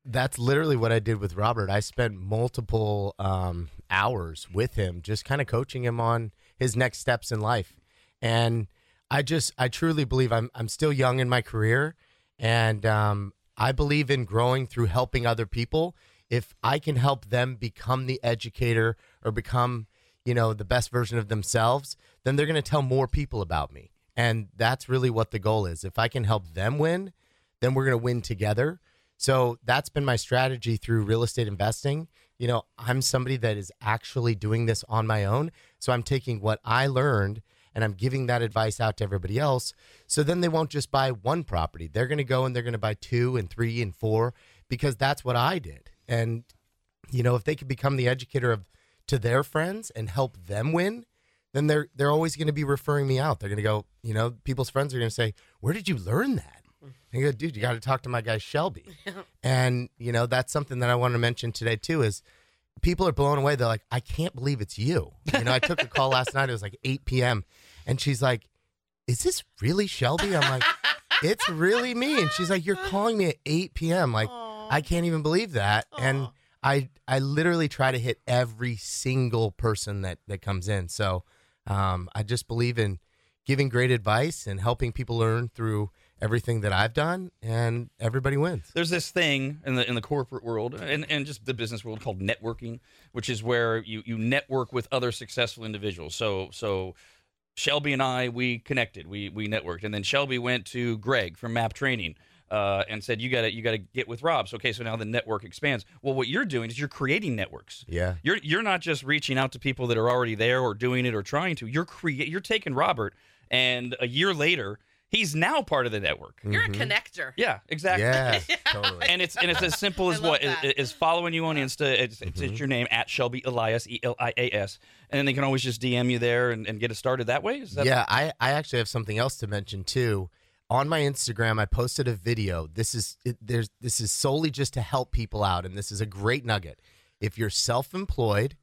That's literally what I did with Robert. I spent multiple um, hours with him, just kind of coaching him on his next steps in life. And I just, I truly believe I'm, I'm still young in my career, and um, I believe in growing through helping other people. If I can help them become the educator or become, you know, the best version of themselves, then they're going to tell more people about me. And that's really what the goal is. If I can help them win, then we're going to win together. So that's been my strategy through real estate investing. You know, I'm somebody that is actually doing this on my own. So I'm taking what I learned and I'm giving that advice out to everybody else. So then they won't just buy one property. They're going to go and they're going to buy two and three and four because that's what I did. And, you know, if they could become the educator of to their friends and help them win, then they're they're always going to be referring me out. They're going to go, you know, people's friends are going to say, "Where did you learn that?" And you go, dude, you got to talk to my guy Shelby. (laughs) And you know, that's something that I want to mention today too. Is people are blown away. They're like, I can't believe it's you. You know, I took a call last (laughs) night. It was like 8 p.m. And she's like, Is this really Shelby? I'm like, (laughs) It's really me. And she's like, You're calling me at 8 p.m. Like, I can't even believe that. And I I literally try to hit every single person that that comes in. So um, I just believe in giving great advice and helping people learn through everything that I've done, and everybody wins. There's this thing in the in the corporate world and, and just the business world called networking, which is where you, you network with other successful individuals. So so Shelby and I we connected, we we networked, and then Shelby went to Greg from Map Training. Uh, and said you got to you got to get with Rob. So, okay, so now the network expands. Well, what you're doing is you're creating networks. Yeah. You're you're not just reaching out to people that are already there or doing it or trying to. You're create you're taking Robert, and a year later, he's now part of the network. You're a mm-hmm. connector. Yeah, exactly. Yeah, (laughs) totally. And it's and it's as simple as I love what that. is, is following you on Insta. It's, it's, it's mm-hmm. your name at Shelby Elias E L I A S, and then they can always just DM you there and, and get it started that way. Is that yeah, I, I actually have something else to mention too. On my Instagram, I posted a video. This is it, there's this is solely just to help people out, and this is a great nugget. If you're self-employed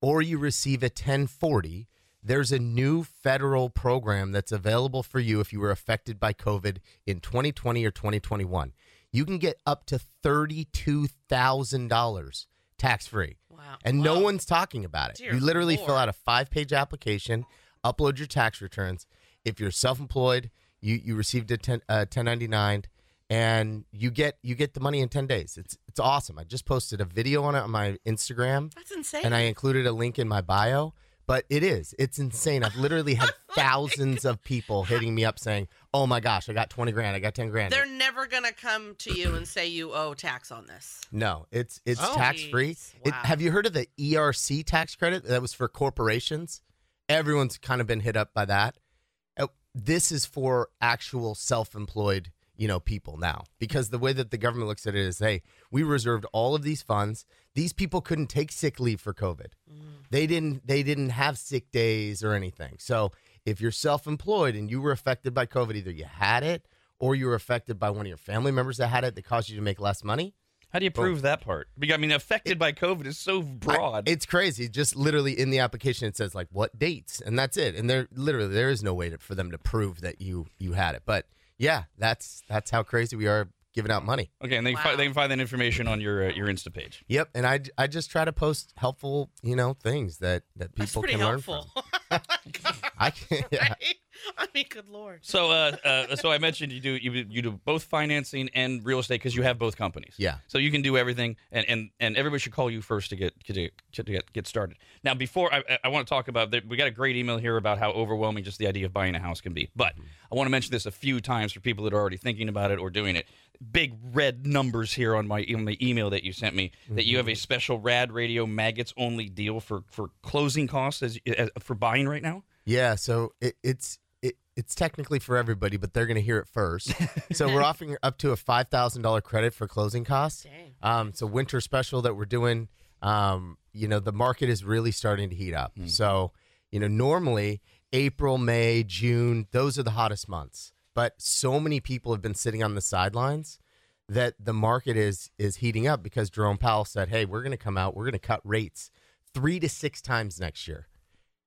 or you receive a 1040, there's a new federal program that's available for you if you were affected by COVID in 2020 or 2021. You can get up to $32,000 tax free. Wow. And no one's talking about it. Dear you literally fill out a five page application, upload your tax returns. If you're self employed, you, you received a 10, uh, 1099 and you get you get the money in 10 days. It's it's awesome. I just posted a video on it on my Instagram That's insane. and I included a link in my bio. But it is. It's insane. I've literally had (laughs) thousands of people hitting me up saying, "Oh my gosh, I got 20 grand. I got 10 grand." They're never gonna come to you and say you owe tax on this. No, it's it's Oh. tax free. Jeez. It, have you heard of the ERC tax credit that was for corporations? Everyone's kind of been hit up by that. Uh, This is for actual self-employed, you know, people now because the way that the government looks at it is, hey, we reserved all of these funds. These people couldn't take sick leave for COVID. Mm-hmm. They didn't they didn't have sick days or anything. So, if you're self-employed and you were affected by COVID, either you had it or you were affected by one of your family members that had it that caused you to make less money. How do you prove that part? Because, I mean, affected by COVID is so broad. I- it's crazy. Just literally in the application, it says like what dates, and that's it. And there literally there is no way to, for them to prove that you you had it. But yeah, that's that's how crazy we are giving out money. okay, and they, can fi- they can find that information on your uh, your Insta page. Yep. And I I just try to post helpful you know things that that people pretty can learn from. (laughs) (laughs) I can, yeah. Right? I mean, good lord. So, uh, uh, so I mentioned you do you, you do both financing and real estate because you have both companies. Yeah. So you can do everything, and and, and everybody should call you first to get to get to get, get started. Now, before I, I want to talk about we got a great email here about how overwhelming just the idea of buying a house can be. But I want to mention this a few times for people that are already thinking about it or doing it. Big red numbers here on my on the email that you sent me that you have a special Rad Radio maggots only deal for for closing costs as, as for buying right now. Yeah, so it, it's it, it's technically for everybody, but they're going to hear it first. so we're (laughs) offering up to a five thousand dollar credit for closing costs. Um, it's a winter special that we're doing. Um, you know, the market is really starting to heat up. So you know, normally April, May, June, those are the hottest months. But so many people have been sitting on the sidelines that the market is is heating up because Jerome Powell said, "Hey, we're going to come out. We're going to cut rates three to six times next year."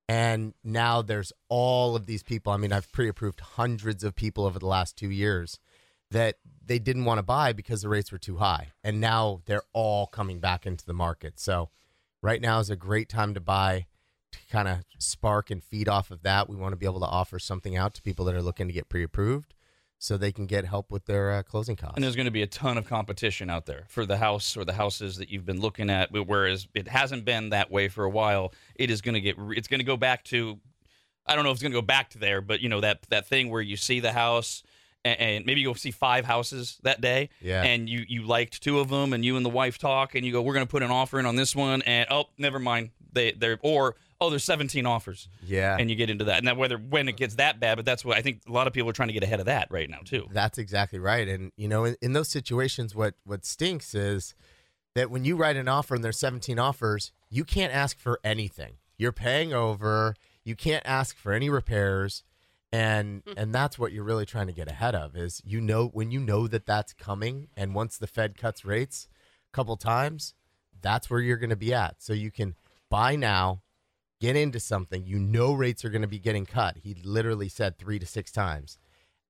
And now there's all of these people. I mean, I've pre-approved hundreds of people over the last two years that they didn't want to buy because the rates were too high, and now they're all coming back into the market. So, right now is a great time to buy kind of spark and feed off of that. We want to be able to offer something out to people that are looking to get pre-approved, so they can get help with their uh, closing costs. And there's going to be a ton of competition out there for the house or the houses that you've been looking at. Whereas it hasn't been that way for a while. It is going to get. It's going to go back to. I don't know if it's going to go back to there, but you know that that thing where you see the house and, and maybe you'll see five houses that day. Yeah. And you you liked two of them, and you and the wife talk, and you go, "We're going to put an offer in on this one," and oh, never mind. They they're or oh, there's 17 offers. Yeah. And you get into that, and that whether when it gets that bad, but that's what I think a lot of people are trying to get ahead of that right now too. That's exactly right. And you know, in, in those situations, what what stinks is that when you write an offer and there's 17 offers, you can't ask for anything. You're paying over. You can't ask for any repairs, and hmm. and that's what you're really trying to get ahead of. Is you know when you know that that's coming, and once the Fed cuts rates a couple times, that's where you're going to be at. So you can buy now, get into something. You know rates are going to be getting cut. He literally said three to six times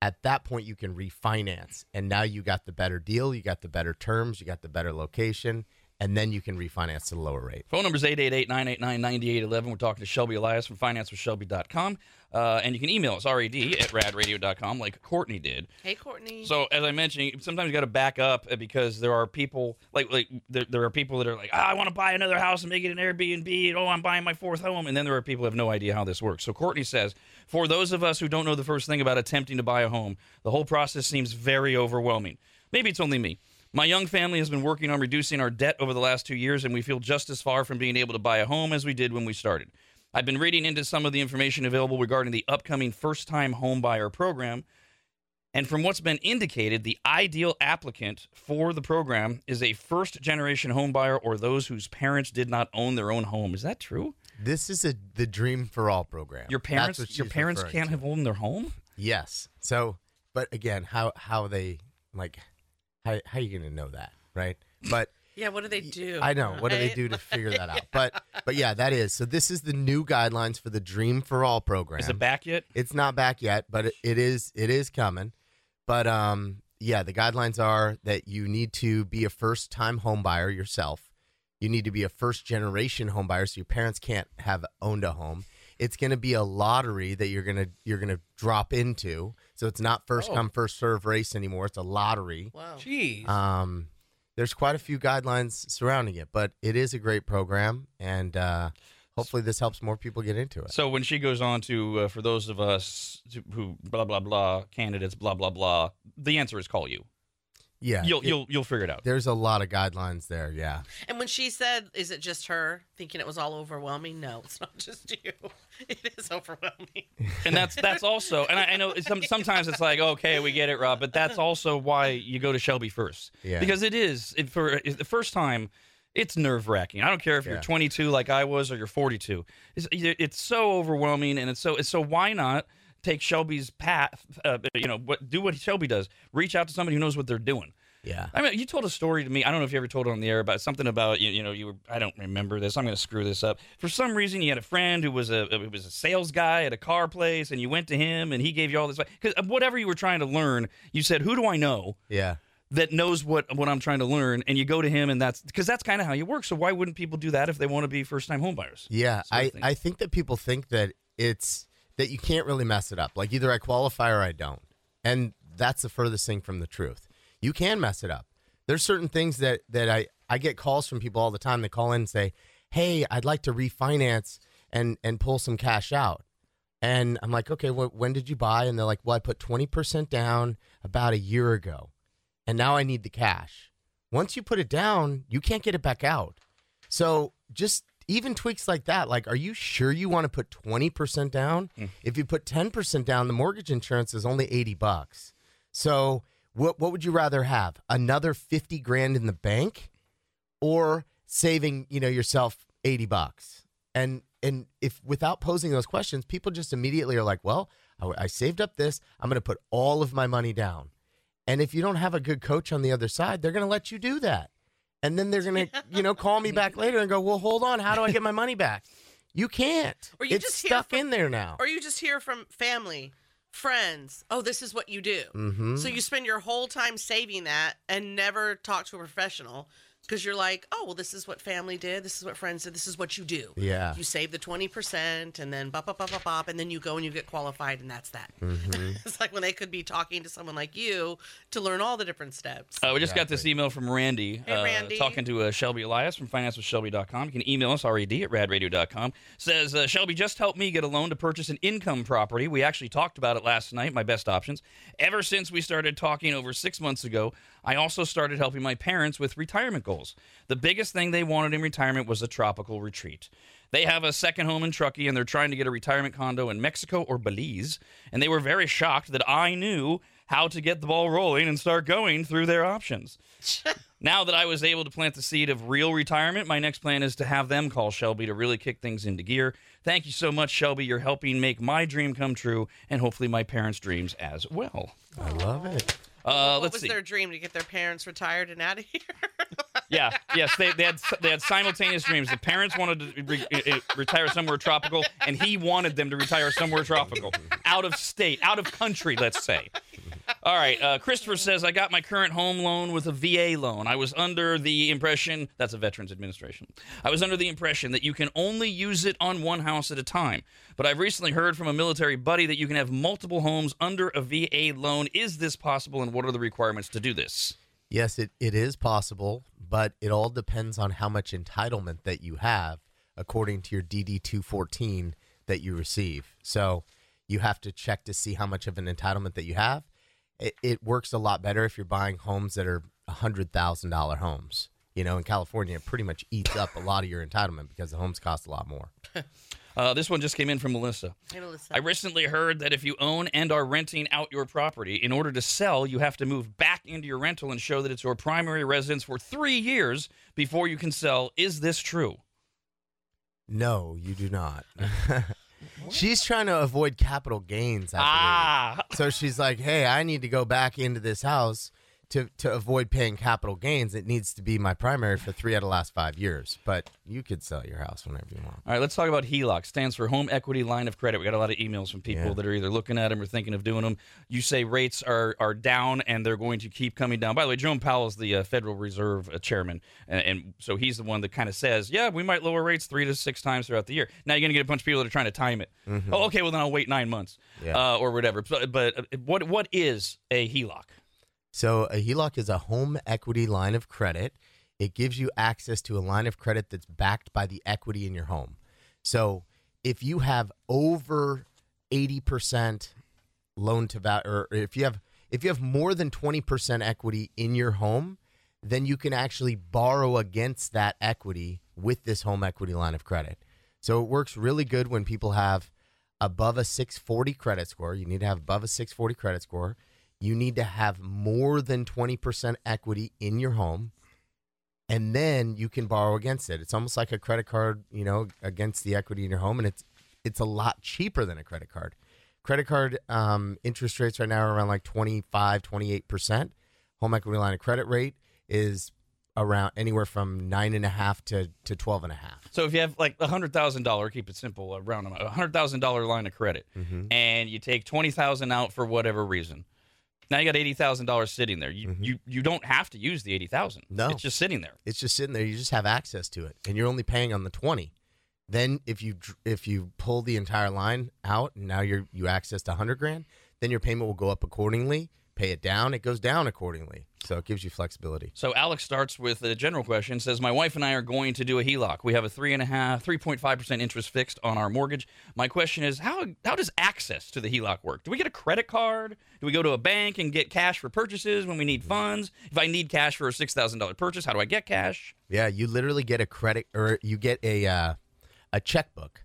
at that point you can refinance and now you got the better deal you got the better terms you got the better location and then you can refinance to the lower rate Phone number is 888-989-9811. We're talking to Shelby Elias from financewithshelby.com. Uh, and you can email us, rad at radradio.com, like Courtney did. Hey, Courtney. So as I mentioned, sometimes you got to back up uh, because there are people like like there, there are people that are like, ah, I want to buy another house and make it an Airbnb. And, oh, I'm buying my fourth home. And then there are people who have no idea how this works. So Courtney says, for those of us who don't know the first thing about attempting to buy a home, the whole process seems very overwhelming. Maybe it's only me. My young family has been working on reducing our debt over the last two years, and we feel just as far from being able to buy a home as we did when we started. I've been reading into some of the information available regarding the upcoming first time home buyer program. And from what's been indicated, the ideal applicant for the program is a first generation home buyer or those whose parents did not own their own home. Is that true? this is a the dream for all program Your parents your parents can't to. have owned their home? yes so but again how how they like how, how are you gonna know that right but (laughs) yeah, what do they do? I know. What do they do to figure that out? (laughs) But but yeah, that is. So this is the new guidelines for the Dream for All program. Is it back yet? It's not back yet, but it, it is it is coming. But um yeah, the guidelines are that you need to be a first time home buyer yourself. You need to be a first generation home buyer so your parents can't have owned a home. It's going to be a lottery that you're going to you're going to drop into. So it's not first Oh. come first serve race anymore. It's a lottery. Wow. Jeez. Um, there's quite a few guidelines surrounding it, but it is a great program, and uh, hopefully this helps more people get into it. So when she goes on to, uh, for those of us who blah blah blah candidates blah blah blah, the answer is call you. Yeah, You'll it- you'll you'll figure it out. There's a lot of guidelines there. Yeah, And when she said, "Is it just her thinking it was all overwhelming?" No, it's not just you. (laughs) It is overwhelming. and that's that's also and I, I know some, (laughs) sometimes it's like okay we get it Rob but that's also why you go to Shelby first Yeah. because it is it, for it- the first time it's nerve wracking I don't care if you're Yeah. 22 like I was or you're 42 it's, it's so overwhelming and it's so it's so why not take Shelby's path uh, you know what do what Shelby does reach out to somebody who knows what they're doing yeah. I mean, you told a story to me. I don't know if you ever told it on the air about something about you. You know, you were. I don't remember this. I'm going to screw this up. For some reason, you had a friend who was a who was a sales guy at a car place, and you went to him, and he gave you all this. Because whatever you were trying to learn, you said, "Who do I know Yeah, that knows what what I'm trying to learn?" And you go to him, and that's because that's kind of how you work. So why wouldn't people do that if they want to be first time homebuyers? yeah. I. I think that people think that it's that you can't really mess it up. Like either I qualify or I don't. And that's the furthest thing from the truth. You can mess it up. There's certain things that that I I get calls from people all the time. They call in and say, "Hey, I'd like to refinance and and pull some cash out." And I'm like, "Okay, wh- when did you buy?" And they're like, "Well, I put 20% down about a year ago, and now I need the cash." Once you put it down, you can't get it back out. So just even tweaks like that. Like, are you sure you want to put 20% down? Mm. If you put 10% down, the mortgage insurance is only 80 bucks. So what what would you rather have? Another 50 grand in the bank or saving, you know, yourself 80 bucks? And and if without posing those questions, people just immediately are like, "Well, I, I saved up this. I'm going to put all of my money down." And if you don't have a good coach on the other side, they're going to let you do that. And then they're to, you know, call me back later and go, "Well, hold on, how do I get my money back?" You can't. Or you it's just hear stuck from- in there now. Or you just hear from family, friends, oh, this is what you do. Mhm. So you spend your whole time saving that and never talk to a professional because you're like, oh, well, this is what family did. This is what friends did. This is what you do. Yeah. You save the 20% and then bop, bop, bop, bop, bop, and then you go and you get qualified and that's that. Mhm. (laughs) it's like when they could be talking to someone like you to learn all the different steps. Uh, we just got this email from Randy, Hey, uh, Randy. talking to uh, Shelby Elias from financewithshelby.com. You can email us, rad at radradio.com. Says, uh, Shelby just helped me get a loan to purchase an income property. We actually talked about it last night, my best options. Ever since we started talking over six months ago, I also started helping my parents with retirement goals. The biggest thing they wanted in retirement was a tropical retreat. They have a second home in Truckee and they're trying to get a retirement condo in Mexico or Belize. And they were very shocked that I knew how to get the ball rolling and start going through their options. (laughs) now that I was able to plant the seed of real retirement, my next plan is to have them call Shelby to really kick things into gear. Thank you so much, Shelby. You're helping make my dream come true and hopefully my parents' dreams as well. I love it. Uh, what was see. their dream to get their parents retired and out of here? (laughs) Yeah, yes, they, they had they had simultaneous dreams. The parents wanted to re- uh, retire somewhere tropical, and he wanted them to retire somewhere tropical, out of state, out of country, let's say. All right, uh, Christopher says I got my current home loan with a VA loan. I was under the impression that's a Veterans Administration. I was under the impression that you can only use it on one house at a time. But I've recently heard from a military buddy that you can have multiple homes under a VA loan. Is this possible, and what are the requirements to do this? Yes, it, it is possible, but it all depends on how much entitlement that you have according to your DD 214 that you receive. So you have to check to see how much of an entitlement that you have. It, it works a lot better if you're buying homes that are $100,000 homes. You know, in California, it pretty much eats up a lot of your entitlement because the homes cost a lot more. (laughs) Uh, this one just came in from Melissa. Hey, Melissa. I recently heard that if you own and are renting out your property, in order to sell, you have to move back into your rental and show that it's your primary residence for three years before you can sell. Is this true? No, you do not. (laughs) she's trying to avoid capital gains. I believe. Ah. So she's like, "Hey, I need to go back into this house to to avoid paying capital gains. It needs to be my primary for three out of the last five years. But you could sell your house whenever you want. All right, let's talk about HELOC. Stands for Home Equity Line of Credit. We got a lot of emails from people Yeah. that are either looking at them or thinking of doing them. You say rates are are down and they're going to keep coming down. By the way, Jerome Powell is the uh, Federal Reserve uh, chairman, and, and so he's the one that kind of says, "Yeah, we might lower rates three to six times throughout the year." Now you're going to get a bunch of people that are trying to time it. Oh, okay, well then I'll wait nine months Yeah. uh, or whatever. But, but uh, what what is a HELOC? So a HELOC is a home equity line of credit. It gives you access to a line of credit that's backed by the equity in your home. So if you have over 80% loan to value or if you have if you have more than 20% equity in your home, then you can actually borrow against that equity with this home equity line of credit. So it works really good when people have above a 640 credit score. You need to have above a 640 credit score. You need to have more than 20% equity in your home. And then you can borrow against it. It's almost like a credit card, you know, against the equity in your home. And it's it's a lot cheaper than a credit card. Credit card um, interest rates right now are around like 25, 28%. Home equity line of credit rate is around anywhere from nine and a half to, to 12 and a half. So if you have like a hundred thousand dollar, keep it simple, around a hundred thousand dollar line of credit, Mhm. and you take twenty thousand out for whatever reason, now you got eighty thousand dollars sitting there. You mm-hmm. you you don't have to use the eighty thousand. No. it's just sitting there. It's just sitting there. You just have access to it, and you're only paying on the 20. Then if you if you pull the entire line out and now you're you accessed 100 grand, then your payment will go up accordingly. Pay it down, it goes down accordingly. So it gives you flexibility. So Alex starts with a general question. Says my wife and I are going to do a HELOC. We have a three and a half, three point five percent interest fixed on our mortgage. My question is how how does access to the HELOC work? Do we get a credit card? Do we go to a bank and get cash for purchases when we need funds? If I need cash for a six thousand dollar purchase, how do I get cash? Yeah, you literally get a credit or you get a uh, a checkbook.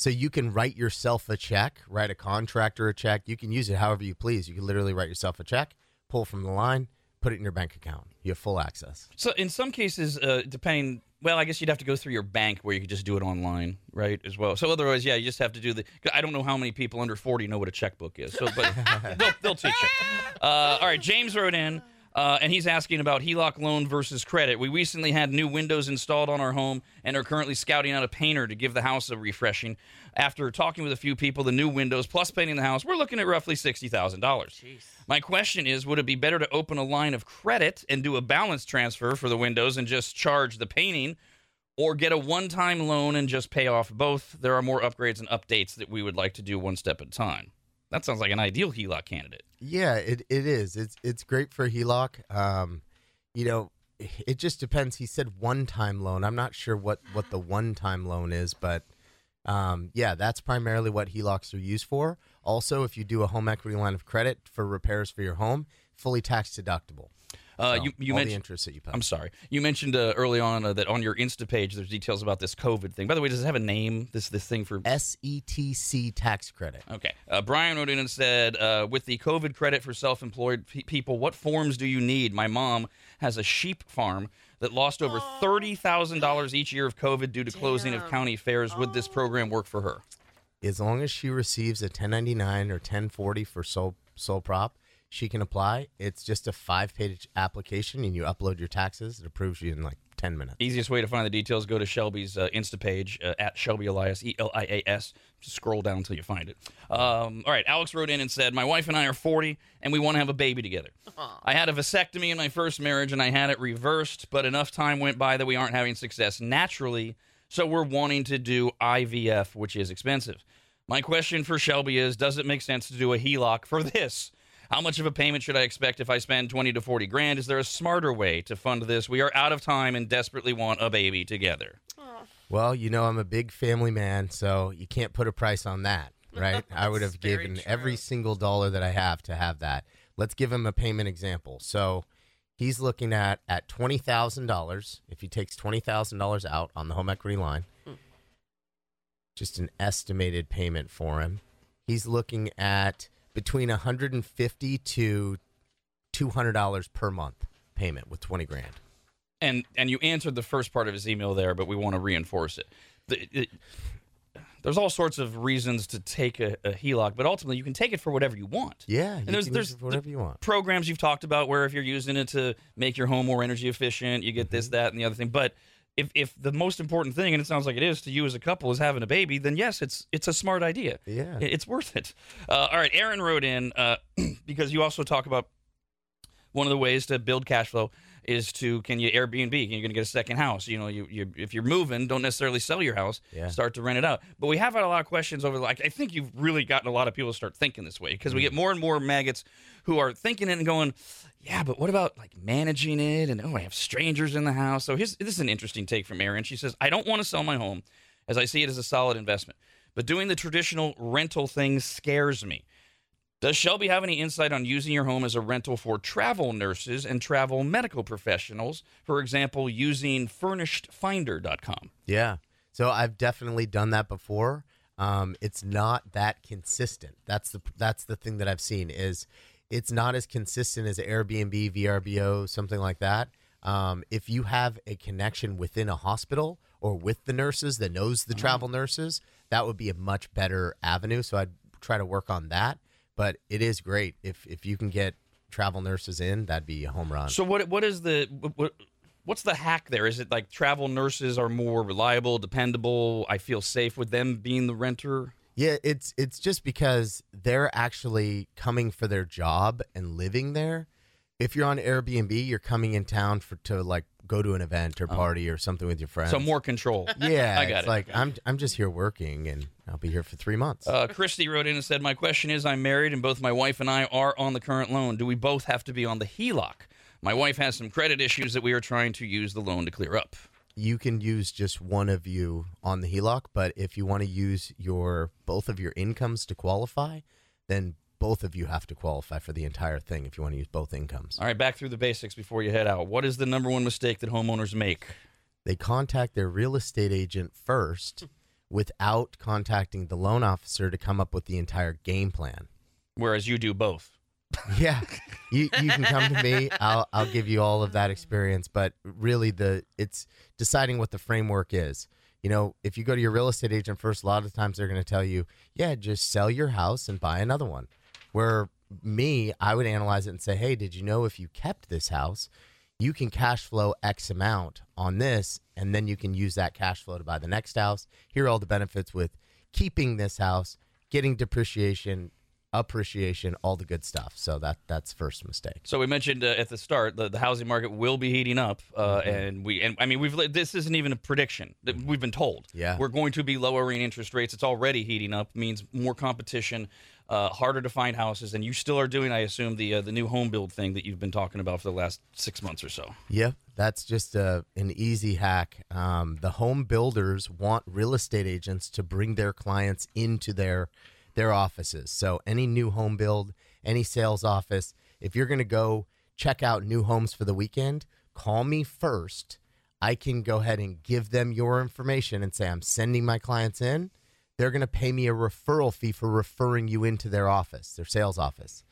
So you can write yourself a check, write a contractor a check. You can use it however you please. You can literally write yourself a check, pull from the line, put it in your bank account. You have full access. So in some cases, uh, depending, well, I guess you'd have to go through your bank where you could just do it online, right? As well. So otherwise, yeah, you just have to do the. I don't know how many people under forty know what a checkbook is. So, but (laughs) they'll, they'll teach you. Uh, all right, James wrote in. Uh, and he's asking about HELOC loan versus credit. We recently had new windows installed on our home and are currently scouting out a painter to give the house a refreshing. After talking with a few people, the new windows plus painting the house, we're looking at roughly $60,000. My question is would it be better to open a line of credit and do a balance transfer for the windows and just charge the painting? Or get a one time loan and just pay off both. There are more upgrades and updates that we would like to do one step at a time. That sounds like an ideal HELOC candidate. Yeah, it, it is. It's it's great for HELOC. Um, you know, it just depends. He said one time loan. I'm not sure what what the one time loan is, but um, yeah, that's primarily what HELOCs are used for. Also, if you do a home equity line of credit for repairs for your home, fully tax deductible. Uh, So, you, you all the mentioned interest that you pay. I'm sorry. You mentioned uh, early on uh, that on your Insta page, there's details about this COVID thing. By the way, does it have a name? This this thing for SETC E tax credit. Okay. Uh, Brian wrote in and said, uh, with the COVID credit for self-employed pe- people, what forms do you need? My mom has a sheep farm that lost over thirty thousand dollars each year of COVID due to closing of county fairs. Would this program work for her? As long as she receives a 1099 or 1040 for sole sole prop, she can apply. It's just a five page application, and you upload your taxes. It approves you in like 10 minutes. Easiest way to find the details: go to Shelby's uh, Insta page uh, at Shelby Elias E L I A S. Scroll down until you find it. Um, all right, Alex wrote in and said, "My wife and I are 40, and we want to have a baby together. I had a vasectomy in my first marriage, and I had it reversed, but enough time went by that we aren't having success naturally, so we're wanting to do IVF, which is expensive. My question for Shelby is: Does it make sense to do a HELOC for this?" How much of a payment should I expect if I spend 20 to 40 grand? Is there a smarter way to fund this? We are out of time and desperately want a baby together. Well, you know, I'm a big family man, so you can't put a price on that, (laughs) right? I would have very given every single dollar that I have to have that. Let's give him a payment example. So he's looking at at twenty thousand dollars. If he takes twenty thousand dollars out on the home equity line, just an estimated payment for him, he's looking at between 150 to 200 dollars per month payment with 20 grand. And and you answered the first part of his email there, but we want to reinforce it. The, it there's all sorts of reasons to take a, a HELOC, but ultimately you can take it for whatever you want. Yeah, you and there's can there's use it for whatever you want. programs you've talked about where if you're using it to make your home more energy efficient, you get this, Mm-hmm. that, and the other thing. But if if the most important thing, and it sounds like it is to you as a couple, is having a baby, then yes, it's it's a smart idea. Yeah. It's worth it. Uh, all right, Aaron wrote in uh, (clears throat) because you also talk about one of the ways to build cash flow is to can you Airbnb? You're going to get a second house. You know, you, you if you're moving, don't necessarily sell your house. Yeah. Start to rent it out. But we have had a lot of questions over. Like I think you've really gotten a lot of people to start thinking this way because we mm. get more and more maggots who are thinking it and going, yeah, but what about like managing it? And oh, I have strangers in the house. So here's, this is an interesting take from Erin. She says, I don't want to sell my home as I see it as a solid investment, but doing the traditional rental thing scares me. Does Shelby have any insight on using your home as a rental for travel nurses and travel medical professionals? For example, using furnishedfinder.com. Yeah. So I've definitely done that before. Um, it's not that consistent. That's the that's the thing that I've seen is it's not as consistent as Airbnb, VRBO, something like that. Um, if you have a connection within a hospital or with the nurses that knows the travel nurses, that would be a much better avenue. So I'd try to work on that. But it is great if if you can get travel nurses in, that'd be a home run. So what what is the what, what's the hack there? Is it like travel nurses are more reliable, dependable? I feel safe with them being the renter. Yeah, it's it's just because they're actually coming for their job and living there. If you're on Airbnb, you're coming in town for to like go to an event or party or something with your friends. Oh. So more control. (laughs) Yeah, I got it's it. like I'm I'm just here working, and I'll be here for three months. Uh, Christy wrote in and said, My question is I'm married and both my wife and I are on the current loan. Do we both have to be on the HELOC? My wife has some credit issues that we are trying to use the loan to clear up. you can use just one of you on the HELOC, but if you want to use your both of your incomes to qualify, then both of you have to qualify for the entire thing if you want to use both incomes. All right, back through the basics before you head out. What is the number one mistake that homeowners make? They contact their real estate agent first without contacting the loan officer to come up with the entire game plan. Whereas you do both. (laughs) Yeah, you you can come to me. I'll I'll give you all of that experience. But really, the it's deciding what the framework is. You know, if you go to your real estate agent first, a lot of times they're going to tell you, yeah, just sell your house and buy another one. Where me, I would analyze it and say, hey, did you know if you kept this house, you can cash flow X amount on this, and then you can use that cash flow to buy the next house. Here are all the benefits with keeping this house, getting depreciation, appreciation, all the good stuff. So that that's first mistake. So we mentioned uh, at the start the, the housing market will be heating up, uh, Mm-hmm. and we and I mean we've this isn't even a prediction. that We've been told. Yeah. we're going to be lowering interest rates. It's already heating up. Means more competition, uh, harder to find houses, and you still are doing, I assume, the uh, the new home build thing that you've been talking about for the last six months or so. Yep, that's just a, an easy hack. Um, the home builders want real estate agents to bring their clients into their their offices. So any new home build, any sales office, if you're going to go check out new homes for the weekend, call me first. I can go ahead and give them your information and say I'm sending my clients in. They're going to pay me a referral fee for referring you into their office, their sales office.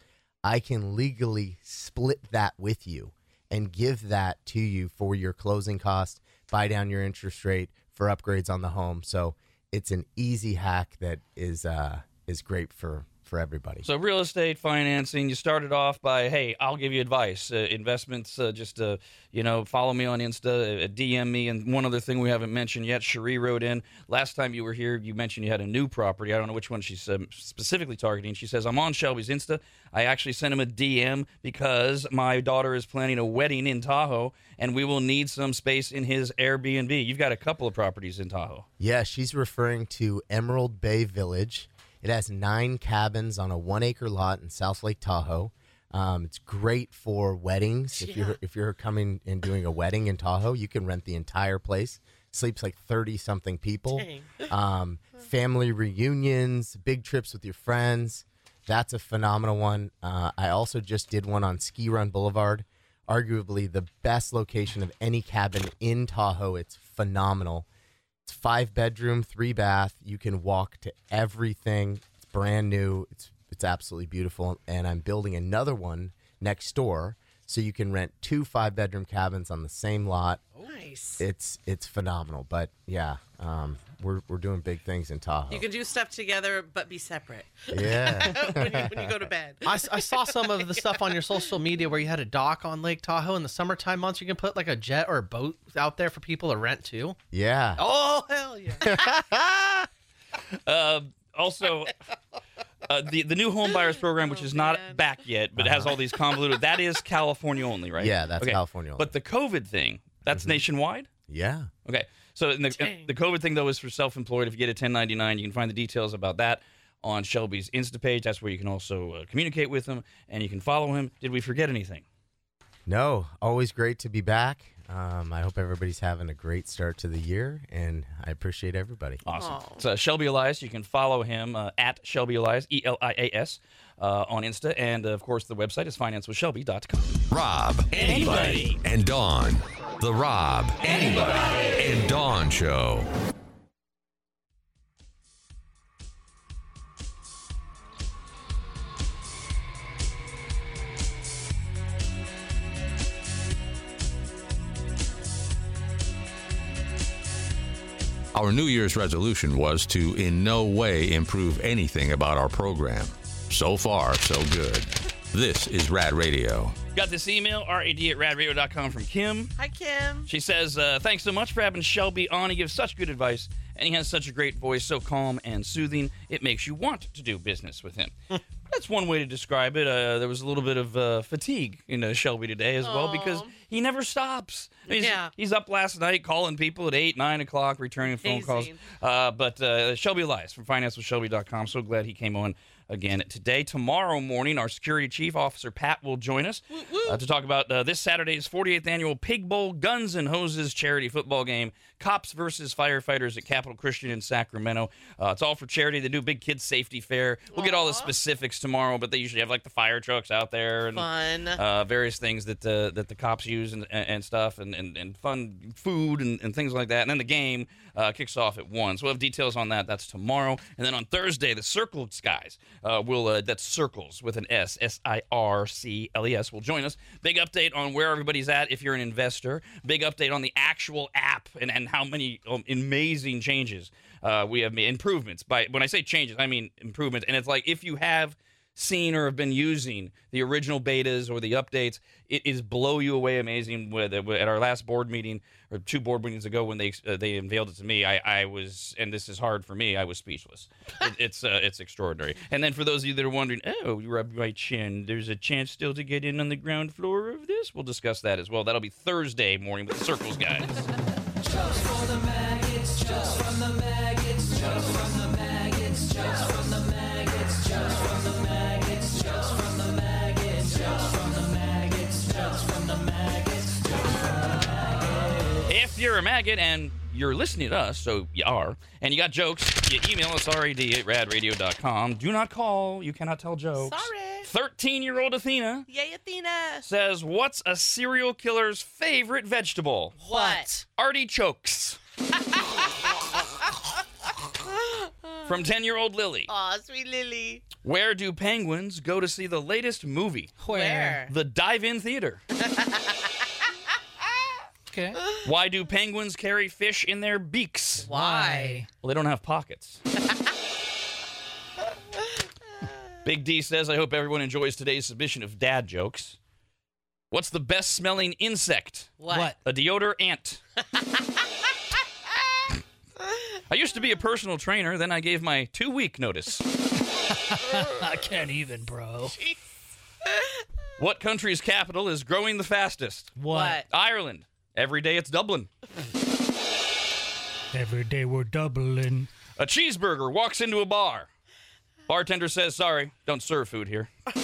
I can legally split that with you and give that to you for your closing cost, buy down your interest rate for upgrades on the home. So it's an easy hack that is uh, is great for for everybody. So real estate financing, you started off by, hey, I'll give you advice. Uh, investments, uh, just uh, you know, follow me on Insta, uh, DM me. And one other thing we haven't mentioned yet, Cherie wrote in last time you were here. You mentioned you had a new property. I don't know which one she's um, specifically targeting. She says I'm on Shelby's Insta. I actually sent him a DM because my daughter is planning a wedding in Tahoe, and we will need some space in his Airbnb. You've got a couple of properties in Tahoe. Yeah, she's referring to Emerald Bay Village. It has nine cabins on a one acre lot in South Lake Tahoe. Um, it's great for weddings. If you're if you're coming and doing a wedding in Tahoe, you can rent the entire place. Sleeps like thirty something people. (laughs) Um, family reunions, big trips with your friends. That's a phenomenal one. Uh, I also just did one on Ski Run Boulevard, arguably the best location of any cabin in Tahoe. It's phenomenal. It's five bedroom, three bath. You can walk to everything. It's brand new. It's it's absolutely beautiful. And I'm building another one next door, so you can rent two five bedroom cabins on the same lot. Nice. It's it's phenomenal. But yeah, um, we're we're doing big things in Tahoe. You can do stuff together, but be separate. Yeah. (laughs) when, you, when you go to bed. I, I saw some of the (laughs) stuff on your social media where you had a dock on Lake Tahoe in the summertime months. You can put like a jet or a boat out there for people to rent too. Yeah. Oh hell yeah! Uh, (laughs) also, uh, the the new home buyers program, which is not back yet, but it has all these convoluted. That is California only, right? Uh-huh. Yeah, that's California only. But the COVID thing, that's nationwide. Yeah. Okay. So in the the COVID thing though is for self-employed. If you get a 1099, you can find the details about that on Shelby's Insta page. That's where you can also uh, communicate with him and you can follow him. Did we forget anything? No, always great to be back. Um, I hope everybody's having a great start to the year, and I appreciate everybody. Awesome. So Shelby Elias, you can follow him uh, at Shelby Elias, E L I A S, uh, on Insta, and uh, of course the website is financewithshelby.com. Rob, Arnie. and Dawn. The Rob, Arnie, and Dawn Show. Our New Year's resolution was to in no way improve anything about our program. So far, so good. This is Rad Radio. Got this email, rad at radradio.com from Kim. Hi, Kim. She says, uh, Thanks so much for having Shelby on. He gives such good advice, and he has such a great voice, so calm and soothing. It makes you want to do business with him. That's one way to describe it. Uh, there was a little bit of uh, fatigue in uh, Shelby today as well because he never stops. I mean, he's, Yeah. he's up last night calling people at 8, 9 o'clock, returning phone calls. Amazing. Uh, but uh, Shelby Elias from financewithshelby.com. So glad he came on again today. Tomorrow morning, our security chief, Officer Pat, will join us uh, to talk about uh, this Saturday's 48th annual Pig Bowl Guns and Hoses charity football game. Cops versus firefighters at Capital Christian in Sacramento. Uh, it's all for charity. They do a big kids safety fair. We'll get all the specifics tomorrow, but they usually have like the fire trucks out there and Fun. uh, various things that uh, that the cops use and, and, and stuff, and, and, and fun food and, and things like that. And then the game uh, kicks off at one. So we'll have details on that. That's tomorrow. And then on Thursday, the Circles guys uh, will uh, that's Circles with an S S I R C L E S will join us. Big update on where everybody's at if you're an investor. Big update on the actual app and, and how many um, amazing changes uh, we have made improvements. By when I say changes, I mean improvements. And it's like if you have seen or have been using the original betas or the updates, it is blow you away amazing. With at our last board meeting or two board meetings ago when they uh, they unveiled it to me, I, I was and this is hard for me. I was speechless. it, it's uh, it's extraordinary. And then for those of you that are wondering, oh, you rubbed my chin. There's a chance still to get in on the ground floor of this. We'll discuss that as well. That'll be Thursday morning with the Circles guys. (laughs) Just for the maggots, just from the maggots, just from the maggots, just from the maggots, just from the maggots, just from the maggots, just from the maggots, just from the maggots, just from the maggots. If you're a maggot and you're listening to us, so you are, and you got jokes, you email us rad at radradio.com. Do not call. You cannot tell jokes. Sorry. 13 year old Athena Yay, Athena. says, What's a serial killer's favorite vegetable? What? Artichokes. (laughs) From 10 year old Lily. Aw, sweet Lily. Where do penguins go to see the latest movie? Where? The Dive In Theater. (laughs) Okay. Why do penguins carry fish in their beaks? Why? Well, they don't have pockets. (laughs) Big D says, I hope everyone enjoys today's submission of dad jokes. What's the best smelling insect? What? What? A deodor ant. I used to be a personal trainer, then I gave my two week notice. (laughs) I can't even, bro. What country's capital is growing the fastest? What? Ireland. Every day it's Dublin. Every day we're doubling. A cheeseburger walks into a bar. Bartender says, Sorry, don't serve food here. (laughs)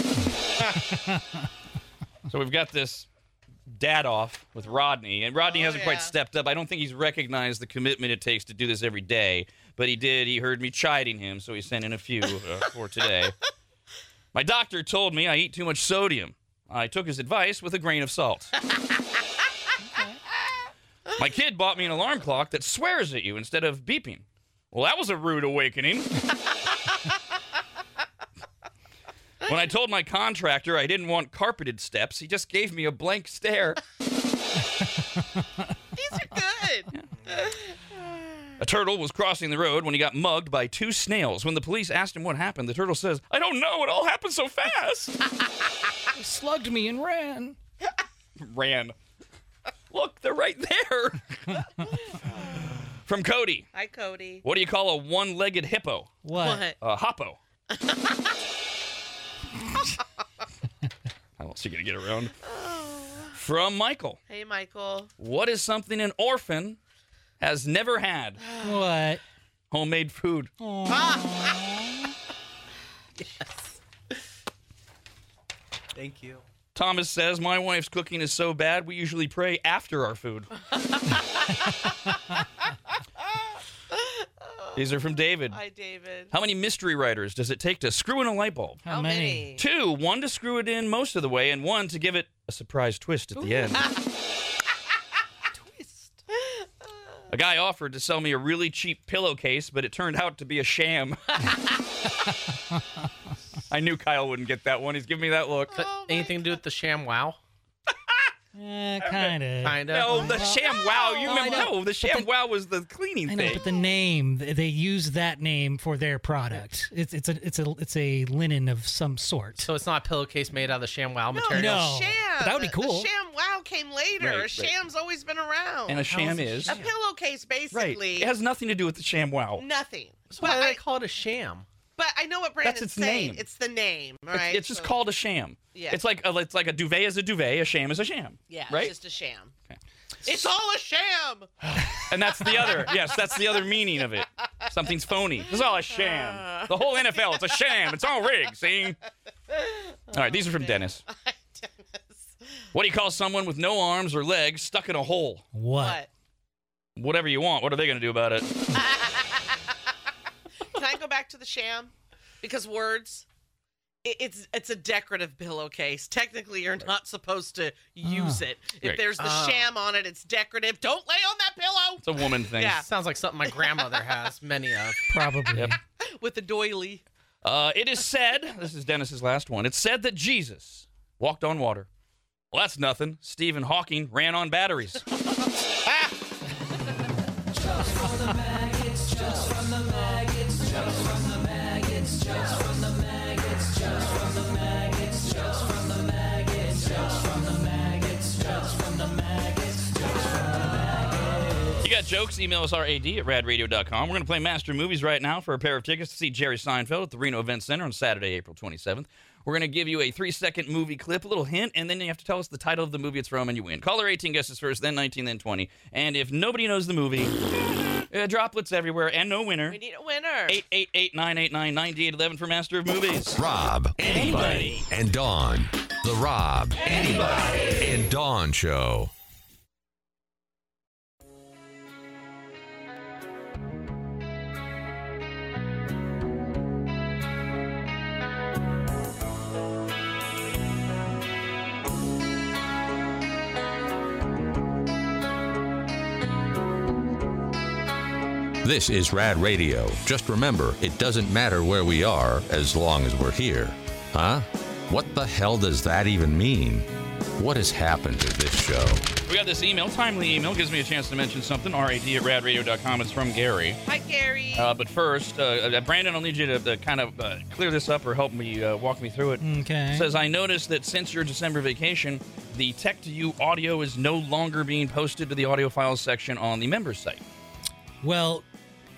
so we've got this dad off with Rodney, and Rodney Oh, hasn't quite stepped up. I don't think he's recognized the commitment it takes to do this every day, but he did. He heard me chiding him, so he sent in a few uh, for today. (laughs) My doctor told me I eat too much sodium. I took his advice with a grain of salt. (laughs) My kid bought me an alarm clock that swears at you instead of beeping. Well, that was a rude awakening. When I told my contractor I didn't want carpeted steps, he just gave me a blank stare. (laughs) These are good. (laughs) A turtle was crossing the road when he got mugged by two snails. When the police asked him what happened, the turtle says, I don't know, it all happened so fast. (laughs) Slugged me and ran. Ran. Look, they're right there. From Cody. Hi, Cody. What do you call a one legged hippo? What? What? A hoppo. (laughs) How else are you going to get around? From Michael. Hey, Michael. What is something an orphan has never had? What? Homemade food. (laughs) Thank you. Thomas says, My wife's cooking is so bad, we usually pray after our food. (laughs) These are from David. Hi, David. How many mystery writers does it take to screw in a light bulb? How, many? Two, one to screw it in most of the way, and one to give it a surprise twist at the end. (laughs) Twist. A guy offered to sell me a really cheap pillowcase, but it turned out to be a sham. (laughs) (laughs) I knew Kyle wouldn't get that one. He's giving me that look. But anything to do with the sham wow? Eh, kind of. Kind of. No, the sham wow. You Oh, I remember? know. No, the sham then- wow was the cleaning I know, thing. but the name they use that name for their product. It's it's a it's a it's a linen of some sort. So it's not a pillowcase made out of the sham wow material. No. Sham. But that would be cool. The cool. sham wow came later. Right, a right. sham's always been around. and a sham is. a pillowcase, right. basically. It has nothing to do with the sham wow. nothing. So why do I- they call it a sham? But I know what Brandon's its saying. name. It's the name, It's- right? It's just So- called a sham. Yeah. It's like a, it's like a duvet is a duvet, a sham is a sham. Yeah, Right. it's just a sham. Okay. It's all a sham. (sighs) And that's the other. yes, that's the other meaning of it. Something's phony. It's all a sham. (laughs) The whole NFL, it's a sham. It's all rigged. See. All right, these are from oh, (laughs) Dennis. What do you call someone with no arms or legs stuck in a hole? What? Whatever you want. What are they going to do about it? (laughs) Can I go back to the sham? Because words, it, it's it's a decorative pillowcase. Technically, you're not supposed to use Ah. it. If Right. there's the Oh. sham on it, it's decorative. Don't lay on that pillow It's a woman thing. Yeah. Sounds like something my grandmother has many of. (laughs) Probably. Yep. (laughs) with the doily. Uh, it is said, this is Dennis's last one. It's said that Jesus walked on water. Well, that's nothing. Stephen Hawking ran on batteries. (laughs) got jokes? Email us rad at radradio.com. We're going to play Master Movies right now for a pair of tickets to see Jerry Seinfeld at the Reno Event Center on Saturday, April 27th. We're going to give you a three second movie clip, a little hint, and then you have to tell us the title of the movie it's from, and you win. Caller 18 guesses first, then 19, then 20. And if nobody knows the movie, uh, droplets everywhere, and no winner. We need a winner. 888 989 9811 for Master of Movies. Rob, Arnie. and Dawn. The Rob, Arnie. and Dawn Show. This is Rad Radio. Just remember, it doesn't matter where we are as long as we're here. Huh? What the hell does that even mean? What has happened to this show? We got this email, timely email, gives me a chance to mention something. RAD at radradio.com. It's from Gary. Hi, Gary. Uh, but first, uh, uh, Brandon, I'll need you to uh, kind of uh, clear this up or help me uh, walk me through it. Okay. Says, I noticed that since your December vacation, the Tech to You audio is no longer being posted to the audio files section on the members site. Well,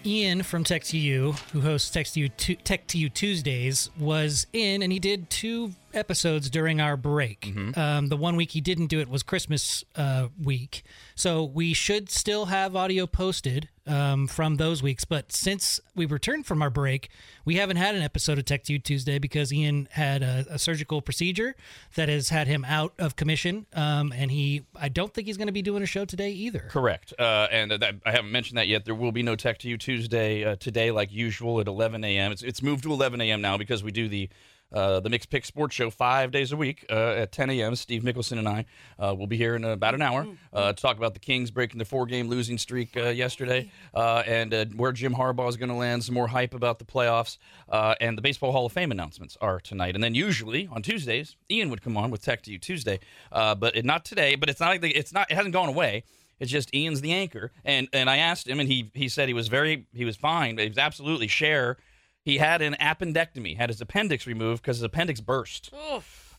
Ian from Tech to You, who hosts Tech to You, Tu- Tech to You Tuesdays, was in and he did two episodes during our break. Um, the one week he didn't do it was Christmas uh, week. So we should still have audio posted um, from those weeks. But since we returned from our break, we haven't had an episode of Tech You Tuesday because Ian had a, a surgical procedure that has had him out of commission. Um, and he, I don't think he's going to be doing a show today either. Correct. Uh, and that, I haven't mentioned that yet. There will be no Tech to You Tuesday uh, today, like usual, at 11 a.m. It's, it's moved to 11 a.m. now because we do the uh, the Mixed Pick Sports Show five days a week uh, at 10 a.m. Steve Mickelson and I uh, will be here in about an hour uh, to talk about the Kings breaking their four-game losing streak uh, yesterday uh, and where Jim Harbaugh is going to land. Some more hype about the playoffs and the Baseball Hall of Fame announcements are tonight. And then usually on Tuesdays, Ian would come on with Tech to You Tuesday, but it, not today. But it's not like the, it's not it hasn't gone away. It's just Ian's the anchor, and and I asked him, and he he said he was very he was fine. He was absolutely share. He had an appendectomy, had his appendix removed because his appendix burst.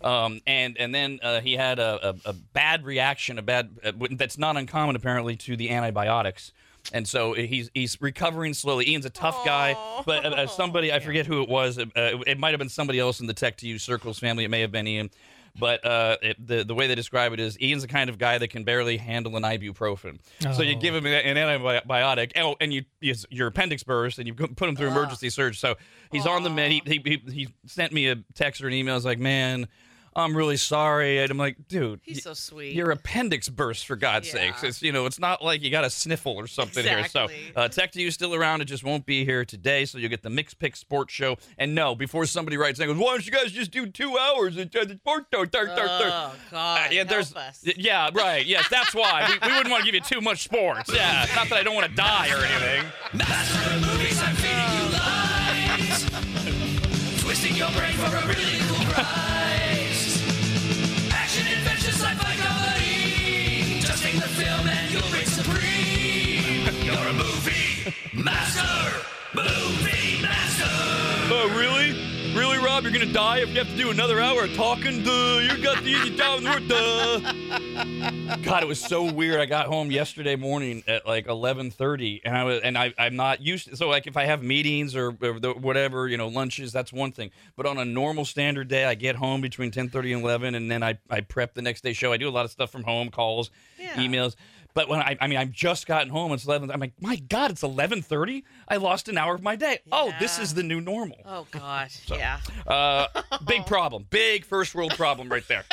Um, and and then uh, he had a, a, a bad reaction, a bad uh, that's not uncommon apparently to the antibiotics. And so he's he's recovering slowly. Ian's a tough guy, but uh, uh, somebody I forget who it was. Uh, it might have been somebody else in the Tech to You Circles family. It may have been Ian. But uh, it, the the way they describe it is Ian's the kind of guy that can barely handle an ibuprofen. So you Oh. give him an antibiotic, oh, and you his, your appendix burst, and you put him through emergency surgery. So he's on the med. He, he, he, he sent me a text or an email. I was like, man. I'm really sorry. And I'm like, dude, He's so sweet. Your appendix burst, for God's Yeah. sakes. It's you know, it's not like you got a sniffle or something here. So uh, Tech to You is still around. It just won't be here today. So you'll get the Mix Pick Sports Show. And no, before somebody writes and goes, why don't you guys just do two hours at uh, the sports show? Thir- thir- thir." Oh God! Uh, yeah, there's, help us. yeah, right. Yes, that's why we, we wouldn't want to give you too much sports. Yeah, it's not that I don't want to die or anything. Master movies, I'm feeding you lies. Twisting your brain for a really cool prize. Film and you'll reign supreme. (laughs) You're a movie master. Movie master. Oh, really? Really, Rob? You're gonna die if you have to do another hour of talking. Duh, you got the easy job in the world. Duh. God, it was so weird. I got home yesterday morning at like 11:30, and I was, and I, I'm not used. To, so like, if I have meetings or, or the, whatever, you know, lunches, that's one thing. But on a normal standard day, I get home between 10:30 and 11, and then I I prep the next day show. I do a lot of stuff from home, calls, emails. But when I, I mean, I've just gotten home. It's 11. I'm like, my God, it's 11:30. I lost an hour of my day. Oh, this is the new normal. Oh gosh, (laughs) yeah. Uh, (laughs) big problem. Big first world problem right there.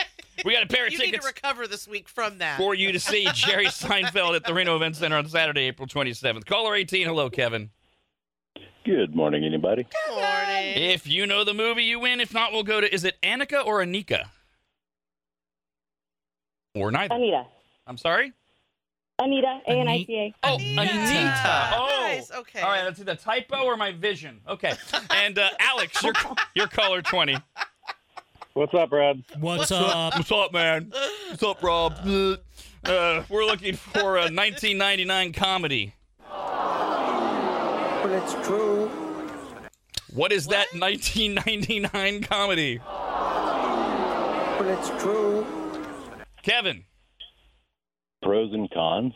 We got a pair of tickets. You need to recover this week from that. for you to see (laughs) Jerry Seinfeld at the Reno Event Center on Saturday, April 27th. Caller 18. Hello, Kevin. Good morning, Arnie. Good morning. If you know the movie, you win. If not, we'll go to is it Annika or Anika? Or neither. Anita. I'm sorry? Anita. A N I T A. Oh, Anita. Oh, Nice, okay. All right, that's either typo or my vision. Okay. And uh, Alex, your your caller 20. What's up, Brad? What's up? What's up, man? What's up, Rob? Uh, we're looking for a 1999 comedy. But it's true. What is that 1999 comedy? But it's true. Kevin. Pros and cons.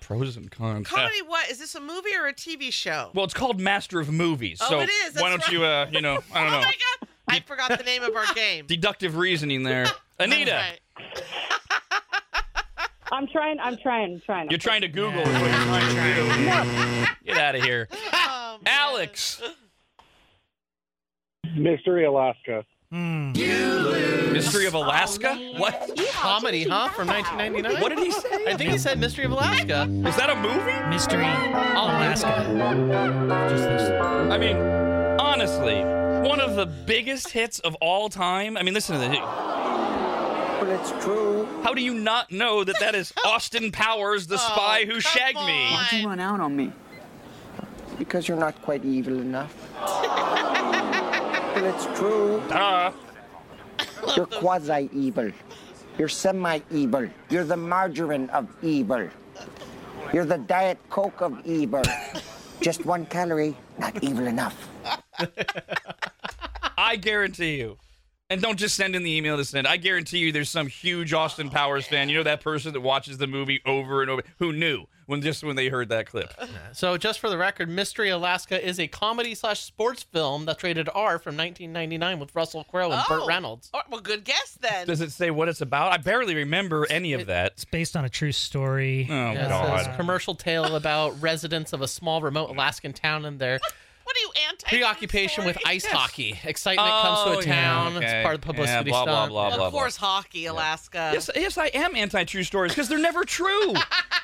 Pros and cons. Uh, Comedy? What is this? A movie or a TV show? well, it's called Master of Movies. Oh, so it is, why don't you, uh, you know, I don't (laughs) oh know, my god! I forgot the name of our (laughs) game. deductive reasoning there. (laughs) Anita, I'm trying. I'm trying. I'm trying. you're trying to Google is what you're trying to do. Get out of here. Oh. Alex. Mystery Alaska. Hmm. Mystery of Alaska? What? Comedy, huh? From 1999. What did he say? I think he said Mystery of Alaska. Is that a movie? Mystery Alaska. Just this. I mean, honestly, one of the biggest hits of all time. I mean, listen to this. But it's true. How do you not know that that is (laughs) Austin Powers, the oh, spy Oh, who shagged me? Why'd you run out on me? Because you're not quite evil enough. (laughs) but it's true. Duh. You're quasi evil. You're semi evil. You're the margarine of evil. You're the Diet Coke of evil. Just one calorie, not evil enough. (laughs) I guarantee you. And don't just send in the email to send. I guarantee you there's some huge Austin oh, Powers fan. You know that person that watches the movie over and over who knew when just when they heard that clip. So, just for the record, Mystery Alaska is a comedy slash sports film that's rated R from 1999 with Russell Crowe and Burt Oh. Reynolds. Oh, well, good guess then. Does it say what it's about? I barely remember any of that. It's based on a true story. Oh Yeah, it god. says commercial tale about residents of a small remote Alaskan town and their What are you anti? preoccupation with ice (laughs) hockey. Excitement Oh, comes to a oh, yeah, town. okay. It's part of the publicity Yeah, blah, blah, stunt. blah, Well, blah, of course, hockey, Alaska. Yes, yes, I am anti true stories because they're never true. (laughs)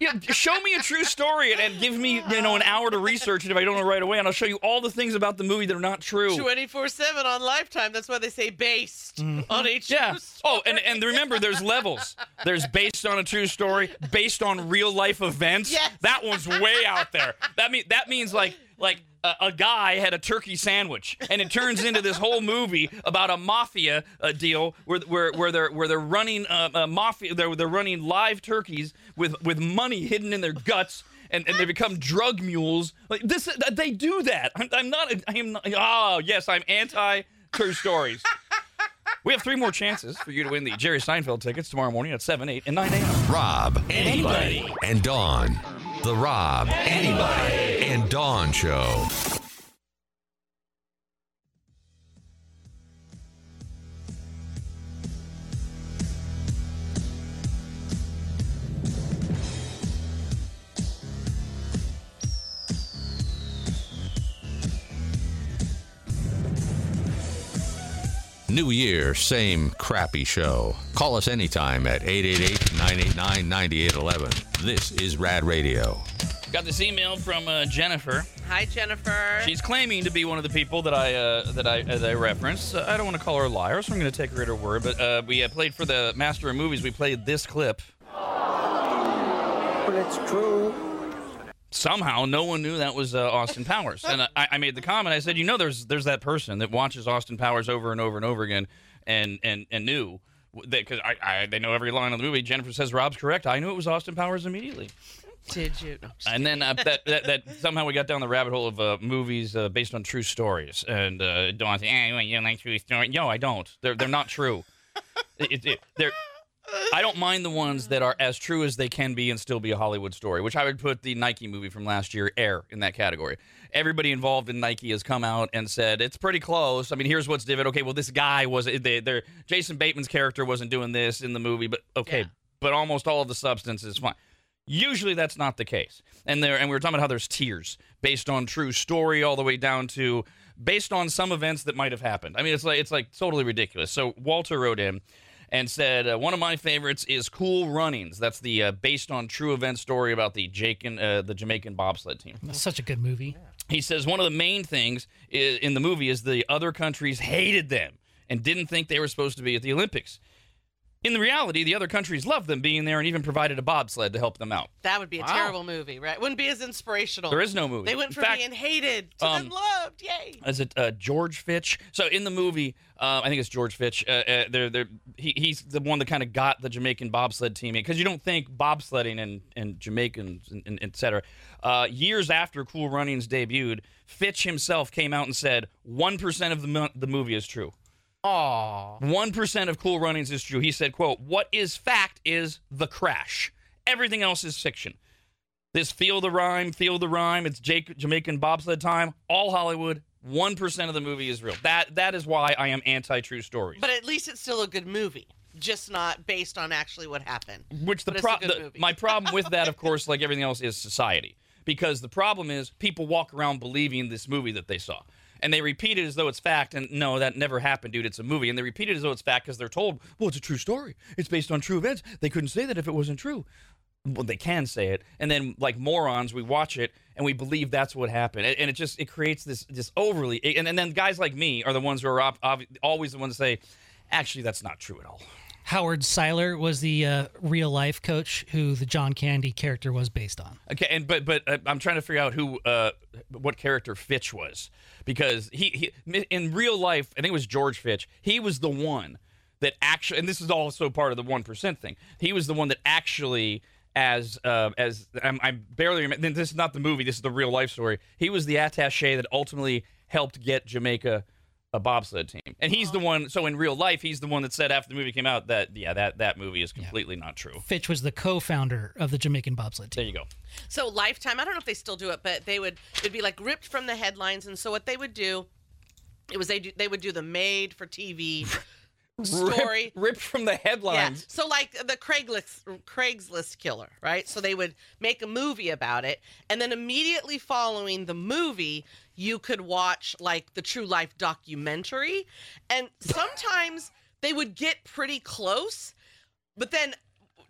Yeah, show me a true story and, and give me, you know, an hour to research it if I don't know right away, and I'll show you all the things about the movie that are not true. 24 7 on Lifetime. That's why they say based on a true Yeah. Oh, and and remember, there's levels. There's based on a true story, based on real life events. Yes. That one's way out there. That mean that means like like a, a guy had a turkey sandwich, and it turns into this whole movie about a mafia uh, deal where where where they're where they're running uh, a mafia. They're they're running live turkeys with with money hidden in their guts. And, and they become drug mules. Like this, they do that. I'm, I'm not. I am. Not, oh yes, I'm anti true stories. We have three more chances for you to win the Jerry Seinfeld tickets tomorrow morning at 7, 8, and 9 a.m. Rob, Arnie, and Dawn. The Rob, Arnie, and Dawn Show. New year, same crappy show. Call us anytime at 888-989-9811. This is Rad Radio. Got this email from uh, Jennifer. Hi, Jennifer. She's claiming to be one of the people that I uh, that I uh, that I referenced. Uh, I don't want to call her a liar, so I'm going to take her at her word. But uh, we uh, played for the Master of Movies. We played this clip. But it's true. Somehow, no one knew that was uh, Austin Powers, and I, I made the comment. I said, "You know, there's there's that person that watches Austin Powers over and over and over again, and and and knew because I, I they know every line of the movie." Jennifer says, "Rob's correct. I knew it was Austin Powers immediately." Did you? No, And then uh, that, that that somehow we got down the rabbit hole of uh, movies uh, based on true stories. And uh, Dawn said, "Eh, you don't like true stories?" No, I don't. They're they're not true. It- it- it- they're. I don't mind the ones that are as true as they can be and still be a Hollywood story, which I would put the Nike movie from last year, Air, in that category. Everybody involved in Nike has come out and said it's pretty close. I mean, here's what's different. Okay, well, this guy was they, they're, Jason Bateman's character wasn't doing this in the movie, but okay, but almost all of the substance is fine. Usually that's not the case. And there and we were talking about how there's tiers based on true story all the way down to based on some events that might have happened. I mean it's like it's like totally ridiculous. So Walter wrote in and said uh, one of my favorites is Cool Runnings. That's the uh, based on true event story about the Jamaican uh, the Jamaican bobsled team. That's such a good movie. He says one of the main things in the movie is the other countries hated them and didn't think they were supposed to be at the Olympics. In the reality, the other countries loved them being there and even provided a bobsled to help them out. That would be a terrible movie, right? Wouldn't be as inspirational. There is no movie. They went from fact, being hated to um, then loved. Yay! Is it uh, George Fitch? So in the movie, uh, I think it's George Fitch. Uh, uh, they're, they're, he, he's the one that kind of got the Jamaican bobsled team in because you don't think bobsledding and, and Jamaicans and, and et cetera. Uh, years after Cool Runnings debuted, Fitch himself came out and said one percent of the mo- the movie is true. Aw. One percent of Cool Runnings is true. He said, "quote What is fact is the crash. Everything else is fiction." This feel the rhyme, feel the rhyme. It's Jake, Jamaican bobsled time. All Hollywood. One percent of the movie is real. That that is why I am anti true stories. But at least it's still a good movie, just not based on actually what happened. Which the, But it's a pro- the- my problem with that, of (laughs) course, like everything else, is society. Because the problem is people walk around believing this movie that they saw. And they repeat it as though it's fact. And no, that never happened, dude. It's a movie. And they repeat it as though it's fact because they're told, well, it's a true story. It's based on true events. They couldn't say that if it wasn't true. Well, they can say it. And then, like morons, we watch it and we believe that's what happened. And and it just it creates this this overly. And, and then guys like me are the ones who are ob- always the ones say, actually, that's not true at all. Howard Siler was the uh, real life coach who the John Candy character was based on. Okay, and but but uh, I'm trying to figure out who uh what character Fitch was because he, he in real life I think it was George Fitch. He was the one that actually, and this is also part of the one percent thing. He was the one that actually. As uh, as I'm, I barely remember. This is not the movie. This is the real life story. He was the attaché that ultimately helped get Jamaica a bobsled team, and he's the one. So in real life, he's the one that said after the movie came out that yeah, that that movie is completely not true. Fitch was the co-founder of the Jamaican bobsled team. There you go. So Lifetime, I don't know if they still do it, but they would it'd be like ripped from the headlines, and so what they would do, it was they do, they would do the made for TV (laughs) story. ripped, ripped from the Yeah. headlines. So like the Craigslist Craigslist killer, right? So they would make a movie about it, and then immediately following the movie, you could watch like the true life documentary, and sometimes they would get pretty close, but then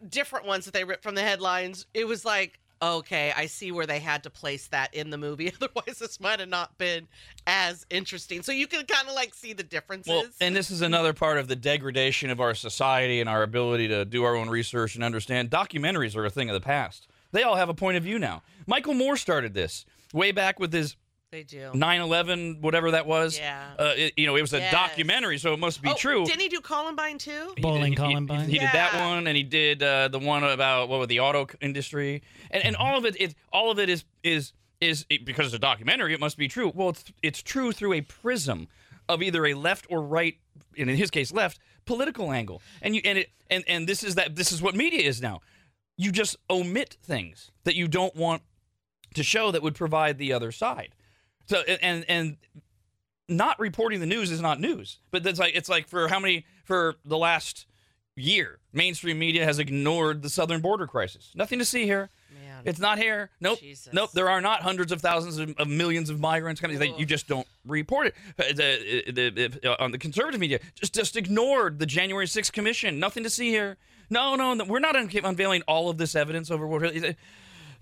different ones that they ripped from the headlines, it was like. Okay, I see where they had to place that in the movie. (laughs) Otherwise, this might have not been as interesting. So you can kind of like see the differences. Well, and this is another part of the degradation of our society and our ability to do our own research and understand. Documentaries are a thing of the past. They all have a point of view now. Michael Moore started this way back with his they do. 9/11, whatever that was. Yeah. Uh, it- you know, it was a Yes. documentary, so it must be Oh, true. Didn't he do Columbine too? Bowling He- he- Columbine. He, did that one, and he did uh, the one about what with the auto industry, and and all of it, it all of it is is is it, because it's a documentary. It must be true. Well, it's it's true through a prism of either a left or right, and in his case, left political angle, and you and it and and this is that this is what media is now. You just omit things that you don't want to show that would provide the other side. So and and not reporting the news is not news. But that's like it's like for how many for the last year, mainstream media has ignored the southern border crisis. Nothing to see here. Man. It's not here. Nope. Jesus. Nope. There are not hundreds of thousands of, of millions of migrants coming. They, you just don't report it. Uh, the- the- the- on the conservative media, just just ignored the January 6th commission. Nothing to see here. No, no, no we're not unveiling all of this evidence over what.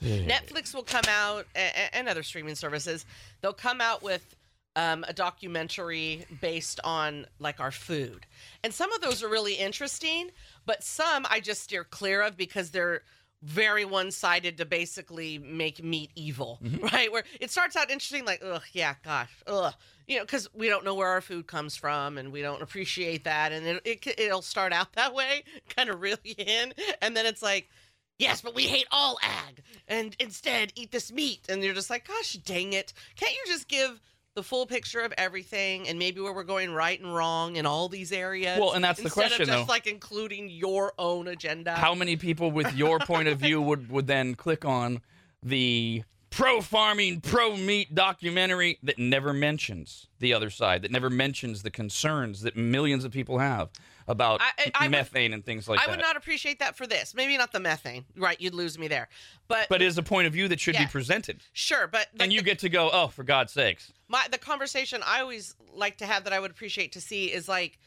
Netflix will come out a- and other streaming services. They'll come out with um, a documentary based on like our food, and some of those are really interesting. But some I just steer clear of because they're very one-sided to basically make meat evil, (laughs) right? Where it starts out interesting, like, ugh, yeah, gosh, ugh, you know, because we don't know where our food comes from and we don't appreciate that, and it, it it'll start out (laughs) that way, kind of really in, and then it's like. Yes, but we hate all ag, and instead eat this meat. And you're just like, gosh, dang it! Can't you just give the full picture of everything and maybe where we're going right and wrong in all these areas? Well, and that's the instead question, of just though. like including your own agenda. How many people with your point of view would would then click on the pro farming, pro meat documentary that never mentions the other side, that never mentions the concerns that millions of people have about I- I- I would- methane and things like I that? I would not appreciate that for this. Maybe not the methane. Right, you'd lose me there. But but it is a point of view that should Yeah. be presented. sure, but like and you get to go, oh, for God's sakes. my the conversation I always like to have that I would appreciate to see is like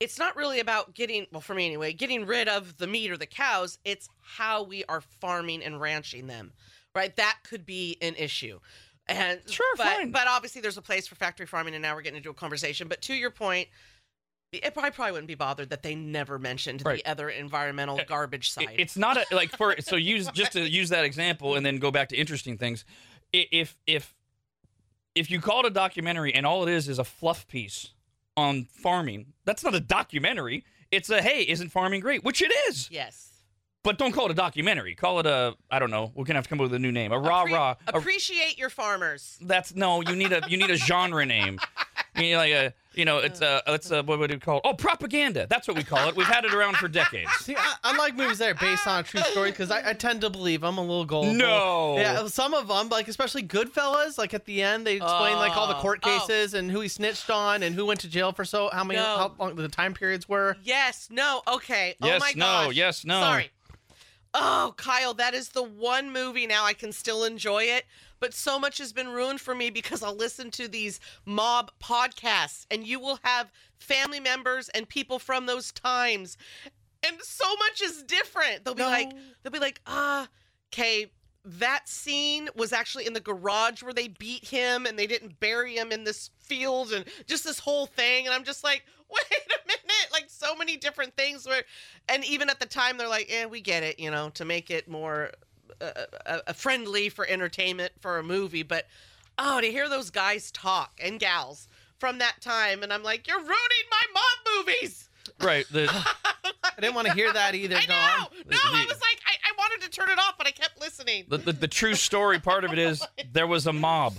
it's not really about getting well for me anyway, getting rid of the meat or the cows, it's how we are farming and ranching them. Right? That could be an issue. And Sure, but, fine. but obviously there's a place for factory farming and now we're getting into a conversation. But to your point, I probably wouldn't be bothered that they never mentioned Right. the other environmental eh, garbage It- side. It's not a like for so use just to use that example and then go back to interesting things. If if if you call it a documentary and all it is is a fluff piece on farming, that's not a documentary. It's a hey, isn't farming great? Which it is. yes. But don't call it a documentary. Call it a I don't know. We're gonna have to come up with a new name. A rah Appre- rah. A- Appreciate your farmers. that's no. You need a you need a genre name. You need like a you know it's a oh. it's a what would it call? it? Oh, propaganda. That's what we call it. We've had it around for decades. See, I, I like movies that are based on a true story because I, I tend to believe I'm a little gullible. No. Yeah, some of them, like especially Goodfellas, like at the end they explain like all the oh. court Oh, oh. cases and who he snitched on and who went to jail for so how many No. how long the time periods were. Yes, no, okay. oh Yes, my no, gosh. yes, no. Sorry. Oh, Kyle, that is the one movie now I can still enjoy it, but so much has been ruined for me because I'll listen to these mob podcasts and you will have family members and people from those times. And so much is different. They'll be like they'll be like, "Ah, okay, that scene was actually in the garage where they beat him and they didn't bury him in this field and just this whole thing and i'm just like (laughs) wait a minute like so many different things where and even at the time they're like yeah we get it you know to make it more uh, uh, uh, friendly for entertainment for a movie but oh to hear those guys talk and gals from that time and i'm like you're ruining my mob movies Right. The, (laughs) I didn't want to hear that either, i Dawn. know no i was like I, I wanted to turn it off but i kept listening the, the, the true story part of it is (laughs) there was a mob.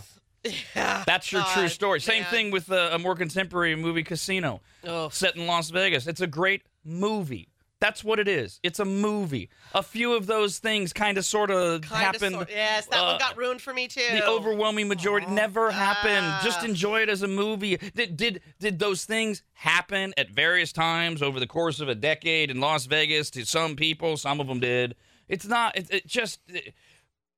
yeah That's your true God, story. Same man. thing with uh, a more contemporary movie, Casino, Oh. set in Las Vegas. It's a great movie. That's what it is. It's a movie. A few of those things kind of sort of happened. sort- yes that uh, one got ruined for me too the overwhelming majority never happened. Just Ah. enjoy it as a movie. Did, did did those things happen at various times over the course of a decade in Las Vegas to some people? Some of them did. It's not. It, it just it-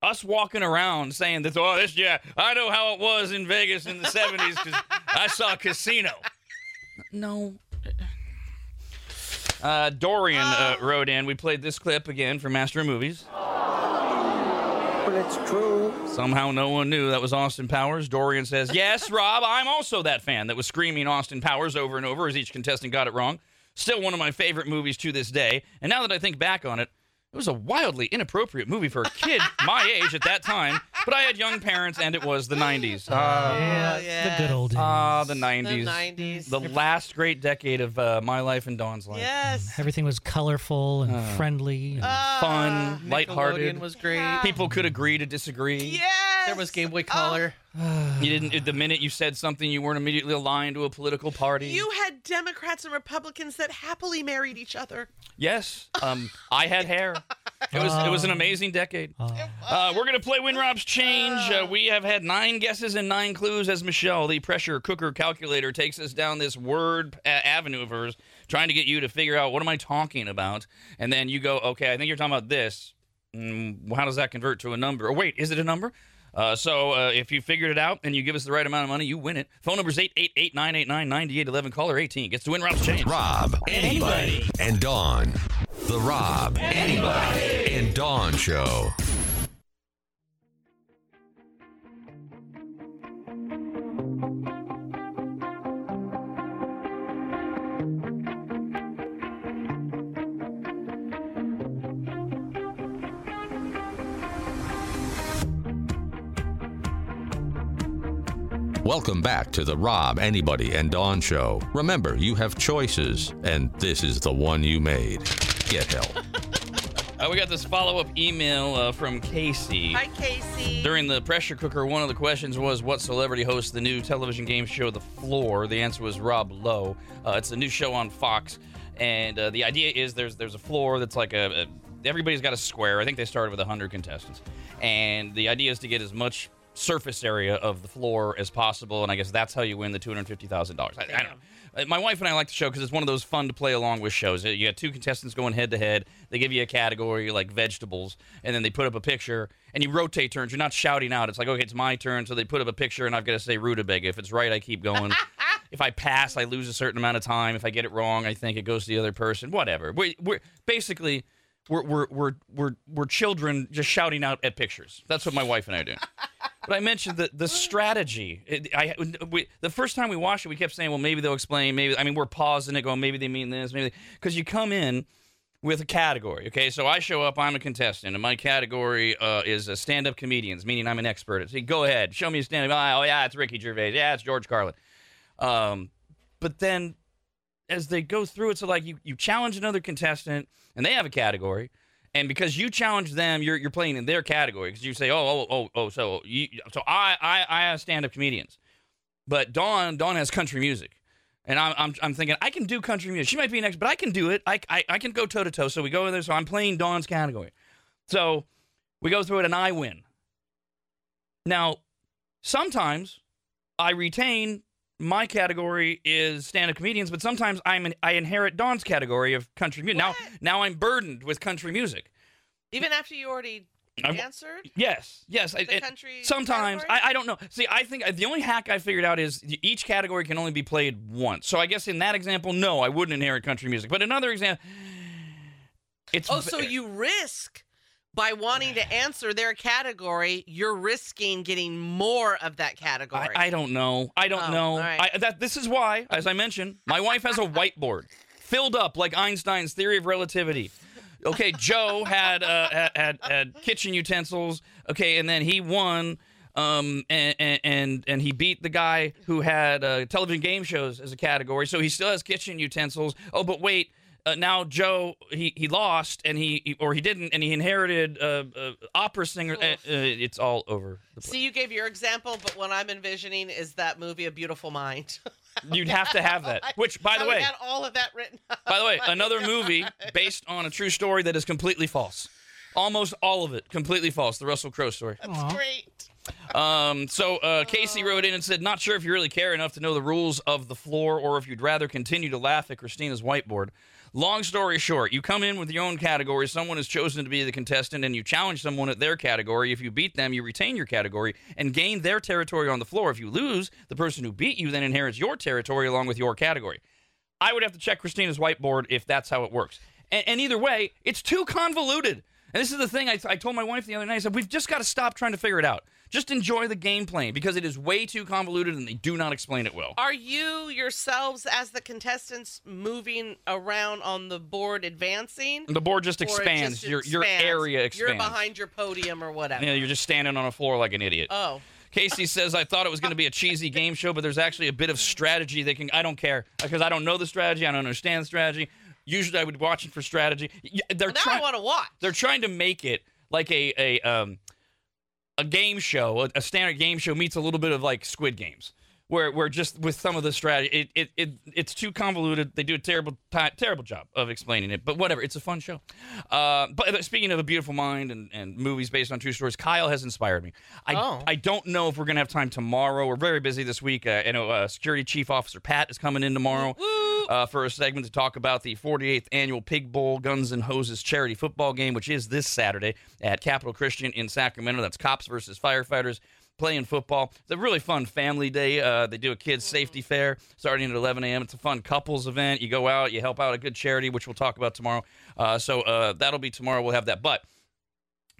us walking around saying that. Oh, this yeah, I know how it was in Vegas in the '70s because I saw a Casino. (laughs) No. Uh, Dorian uh, wrote in. We played this clip again for Master of Movies. But it's true. Somehow no one knew that was Austin Powers. Dorian says, (laughs) Yes, Rob, I'm also that fan that was screaming Austin Powers over and over as each contestant got it wrong. Still one of my favorite movies to this day. And now that I think back on it, it was a wildly inappropriate movie for a kid my age at that time, but I had young parents and it was the 90s. Ah, Yeah, yeah. The good old days. ah, the the 90s. 90s The last great decade of uh, my life and Dawn's life. yes Everything was colorful and Uh, friendly. and- Fun, Nickelodeon lighthearted. was great. People could agree to disagree. yes There was Game Boy Color. You didn't. The minute you said something, you weren't immediately aligned to a political party. You had Democrats and Republicans that happily married each other. Yes. Um, I had hair. It was it was an amazing decade. Uh, we're gonna play Win Rob's Change. Uh, we have had nine guesses and nine clues as Michelle, the pressure cooker calculator, takes us down this word uh, avenue of hers, trying to get you to figure out what am I talking about, and then you go, okay, I think you're talking about this. Mm, how does that convert to a number? Or wait, is it a number? Uh, so uh, if you figured it out and you give us the right amount of money, you win it. Phone number is 888-989-9811. Caller 18 gets to win Rob's Change. Rob, Arnie. and Dawn. The Rob, Arnie. and Dawn Show. Welcome back to the Rob, Arnie, and Dawn Show. Remember, you have choices, and this is the one you made. Get help. (laughs) Uh, we got this follow-up email uh, from Casey. Hi, Casey. During the pressure cooker, one of the questions was, "What celebrity hosts the new television game show The Floor?" The answer was Rob Lowe. Uh, it's a new show on Fox, and uh, the idea is there's there's a floor that's like a, a everybody's got a square. I think they started with 100 contestants, and the idea is to get as much surface area of the floor as possible, and I guess that's how you win the $250,000. I, I don't know. My wife and I like the show because it's one of those fun to play along with shows. You got two contestants going head to head. They give you a category like vegetables, and then they put up a picture, and you rotate turns. You're not shouting out. It's like, okay, it's my turn. So they put up a picture, and I've got to say rutabaga. If it's right, I keep going. (laughs) if I pass, I lose a certain amount of time. If I get it wrong, I think it goes to the other person. Whatever. We, we're basically we're, we're we're we're we're children just shouting out at pictures. That's what my wife and I do. (laughs) But I mentioned the the strategy. It, I we, the first time we watched it, we kept saying, "Well, maybe they'll explain." Maybe I mean, we're pausing it, going, "Maybe they mean this." Maybe because you come in with a category. Okay, so I show up, I'm a contestant, and my category uh, is uh, stand-up comedians, meaning I'm an expert. Go ahead, show me a stand-up. Oh yeah, it's Ricky Gervais. Yeah, it's George Carlin. Um, but then as they go through it, so like you you challenge another contestant, and they have a category. And because you challenge them, you're, you're playing in their category because you say, oh, oh, oh, oh, so you, so I, I, I have stand-up comedians, but Dawn, Dawn has country music, and I'm, I'm, I'm thinking I can do country music. She might be next, but I can do it. I, I, I can go toe to toe. So we go in there. So I'm playing Dawn's category. So we go through it, and I win. Now, sometimes I retain my category is stand-up comedians, but sometimes I'm an, I inherit Dawn's category of country music. Now, now I'm burdened with country music. Even after you already I- answered? Yes, yes. The country sometimes I, I don't know. See, I think the only hack I figured out is each category can only be played once. So I guess in that example, no, I wouldn't inherit country music. But another example, it's Oh, so you risk by wanting to answer their category, you're risking getting more of that category. I, I don't know. I don't Oh, know. right. I, that this is why, as I mentioned, my wife has a whiteboard filled up like Einstein's theory of relativity. Okay, Joe had uh, had, had had kitchen utensils. Okay, and then he won. Um and, and and and he beat the guy who had uh, television game shows as a category, so he still has kitchen utensils. Oh, but wait, uh, now Joe he he lost and he, he- or he didn't and he inherited uh, uh, opera singer. Uh, uh, it's all over the place. See, you gave your example, but what I'm envisioning is that movie, A Beautiful Mind. (laughs) You'd have to have that. (laughs) Which, by the would way, had all of that written. (laughs) By the way, another movie based on a true story that is completely false. Almost all of it completely false. The Russell Crowe story. That's great. Um, so uh, Casey wrote in and said, "Not sure if you really care enough to know the rules of the floor, or if you'd rather continue to laugh at Christina's whiteboard." Long story short, you come in with your own category. Someone is chosen to be the contestant, and you challenge someone at their category. If you beat them, you retain your category and gain their territory on the floor. If you lose, the person who beat you then inherits your territory along with your category. I would have to check Christina's whiteboard if that's how it works. And, and either way, it's too convoluted. And this is the thing I, I told my wife the other night. I said, we've just got to stop trying to figure it out. Just enjoy the game playing because it is way too convoluted and they do not explain it well. Are you yourselves, as the contestants, moving around on the board, advancing? The board just it expands. just your, your area expands. You're behind your podium or whatever. Yeah, you're just standing on a floor like an idiot. Oh. Casey says, I thought it was going to be a cheesy game show, but there's actually a bit of strategy they can. I don't care because I don't know the strategy. I don't understand the strategy. Usually I would be watching for strategy. They're now trying. I want to watch. They're trying to make it like a a um a game show, a, a standard game show meets a little bit of like Squid Games, where where just with some of the strategy, it it, it it's too convoluted. They do a terrible ti terrible job of explaining it, but whatever. It's a fun show. Uh, but speaking of a beautiful mind and, and movies based on true stories, Kyle has inspired me. I Oh. I don't know if we're gonna have time tomorrow. We're very busy this week. Uh, I know uh, Security Chief Officer Pat is coming in tomorrow uh, for a segment to talk about the 48th annual Pig Bowl Guns and Hoses charity football game, which is this Saturday at Capital Christian in Sacramento. That's cops versus firefighters playing football. It's a really fun family day. Uh, they do a kids safety fair starting at 11 a.m. It's a fun couples event. You go out, you help out a good charity, which we'll talk about tomorrow. Uh, so uh, that'll be tomorrow. We'll have that. But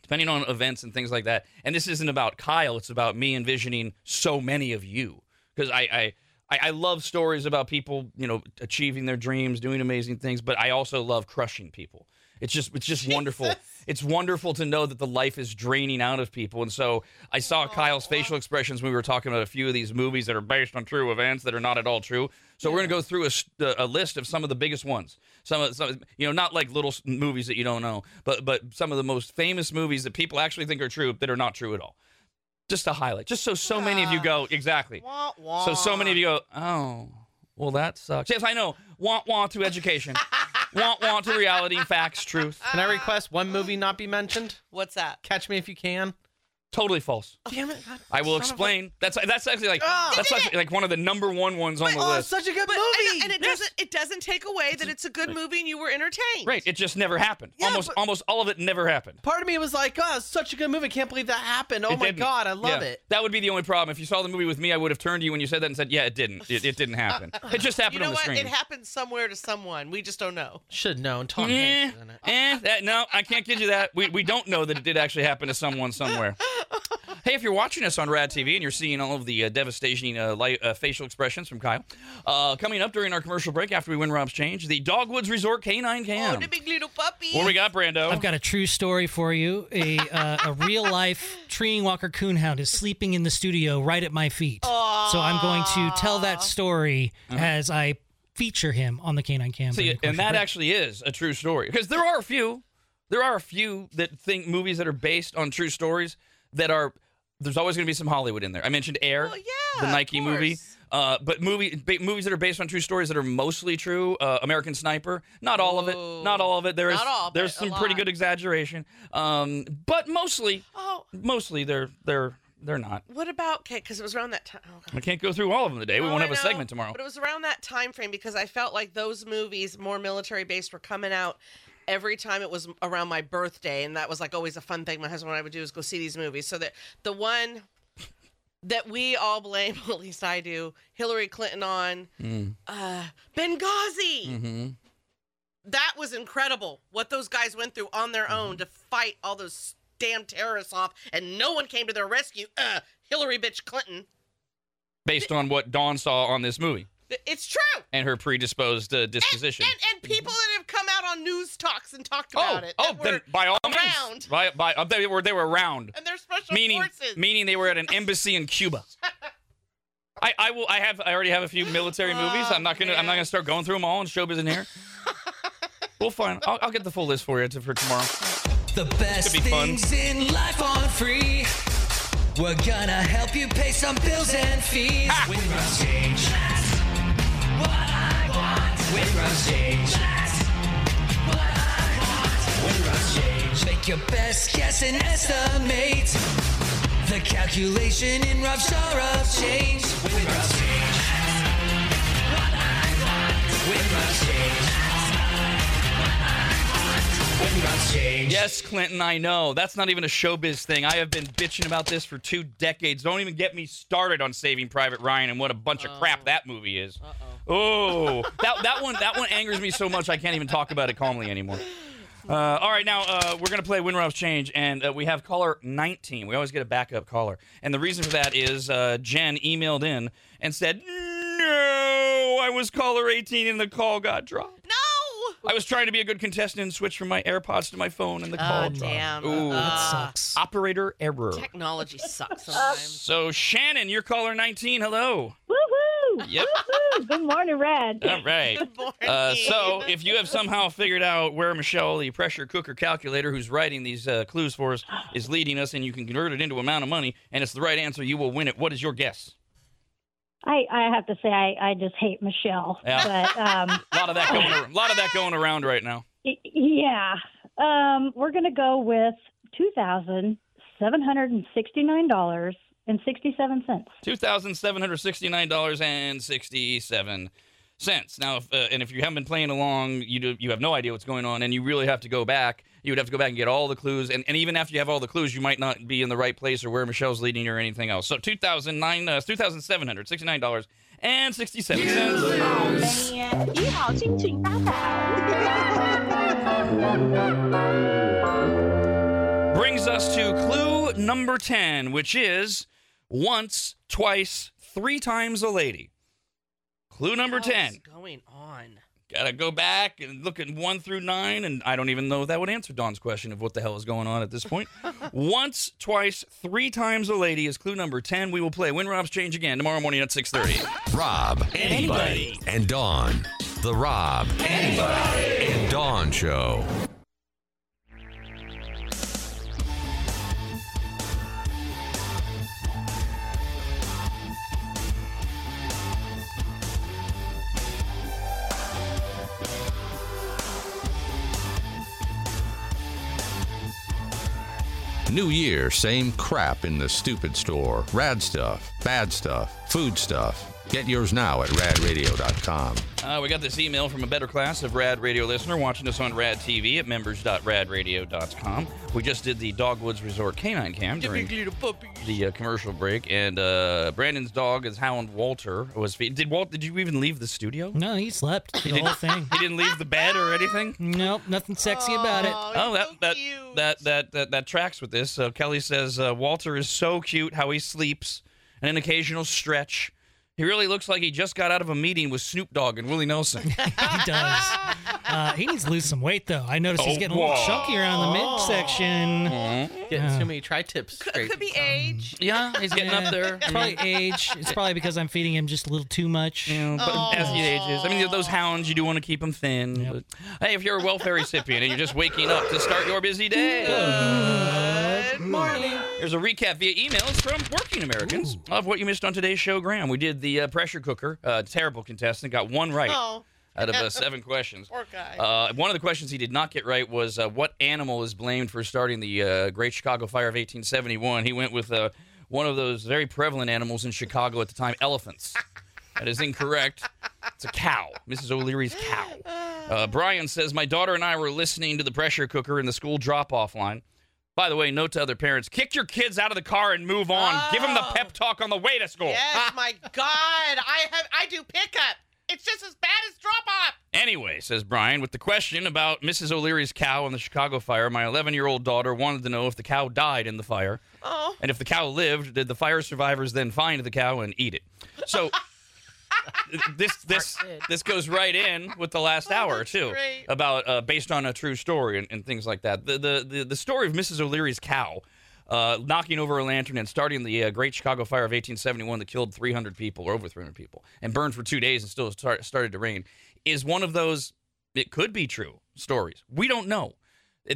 depending on events and things like that. And this isn't about Kyle; it's about me envisioning so many of you because I, I I I love stories about people, you know, achieving their dreams, doing amazing things. But I also love crushing people. It's just it's just wonderful. It's wonderful to know that the life is draining out of people. And so I saw oh, Kyle's facial expressions when we were talking about a few of these movies that are based on true events that are not at all true. So we're going to go through a list of some of the biggest ones. Some of some, you know, not like little movies that you don't know, but but some of the most famous movies that people actually think are true that are not true at all. Just to highlight, just so so many of you go exactly. Wah, wah. So so many of you go, oh, well that sucks. Yes, I know. Want want to education. (laughs) want want to reality, facts, truth. Can I request one movie not be mentioned? What's that? Catch Me If You Can. Totally false. Damn it! God, I will son a- explain. That's that's actually like Ah! that's actually like one of the number one ones on the Oh, list. it's such a good But, movie. and, and it doesn't it doesn't take away that it's a good movie and you were entertained. Right. It just never happened. Yeah, almost but- almost all of it never happened. Part of me was like, "Oh, it's such a good movie. Can't believe that happened. Oh It my didn't. god, I love Yeah. it." That would be the only problem. If you saw the movie with me, I would have turned to you when you said that and said, "Yeah, it didn't. It, it didn't happen. (laughs) It just happened You know on the what? screen." It happened somewhere to someone. We just don't know. Should have known. Tom Eh, Hanks is in it. eh, that, no, I can't give you that. We, we don't know that it did actually happen to someone somewhere. (laughs) (laughs) Hey, if you're watching us on Rad TV and you're seeing all of the uh, devastating uh, li- uh, facial expressions from Kyle, uh, coming up during our commercial break after we win Rob's change, the Dogwoods Resort Canine Cam. Oh, the big little puppy. what we got, Brando? I've got a true story for you. A uh, a real life treeing walker coonhound is sleeping in the studio right at my feet. So I'm going to tell that story as I feature him on the Canine Cam. See, and that break. actually is a true story because there are a few, there are a few that think movies that are based on true stories that are. There's always going to be some Hollywood in there. I mentioned Air, Well, yeah, the Nike movie. Uh, but movie ba- movies that are based on true stories that are mostly true. Uh, American Sniper, not all of it, not all of it. There is all, there's some pretty good exaggeration. Um, but mostly, Oh, mostly they're they're they're not. what about okay? Because it was around that time. Oh, I can't go through all of them today. We Oh, won't have a segment tomorrow. But it was around that time frame because I felt like those movies, more military based, were coming out every time it was around my birthday, and that was like always a fun thing my husband and I would do is go see these movies. So that the one that we all blame, (laughs) at least I do, Hillary Clinton on Mm. uh, Benghazi. hmm That was incredible. What those guys went through on their own to fight all those damn terrorists off, and no one came to their rescue. Uh, Hillary bitch Clinton. Based on what Dawn saw on this movie It's true. and her predisposed uh, disposition. And, and people that have come out on news talks and talked Oh, about it. oh, that then by all around. means, by, by, uh, they were they were around, And they're special meaning forces. meaning they were at an embassy in Cuba. (laughs) I, I will I have I already have a few military movies. I'm not gonna I'm not gonna start going through them all and showbiz in here. (laughs) we'll find. I'll, I'll get the full list for you for tomorrow. The best Could be fun. things in life on free. We're gonna help you pay some bills and fees. With Russ Change. That's what I want. With Russ Change. That's what I want. With Russ Change. Make your best guess and estimate. The calculation in rough jar of change. With Russ Change. That's what I want. With Russ Change. With Russ Change. Yes, Clinton, I know. That's not even a showbiz thing. I have been bitching about this for two decades. Don't even get me started on Saving Private Ryan and what a bunch of oh. crap that movie is. Oh, that that one that one angers me so much I can't even talk about it calmly anymore. Uh, all right, now uh, we're gonna play Win Rob's Change, and uh, we have caller 19. We always get a backup caller, and the reason for that is uh, Jen emailed in and said, "No, I was caller 18 and the call got dropped." No. I was trying to be a good contestant and switch from my AirPods to my phone, and the call Oh, dropped. damn. Ooh. That sucks. Operator error. Technology sucks sometimes. So Shannon, you're caller 19. Hello. Woohoo! Yep. Good morning, Red. All right. Good morning. Uh, so, if you have somehow figured out where Michelle, the pressure cooker calculator who's writing these uh, clues for us, is leading us, and you can convert it into amount of money, and it's the right answer, you will win it. What is your guess? I, I have to say, I, I just hate Michelle. Yeah. But um, A (laughs) lot of that going. ar- A lot of that going around right now. yeah, um, we're going to go with two thousand seven hundred and sixty nine dollars and sixty seven cents. Two thousand seven hundred sixty-nine dollars and sixty-seven cents. Now, if, uh, and if you haven't been playing along, you do, you have no idea what's going on, and you really have to go back. You would have to go back and get all the clues, and, and even after you have all the clues, you might not be in the right place or where Michelle's leading you or anything else. So two thousand nine, uh, two thousand seven hundred sixty-nine dollars and sixty-seven cents. (laughs) brings us to clue number 10, which is once, twice, three times a lady. Clue number 10. What's going on? Gotta go back and look at one through nine, and I don't even know if that would answer Dawn's question of what the hell is going on at this point. (laughs) once, twice, three times a lady is clue number 10. We will play Win Rob's Change Again tomorrow morning at 6.30. Rob, Arnie, and Dawn. The Rob, Arnie, and Dawn Show. New year, same crap in the stupid store. Rad stuff, bad stuff, food stuff. Get yours now at radradio.com. Uh, we got this email from a better class of Rad Radio listener watching us on Rad TV at members.radradio.com. We just did the Dogwoods Resort Canine Cam during the uh, commercial break, and uh, Brandon's dog is Hound Walter. Was fe- did Walt? Did you even leave the studio? No, he slept the He whole didn't- thing. (laughs) He didn't leave the bed or anything. Nope, nothing sexy about it. Oh, that that, that that that that tracks with this. Uh, Kelly says uh, Walter is so cute how he sleeps and an occasional stretch. He really looks like he just got out of a meeting with Snoop Dogg and Willie Nelson. (laughs) he does. Uh, he needs to lose some weight, though. I noticed he's Oh, getting a little whoa. chunky around the midsection. Getting too many tri-tips straight. Could be age. Yeah, he's getting up there. It's probably age. It's probably because I'm feeding him just a little too much. But as he ages, I mean, those hounds, you do want to keep them thin. But, hey, if you're a welfare recipient and you're just waking up to start your busy day, Good morning. Here's a recap via emails from working Americans of what you missed on today's show, Graham. We did the uh, pressure cooker. Uh, terrible contestant, got one right Oh. out of uh, (laughs) seven questions. Poor guy. Uh, one of the questions he did not get right was uh, what animal is blamed for starting the uh, Great Chicago Fire of 1871. He went with uh, one of those very prevalent animals in Chicago at the time, elephants. That is incorrect. It's a cow, Mrs. O'Leary's cow. (sighs) Uh, Brian says, My daughter and I were listening to the pressure cooker in the school drop off line. By the way, note to other parents kick your kids out of the car and move on. Give them the pep oh. talk on the way to school. Yes, (laughs) my God. I have I do pickup. It's just as bad as drop off. Anyway, says Brian, with the question about Mrs. O'Leary's cow in the Chicago fire, my 11 year old daughter wanted to know if the cow died in the fire. Oh. And if the cow lived, did the fire survivors then find the cow and eat it? So (laughs) (laughs) this this this goes right in with the last hour too great. about uh, based on a true story and, and things like that. The, the the the story of Mrs. O'Leary's cow. Uh, knocking over a lantern and starting the uh, Great Chicago Fire of 1871 that killed 300 people, or over 300 people, and burned for two days and still start, started to rain, is one of those. It could be true stories. We don't know.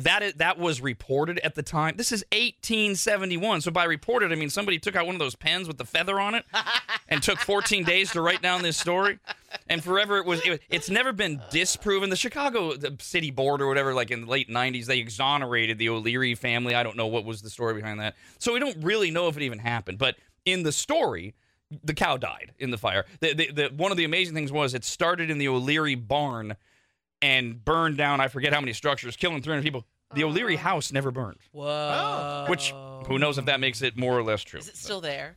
That is, that was reported at the time. This is 1871. So by reported, I mean somebody took out one of those pens with the feather on it and took 14 days to write down this story. And forever it was. It, it's never been disproven. The Chicago the city board or whatever, like in the late 90s, they exonerated the O'Leary family. I don't know what was the story behind that. So we don't really know if it even happened. But in the story, the cow died in the fire. The, the, the, one of the amazing things was it started in the O'Leary barn and burned down I forget how many structures, killing 300 people. The O'Leary house never burned. Whoa. Which who knows if that makes it more or less true. Is it still there?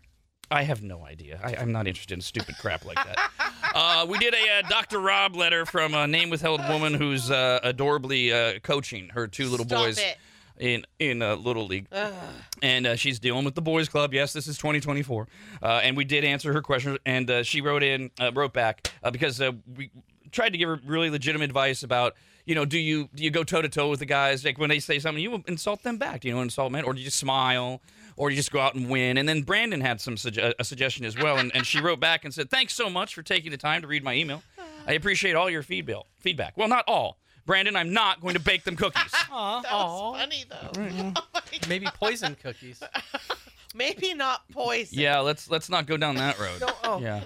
I have no idea. I, I'm not interested in stupid crap like that. uh, we did a uh, Dr. Rob letter from a name withheld woman who's uh, adorably uh, coaching her two little Stop boys it. in in uh, little league, Ugh. and uh, she's dealing with the boys club. Yes, this is 2024, uh, and we did answer her question, and uh, she wrote in, uh, wrote back uh, because uh, we tried to give her really legitimate advice about. You know, do you do you go toe to toe with the guys? Like when they say something, you insult them back. Do you know insult men, or do you just smile, or do you just go out and win? And then Brandon had some sugge- a suggestion as well, and, and she wrote back and said, "Thanks so much for taking the time to read my email. I appreciate all your feedback. Feedback. Well, not all, Brandon. I'm not going to bake them cookies. (laughs) That was funny though. (laughs) Oh maybe poison cookies. (laughs) Maybe not poison. yeah, let's let's not go down that road. No, oh. Yeah.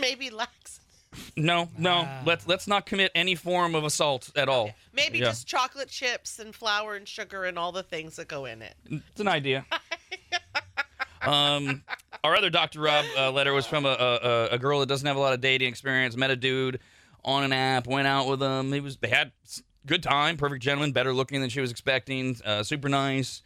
Maybe lax. No, no. Let's let's not commit any form of assault at all. Maybe Yeah. just chocolate chips and flour and sugar and all the things that go in it. It's an idea. (laughs) um, our other Dr. Rob uh, letter was from a, a a girl that doesn't have a lot of dating experience. Met a dude on an app, went out with him. He was they had good time, perfect gentleman, better looking than she was expecting, uh, super nice.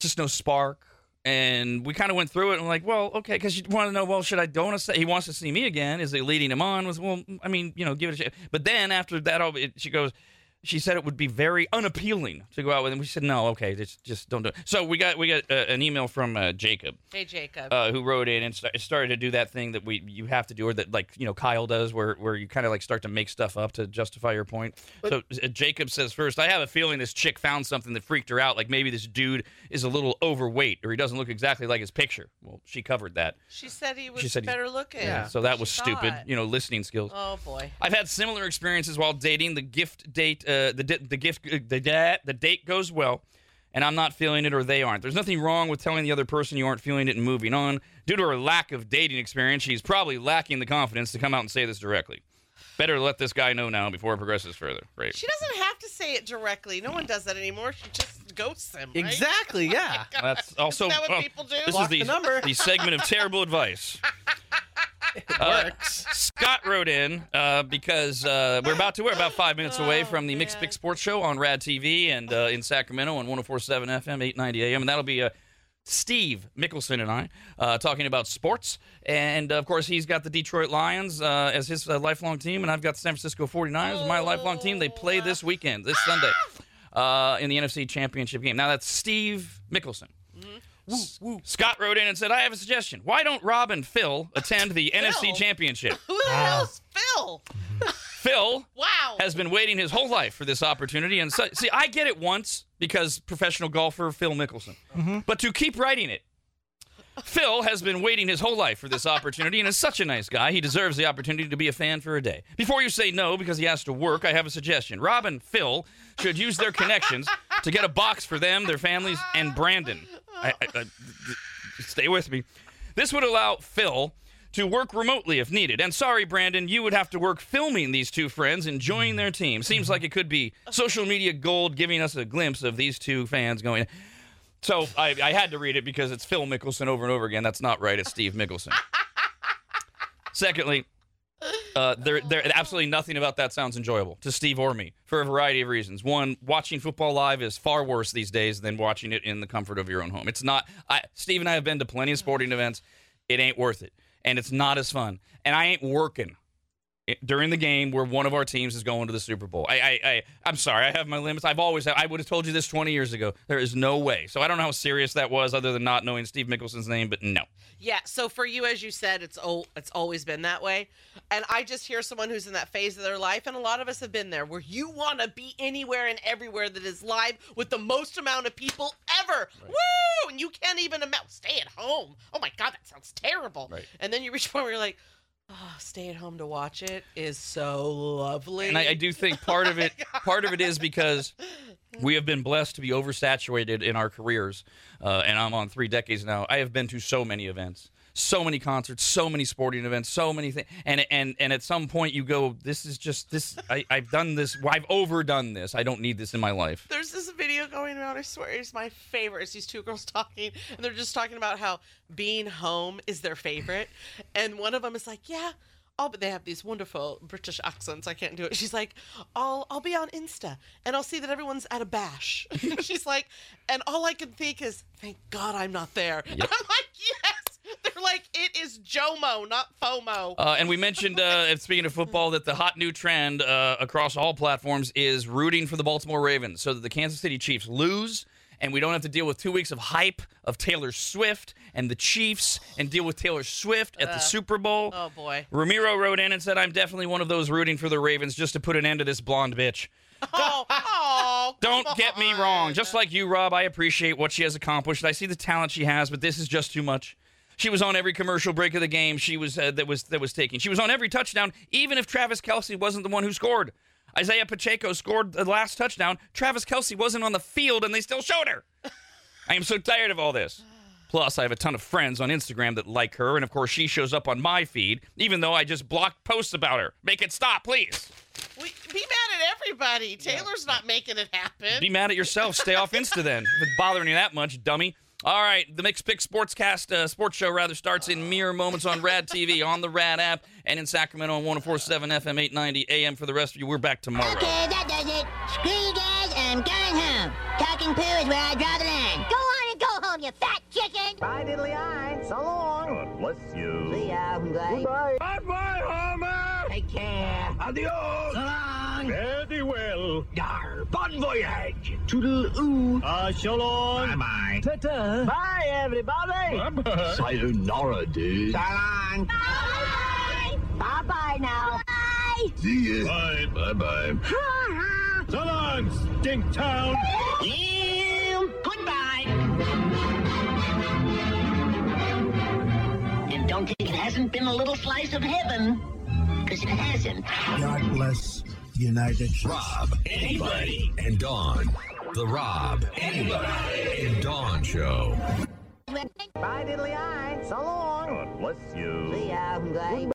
Just no spark. And we kind of went through it and like, well, okay, because you want to know, well, should I don't say he wants to see me again? Is it leading him on? Was well, I mean, you know, give it a shot. But then after that, all it, she goes, she said it would be very unappealing to go out with him. We said no, okay, just just don't do it. So we got we got uh, an email from uh, Jacob Hey, Jacob. uh, who wrote in and st- started to do that thing that we you have to do, or that like you know Kyle does, where where you kind of like start to make stuff up to justify your point. so uh, Jacob says first, I have a feeling this chick found something that freaked her out, like maybe this dude is a little overweight or he doesn't look exactly like his picture. Well, she covered that. she said he was she said better looking. Yeah, so that was stupid. You know, listening skills. Oh boy. I've had similar experiences while dating. The gift date, uh, the the gift, uh, the da- the date goes well, and I'm not feeling it, or they aren't. There's nothing wrong with telling the other person you aren't feeling it and moving on. Due to her lack of dating experience, she's probably lacking the confidence to come out and say this directly. Better let this guy know now before it progresses further. Right. She doesn't have to say it directly. No one does that anymore. She just ghosts him. Right? Exactly, (laughs) yeah. That's (laughs) also Isn't that what well, people do? This Block is the, the number. the segment of terrible (laughs) advice. (laughs) Uh, Scott wrote in uh, because uh, we're about to we're about five minutes away from the Mixed Pick Sports Show on Rad TV and uh, in Sacramento on 104.7 FM, 890 AM, and that'll be uh, Steve Mickelson and I uh, talking about sports, and of course he's got the Detroit Lions uh, as his uh, lifelong team, and I've got the San Francisco 49ers, my lifelong team. They play this weekend, this Sunday, uh, in the NFC Championship game. Now that's Steve Mickelson. S- Scott wrote in and said, I have a suggestion. Why don't Rob and Phil attend the NFC Championship? (laughs) Who the hell's Phil? (laughs) Phil Wow. has been waiting his whole life for this opportunity. And so, see, I get it once because professional golfer Phil Mickelson. Mm-hmm. But to keep writing it, Phil has been waiting his whole life for this opportunity and is such a nice guy. He deserves the opportunity to be a fan for a day. Before you say no because he has to work, I have a suggestion. Rob and Phil should use their connections to get a box for them, their families, and Brandon. I, I, uh, I, stay with me. This would allow Phil to work remotely if needed. And sorry, Brandon, you would have to work filming these two friends enjoying their team. Seems like it could be social media gold giving us a glimpse of these two fans going. So I, I had to read it because it's Phil Mickelson over and over again. That's not right. It's Steve Mickelson. Secondly, uh, there, there, absolutely nothing about that sounds enjoyable to Steve or me for a variety of reasons. One, watching football live is far worse these days than watching it in the comfort of your own home. It's not. I, Steve and I have been to plenty of sporting events. It ain't worth it, and it's not as fun. And I ain't working during the game where one of our teams is going to the Super Bowl. I, I, I I'm sorry. I have my limits. I've always. I would have told you this 20 years ago. There is no way. So I don't know how serious that was, other than not knowing Steve Mickelson's name. But no. Yeah, so for you, as you said, it's o- it's always been that way. And I just hear someone who's in that phase of their life, and a lot of us have been there, where you want to be anywhere and everywhere that is live with the most amount of people ever. Woo! And you can't even imagine. Stay at home. Oh my God, that sounds terrible. Right. And then you reach a point where you're like, oh, stay at home to watch it is so lovely. And I, I do think part of it, (laughs) part of it is because we have been blessed to be oversaturated in our careers, uh, and I'm on three decades now. I have been to so many events, so many concerts, so many sporting events, so many things, and and and at some point you go, this is just this. I, I've done this. I've overdone this. I don't need this in my life. There's this video going around. I swear it's my favorite. It's these two girls (laughs) talking, and they're just talking about how being home is their favorite. And one of them is like, "Yeah, I'll." But they have these wonderful British accents. I can't do it. She's like, "I'll, I'll be on Insta, and I'll see that everyone's at a bash." (laughs) She's like, and all I can think is, "Thank God I'm not there." And (laughs) I'm like, "Yes." (laughs) They're like, "It is Jomo, not FOMO." Uh, and we mentioned, uh, speaking of football, that the hot new trend uh, across all platforms is rooting for the Baltimore Ravens so that the Kansas City Chiefs lose. And we don't have to deal with two weeks of hype of Taylor Swift and the Chiefs and deal with Taylor Swift at the Uh, Super Bowl. oh boy. Ramiro wrote in and said, I'm definitely one of those rooting for the Ravens just to put an end to this blonde bitch. (laughs) Oh, oh, Don't get me wrong. Just like you, Rob, I appreciate what she has accomplished. I see the talent she has, but this is just too much. She was on every commercial break of the game. She was uh, that was that was taking. She was on every touchdown, even if Travis Kelce wasn't the one who scored. Isaiah Pacheco scored the last touchdown. Travis Kelce wasn't on the field, and they still showed her. I am so tired of all this. Plus, I have a ton of friends on Instagram that like her, and of course, she shows up on my feed, even though I just blocked posts about her. Make it stop, please. We, be mad at everybody. Taylor's not making it happen. Be mad at yourself. Stay off Insta then. If it's bothering you that much, dummy. All right, the Mixed Pick Sportscast, uh, sports show rather, starts in mere moments on Rad TV, (laughs) on the Rad app, and in Sacramento on 1047 FM 890 AM. For the rest of you, we're back tomorrow. Okay, that does it. Screw you guys, I'm going home. Talking poo is where I draw the line. Go on and go home, you fat chicken. Bye, diddly eye. So long. God bless you. See ya. Goodbye. Bye bye, Homer. Take care. Adios. So long. long. Very well. Dar, bon voyage. Toodle oo. Uh, so long. Bye bye. Ta-ta. Bye, everybody. Bye-bye. Sayonara, dude. So long. Bye. Bye bye now. Bye. See ya. Bye. Bye-bye. So long, Stink Town. Ew. Goodbye. And don't think it hasn't been a little slice of heaven. Because it hasn't. God bless the United States. Rob, Arnie, and Dawn. The Rob, Arnie, and Dawn Show. Bye, diddly eye. So long. God bless you. See ya. Bye.